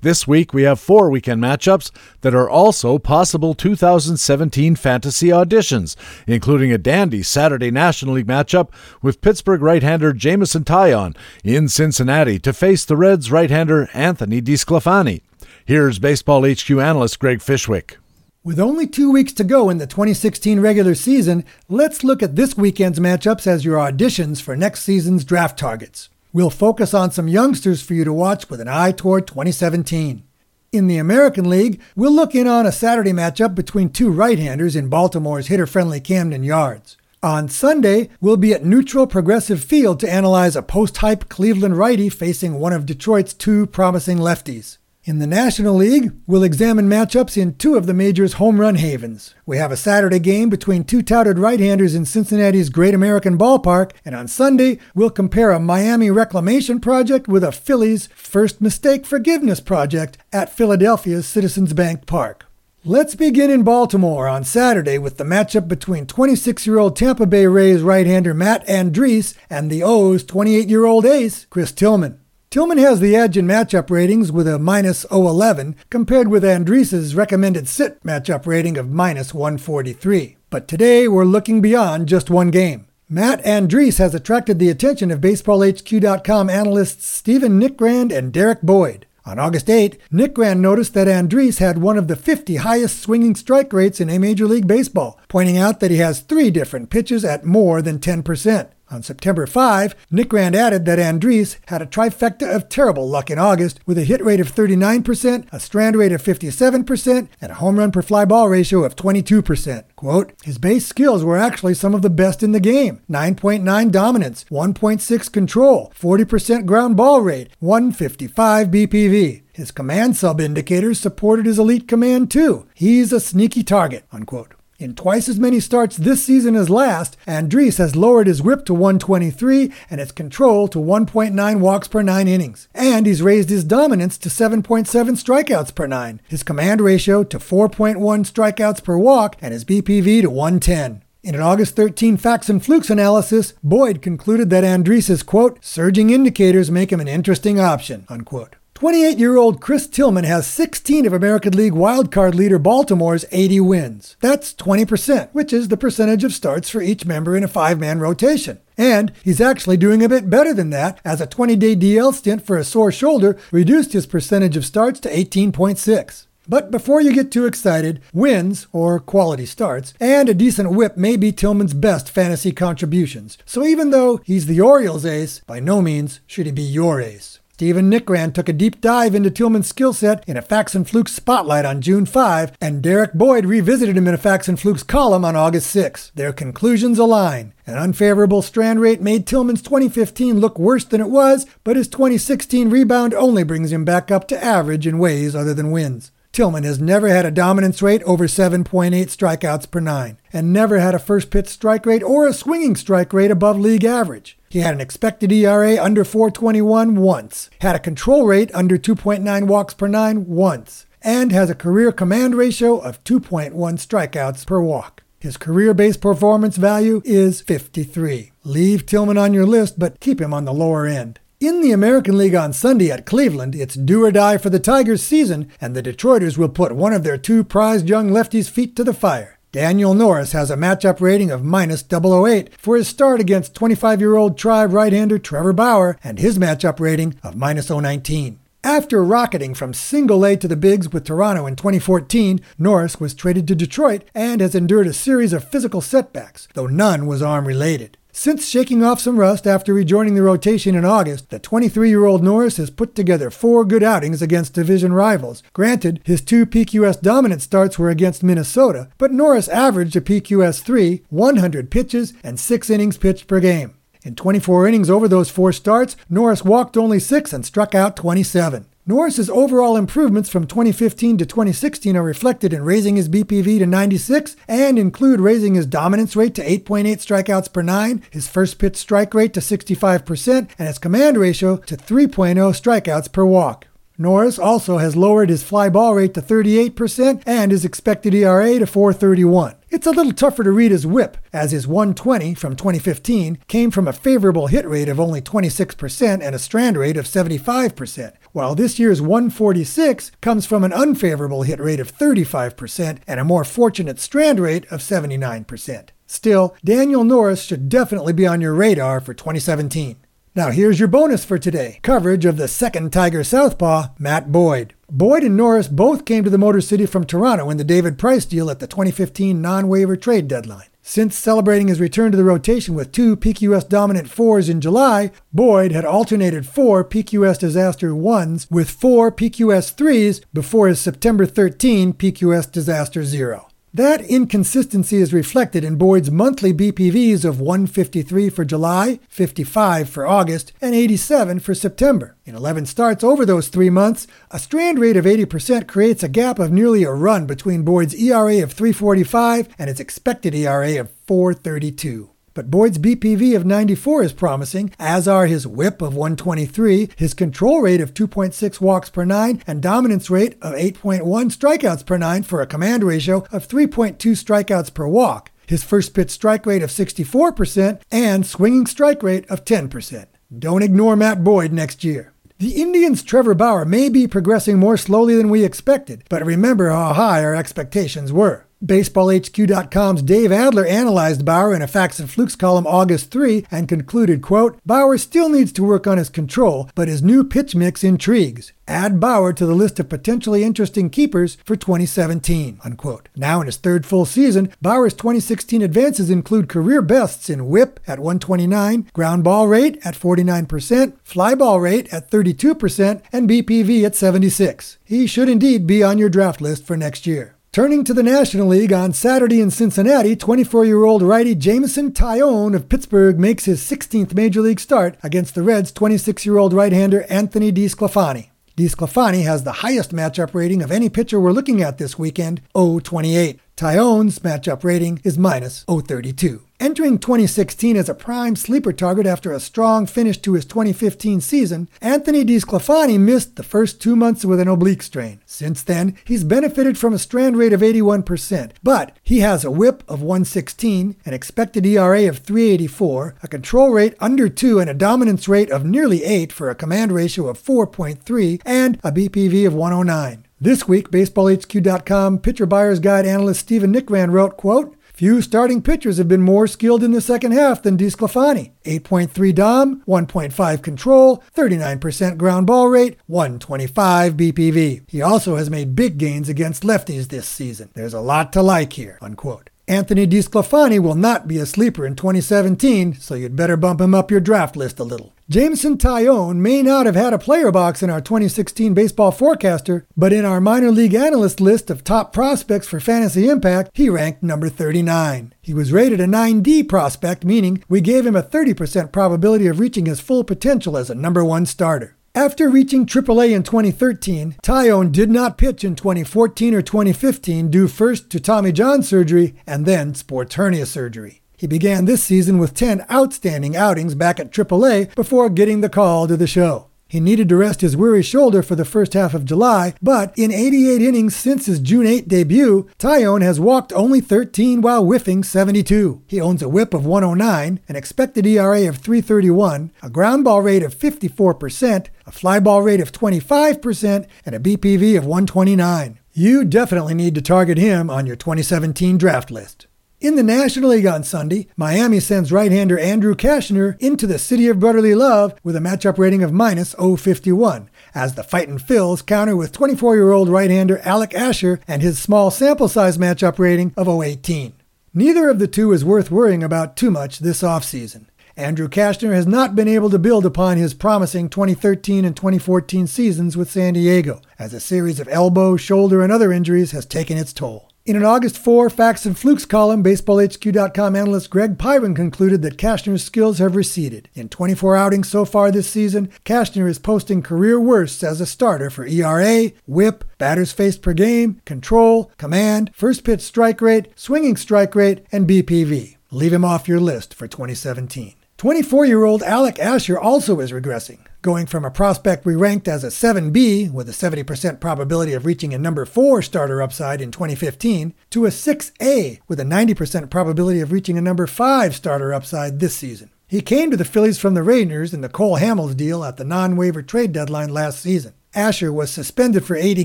This week we have four weekend matchups that are also possible 2017 fantasy auditions, including a dandy Saturday National League matchup with Pittsburgh right-hander Jameson Taillon in Cincinnati to face the Reds right-hander Anthony DeSclafani. Here's Baseball HQ analyst Greg Fishwick. With only two weeks to go in the 2016 regular season, let's look at this weekend's matchups as your auditions for next season's draft targets. We'll focus on some youngsters for you to watch with an eye toward 2017. In the American League, we'll look in on a Saturday matchup between two right handers in Baltimore's hitter friendly Camden Yards. On Sunday, we'll be at neutral progressive field to analyze a post hype Cleveland righty facing one of Detroit's two promising lefties. In the National League, we'll examine matchups in two of the major's home run havens. We have a Saturday game between two touted right handers in Cincinnati's Great American Ballpark, and on Sunday, we'll compare a Miami reclamation project with a Phillies first mistake forgiveness project at Philadelphia's Citizens Bank Park. Let's begin in Baltimore on Saturday with the matchup between 26 year old Tampa Bay Rays right hander Matt Andriese and the O's 28 year old ace Chris Tillman. Tillman has the edge in matchup ratings with a minus 011 compared with Andriese's recommended sit matchup rating of minus 143. But today we're looking beyond just one game. Matt Andriese has attracted the attention of BaseballHQ.com analysts Stephen Nickrand and Derek Boyd. On August 8, Nickrand noticed that Andriese had one of the 50 highest swinging strike rates in a Major League Baseball, pointing out that he has three different pitches at more than 10%. On September 5, Nickrand added that Andriese had a trifecta of terrible luck in August with a hit rate of 39%, a strand rate of 57%, and a home run per fly ball ratio of 22%. Quote, his base skills were actually some of the best in the game 9.9 dominance, 1.6 control, 40% ground ball rate, 155 BPV. His command sub indicators supported his elite command too. He's a sneaky target, unquote. In twice as many starts this season as last, Andriese has lowered his whip to 123 and his control to 1.9 walks per 9 innings. And he's raised his dominance to 7.7 strikeouts per 9, his command ratio to 4.1 strikeouts per walk, and his BPV to 110. In an August 13 facts and flukes analysis, Boyd concluded that Andriese's quote, surging indicators make him an interesting option, unquote. 28 year old Chris Tillman has 16 of American League wildcard leader Baltimore's 80 wins. That's 20%, which is the percentage of starts for each member in a five man rotation. And he's actually doing a bit better than that, as a 20 day DL stint for a sore shoulder reduced his percentage of starts to 18.6. But before you get too excited, wins, or quality starts, and a decent whip may be Tillman's best fantasy contributions. So even though he's the Orioles ace, by no means should he be your ace. Stephen Nickrand took a deep dive into Tillman's skill set in a Facts and Flukes spotlight on June 5, and Derek Boyd revisited him in a Facts and Flukes column on August 6. Their conclusions align. An unfavorable strand rate made Tillman's 2015 look worse than it was, but his 2016 rebound only brings him back up to average in ways other than wins. Tillman has never had a dominance rate over 7.8 strikeouts per nine, and never had a first pitch strike rate or a swinging strike rate above league average. He had an expected ERA under 421 once, had a control rate under 2.9 walks per nine once, and has a career command ratio of 2.1 strikeouts per walk. His career base performance value is 53. Leave Tillman on your list, but keep him on the lower end. In the American League on Sunday at Cleveland, it's do or die for the Tigers season, and the Detroiters will put one of their two prized young lefties' feet to the fire. Daniel Norris has a matchup rating of minus 008 for his start against 25 year old Tribe right hander Trevor Bauer and his matchup rating of minus 019. After rocketing from single A to the bigs with Toronto in 2014, Norris was traded to Detroit and has endured a series of physical setbacks, though none was arm related. Since shaking off some rust after rejoining the rotation in August, the 23 year old Norris has put together four good outings against division rivals. Granted, his two PQS dominant starts were against Minnesota, but Norris averaged a PQS 3, 100 pitches, and 6 innings pitched per game. In 24 innings over those four starts, Norris walked only six and struck out 27. Norris's overall improvements from 2015 to 2016 are reflected in raising his BPV to 96 and include raising his dominance rate to 8.8 strikeouts per nine, his first pitch strike rate to 65%, and his command ratio to 3.0 strikeouts per walk. Norris also has lowered his fly ball rate to 38% and his expected ERA to 431. It's a little tougher to read his whip, as his 120 from 2015 came from a favorable hit rate of only 26% and a strand rate of 75%, while this year's 146 comes from an unfavorable hit rate of 35% and a more fortunate strand rate of 79%. Still, Daniel Norris should definitely be on your radar for 2017. Now, here's your bonus for today coverage of the second Tiger Southpaw, Matt Boyd. Boyd and Norris both came to the Motor City from Toronto in the David Price deal at the 2015 non waiver trade deadline. Since celebrating his return to the rotation with two PQS dominant fours in July, Boyd had alternated four PQS disaster ones with four PQS threes before his September 13 PQS disaster zero. That inconsistency is reflected in Boyd's monthly BPVs of 153 for July, 55 for August, and 87 for September. In 11 starts over those three months, a strand rate of 80% creates a gap of nearly a run between Boyd's ERA of 345 and its expected ERA of 432. But Boyd's BPV of 94 is promising, as are his whip of 123, his control rate of 2.6 walks per nine, and dominance rate of 8.1 strikeouts per nine for a command ratio of 3.2 strikeouts per walk, his first pitch strike rate of 64%, and swinging strike rate of 10%. Don't ignore Matt Boyd next year. The Indians' Trevor Bauer may be progressing more slowly than we expected, but remember how high our expectations were. BaseballHQ.com's Dave Adler analyzed Bauer in a Facts and Flukes column August 3 and concluded, quote, Bauer still needs to work on his control, but his new pitch mix intrigues. Add Bauer to the list of potentially interesting keepers for 2017, unquote. Now in his third full season, Bauer's 2016 advances include career bests in whip at 129, ground ball rate at 49%, fly ball rate at 32%, and BPV at 76. He should indeed be on your draft list for next year. Turning to the National League on Saturday in Cincinnati, 24 year old righty Jameson Taillon of Pittsburgh makes his 16th Major League start against the Reds' 26 year old right hander Anthony DeSclafani. DeSclafani has the highest matchup rating of any pitcher we're looking at this weekend, 028. Taillon's matchup rating is minus 032. Entering 2016 as a prime sleeper target after a strong finish to his 2015 season, Anthony DeSclafani missed the first two months with an oblique strain. Since then, he's benefited from a strand rate of 81%, but he has a whip of 116, an expected ERA of 384, a control rate under 2, and a dominance rate of nearly 8 for a command ratio of 4.3 and a BPV of 109. This week, BaseballHQ.com pitcher buyer's guide analyst Stephen Nickrand wrote, quote, Few starting pitchers have been more skilled in the second half than DeSclafani. 8.3 Dom, 1.5 control, 39% ground ball rate, 125 BPV. He also has made big gains against lefties this season. There's a lot to like here, unquote. Anthony DeSclafani will not be a sleeper in 2017, so you'd better bump him up your draft list a little. Jameson Taillon may not have had a player box in our 2016 baseball forecaster, but in our minor league analyst list of top prospects for fantasy impact, he ranked number 39. He was rated a 9D prospect, meaning we gave him a 30% probability of reaching his full potential as a number one starter. After reaching AAA in 2013, Taillon did not pitch in 2014 or 2015 due first to Tommy John surgery and then sports hernia surgery. He began this season with 10 outstanding outings back at AAA before getting the call to the show. He needed to rest his weary shoulder for the first half of July, but in 88 innings since his June 8 debut, Taillon has walked only 13 while whiffing 72. He owns a whip of 109, an expected ERA of 331, a ground ball rate of 54%, a fly ball rate of 25%, and a BPV of 129. You definitely need to target him on your 2017 draft list. In the National League on Sunday, Miami sends right-hander Andrew Cashner into the city of brotherly love with a matchup rating of minus 051, as the Fightin' Phils counter with 24-year-old right-hander Alec Asher and his small sample size matchup rating of 018. Neither of the two is worth worrying about too much this offseason. Andrew Cashner has not been able to build upon his promising 2013 and 2014 seasons with San Diego, as a series of elbow, shoulder, and other injuries has taken its toll. In an August 4 Facts and Flukes column, BaseballHQ.com analyst Greg Pyron concluded that Cashner's skills have receded. In 24 outings so far this season, Cashner is posting career worsts as a starter for ERA, whip, batters faced per game, control, command, first pitch strike rate, swinging strike rate, and BPV. Leave him off your list for 2017. 24 year old Alec Asher also is regressing, going from a prospect we ranked as a 7B with a 70% probability of reaching a number 4 starter upside in 2015 to a 6A with a 90% probability of reaching a number 5 starter upside this season. He came to the Phillies from the Rangers in the Cole Hamels deal at the non waiver trade deadline last season. Asher was suspended for 80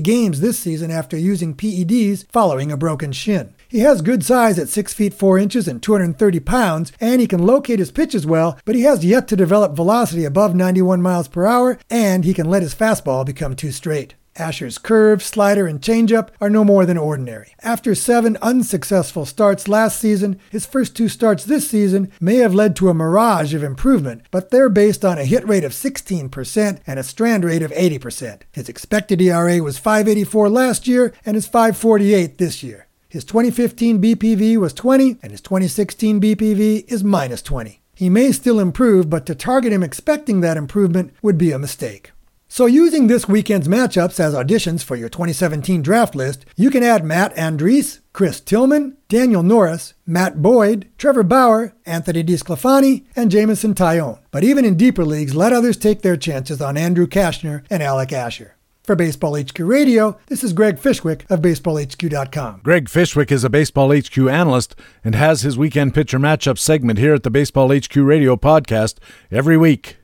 games this season after using PEDs following a broken shin. He has good size at 6 feet 4 inches and 230 pounds, and he can locate his pitches well, but he has yet to develop velocity above 91 miles per hour, and he can let his fastball become too straight. Asher's curve, slider, and changeup are no more than ordinary. After seven unsuccessful starts last season, his first two starts this season may have led to a mirage of improvement, but they're based on a hit rate of 16% and a strand rate of 80%. His expected ERA was 584 last year and is 548 this year. His 2015 BPV was 20, and his 2016 BPV is minus 20. He may still improve, but to target him expecting that improvement would be a mistake. So, using this weekend's matchups as auditions for your 2017 draft list, you can add Matt Andriese, Chris Tillman, Daniel Norris, Matt Boyd, Trevor Bauer, Anthony DeSclafani, and Jameson Taillon. But even in deeper leagues, let others take their chances on Andrew Cashner and Alec Asher. For Baseball HQ Radio, this is Greg Fishwick of BaseballHQ.com. Greg Fishwick is a Baseball HQ analyst and has his weekend pitcher matchup segment here at the Baseball HQ Radio podcast every week.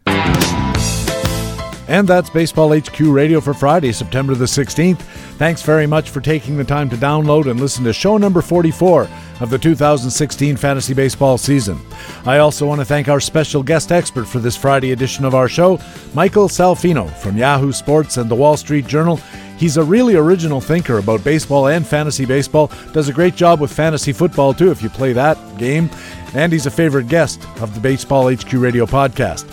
And that's Baseball HQ Radio for Friday, September the 16th. Thanks very much for taking the time to download and listen to show number 44 of the 2016 fantasy baseball season. I also want to thank our special guest expert for this Friday edition of our show, Michael Salfino from Yahoo Sports and the Wall Street Journal. He's a really original thinker about baseball and fantasy baseball, does a great job with fantasy football too if you play that game, and he's a favorite guest of the Baseball HQ Radio podcast.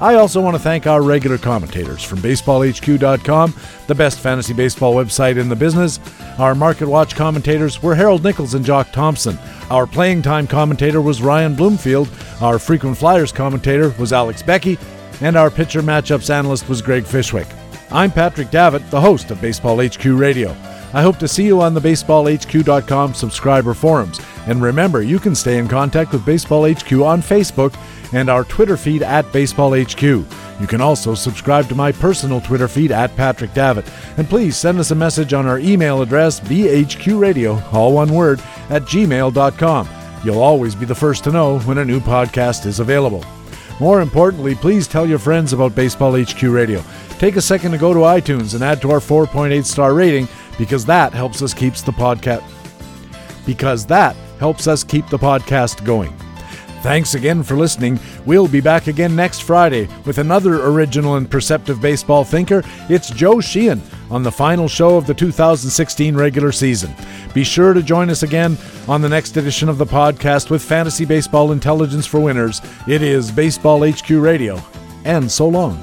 I also want to thank our regular commentators from BaseballHQ.com, the best fantasy baseball website in the business. Our Market Watch commentators were Harold Nichols and Jock Thompson. Our playing time commentator was Ryan Bloomfield. Our frequent flyers commentator was Alex Beckey. And our pitcher matchups analyst was Greg Fishwick. I'm Patrick Davitt, the host of Baseball HQ Radio. I hope to see you on the BaseballHQ.com subscriber forums. And remember, you can stay in contact with Baseball HQ on Facebook and our Twitter feed at Baseball HQ. You can also subscribe to my personal Twitter feed at Patrick Davitt. And please send us a message on our email address, bhqradio, all one word, at gmail.com. You'll always be the first to know when a new podcast is available. More importantly, please tell your friends about Baseball HQ Radio. Take a second to go to iTunes and add to our 4.8 star rating because that helps us keeps the podcast because that helps us keep the podcast going. Thanks again for listening. We'll be back again next Friday with another original and perceptive baseball thinker. It's Joe Sheehan on the final show of the 2016 regular season. Be sure to join us again on the next edition of the podcast with Fantasy Baseball Intelligence for Winners. It is Baseball HQ Radio. And so long.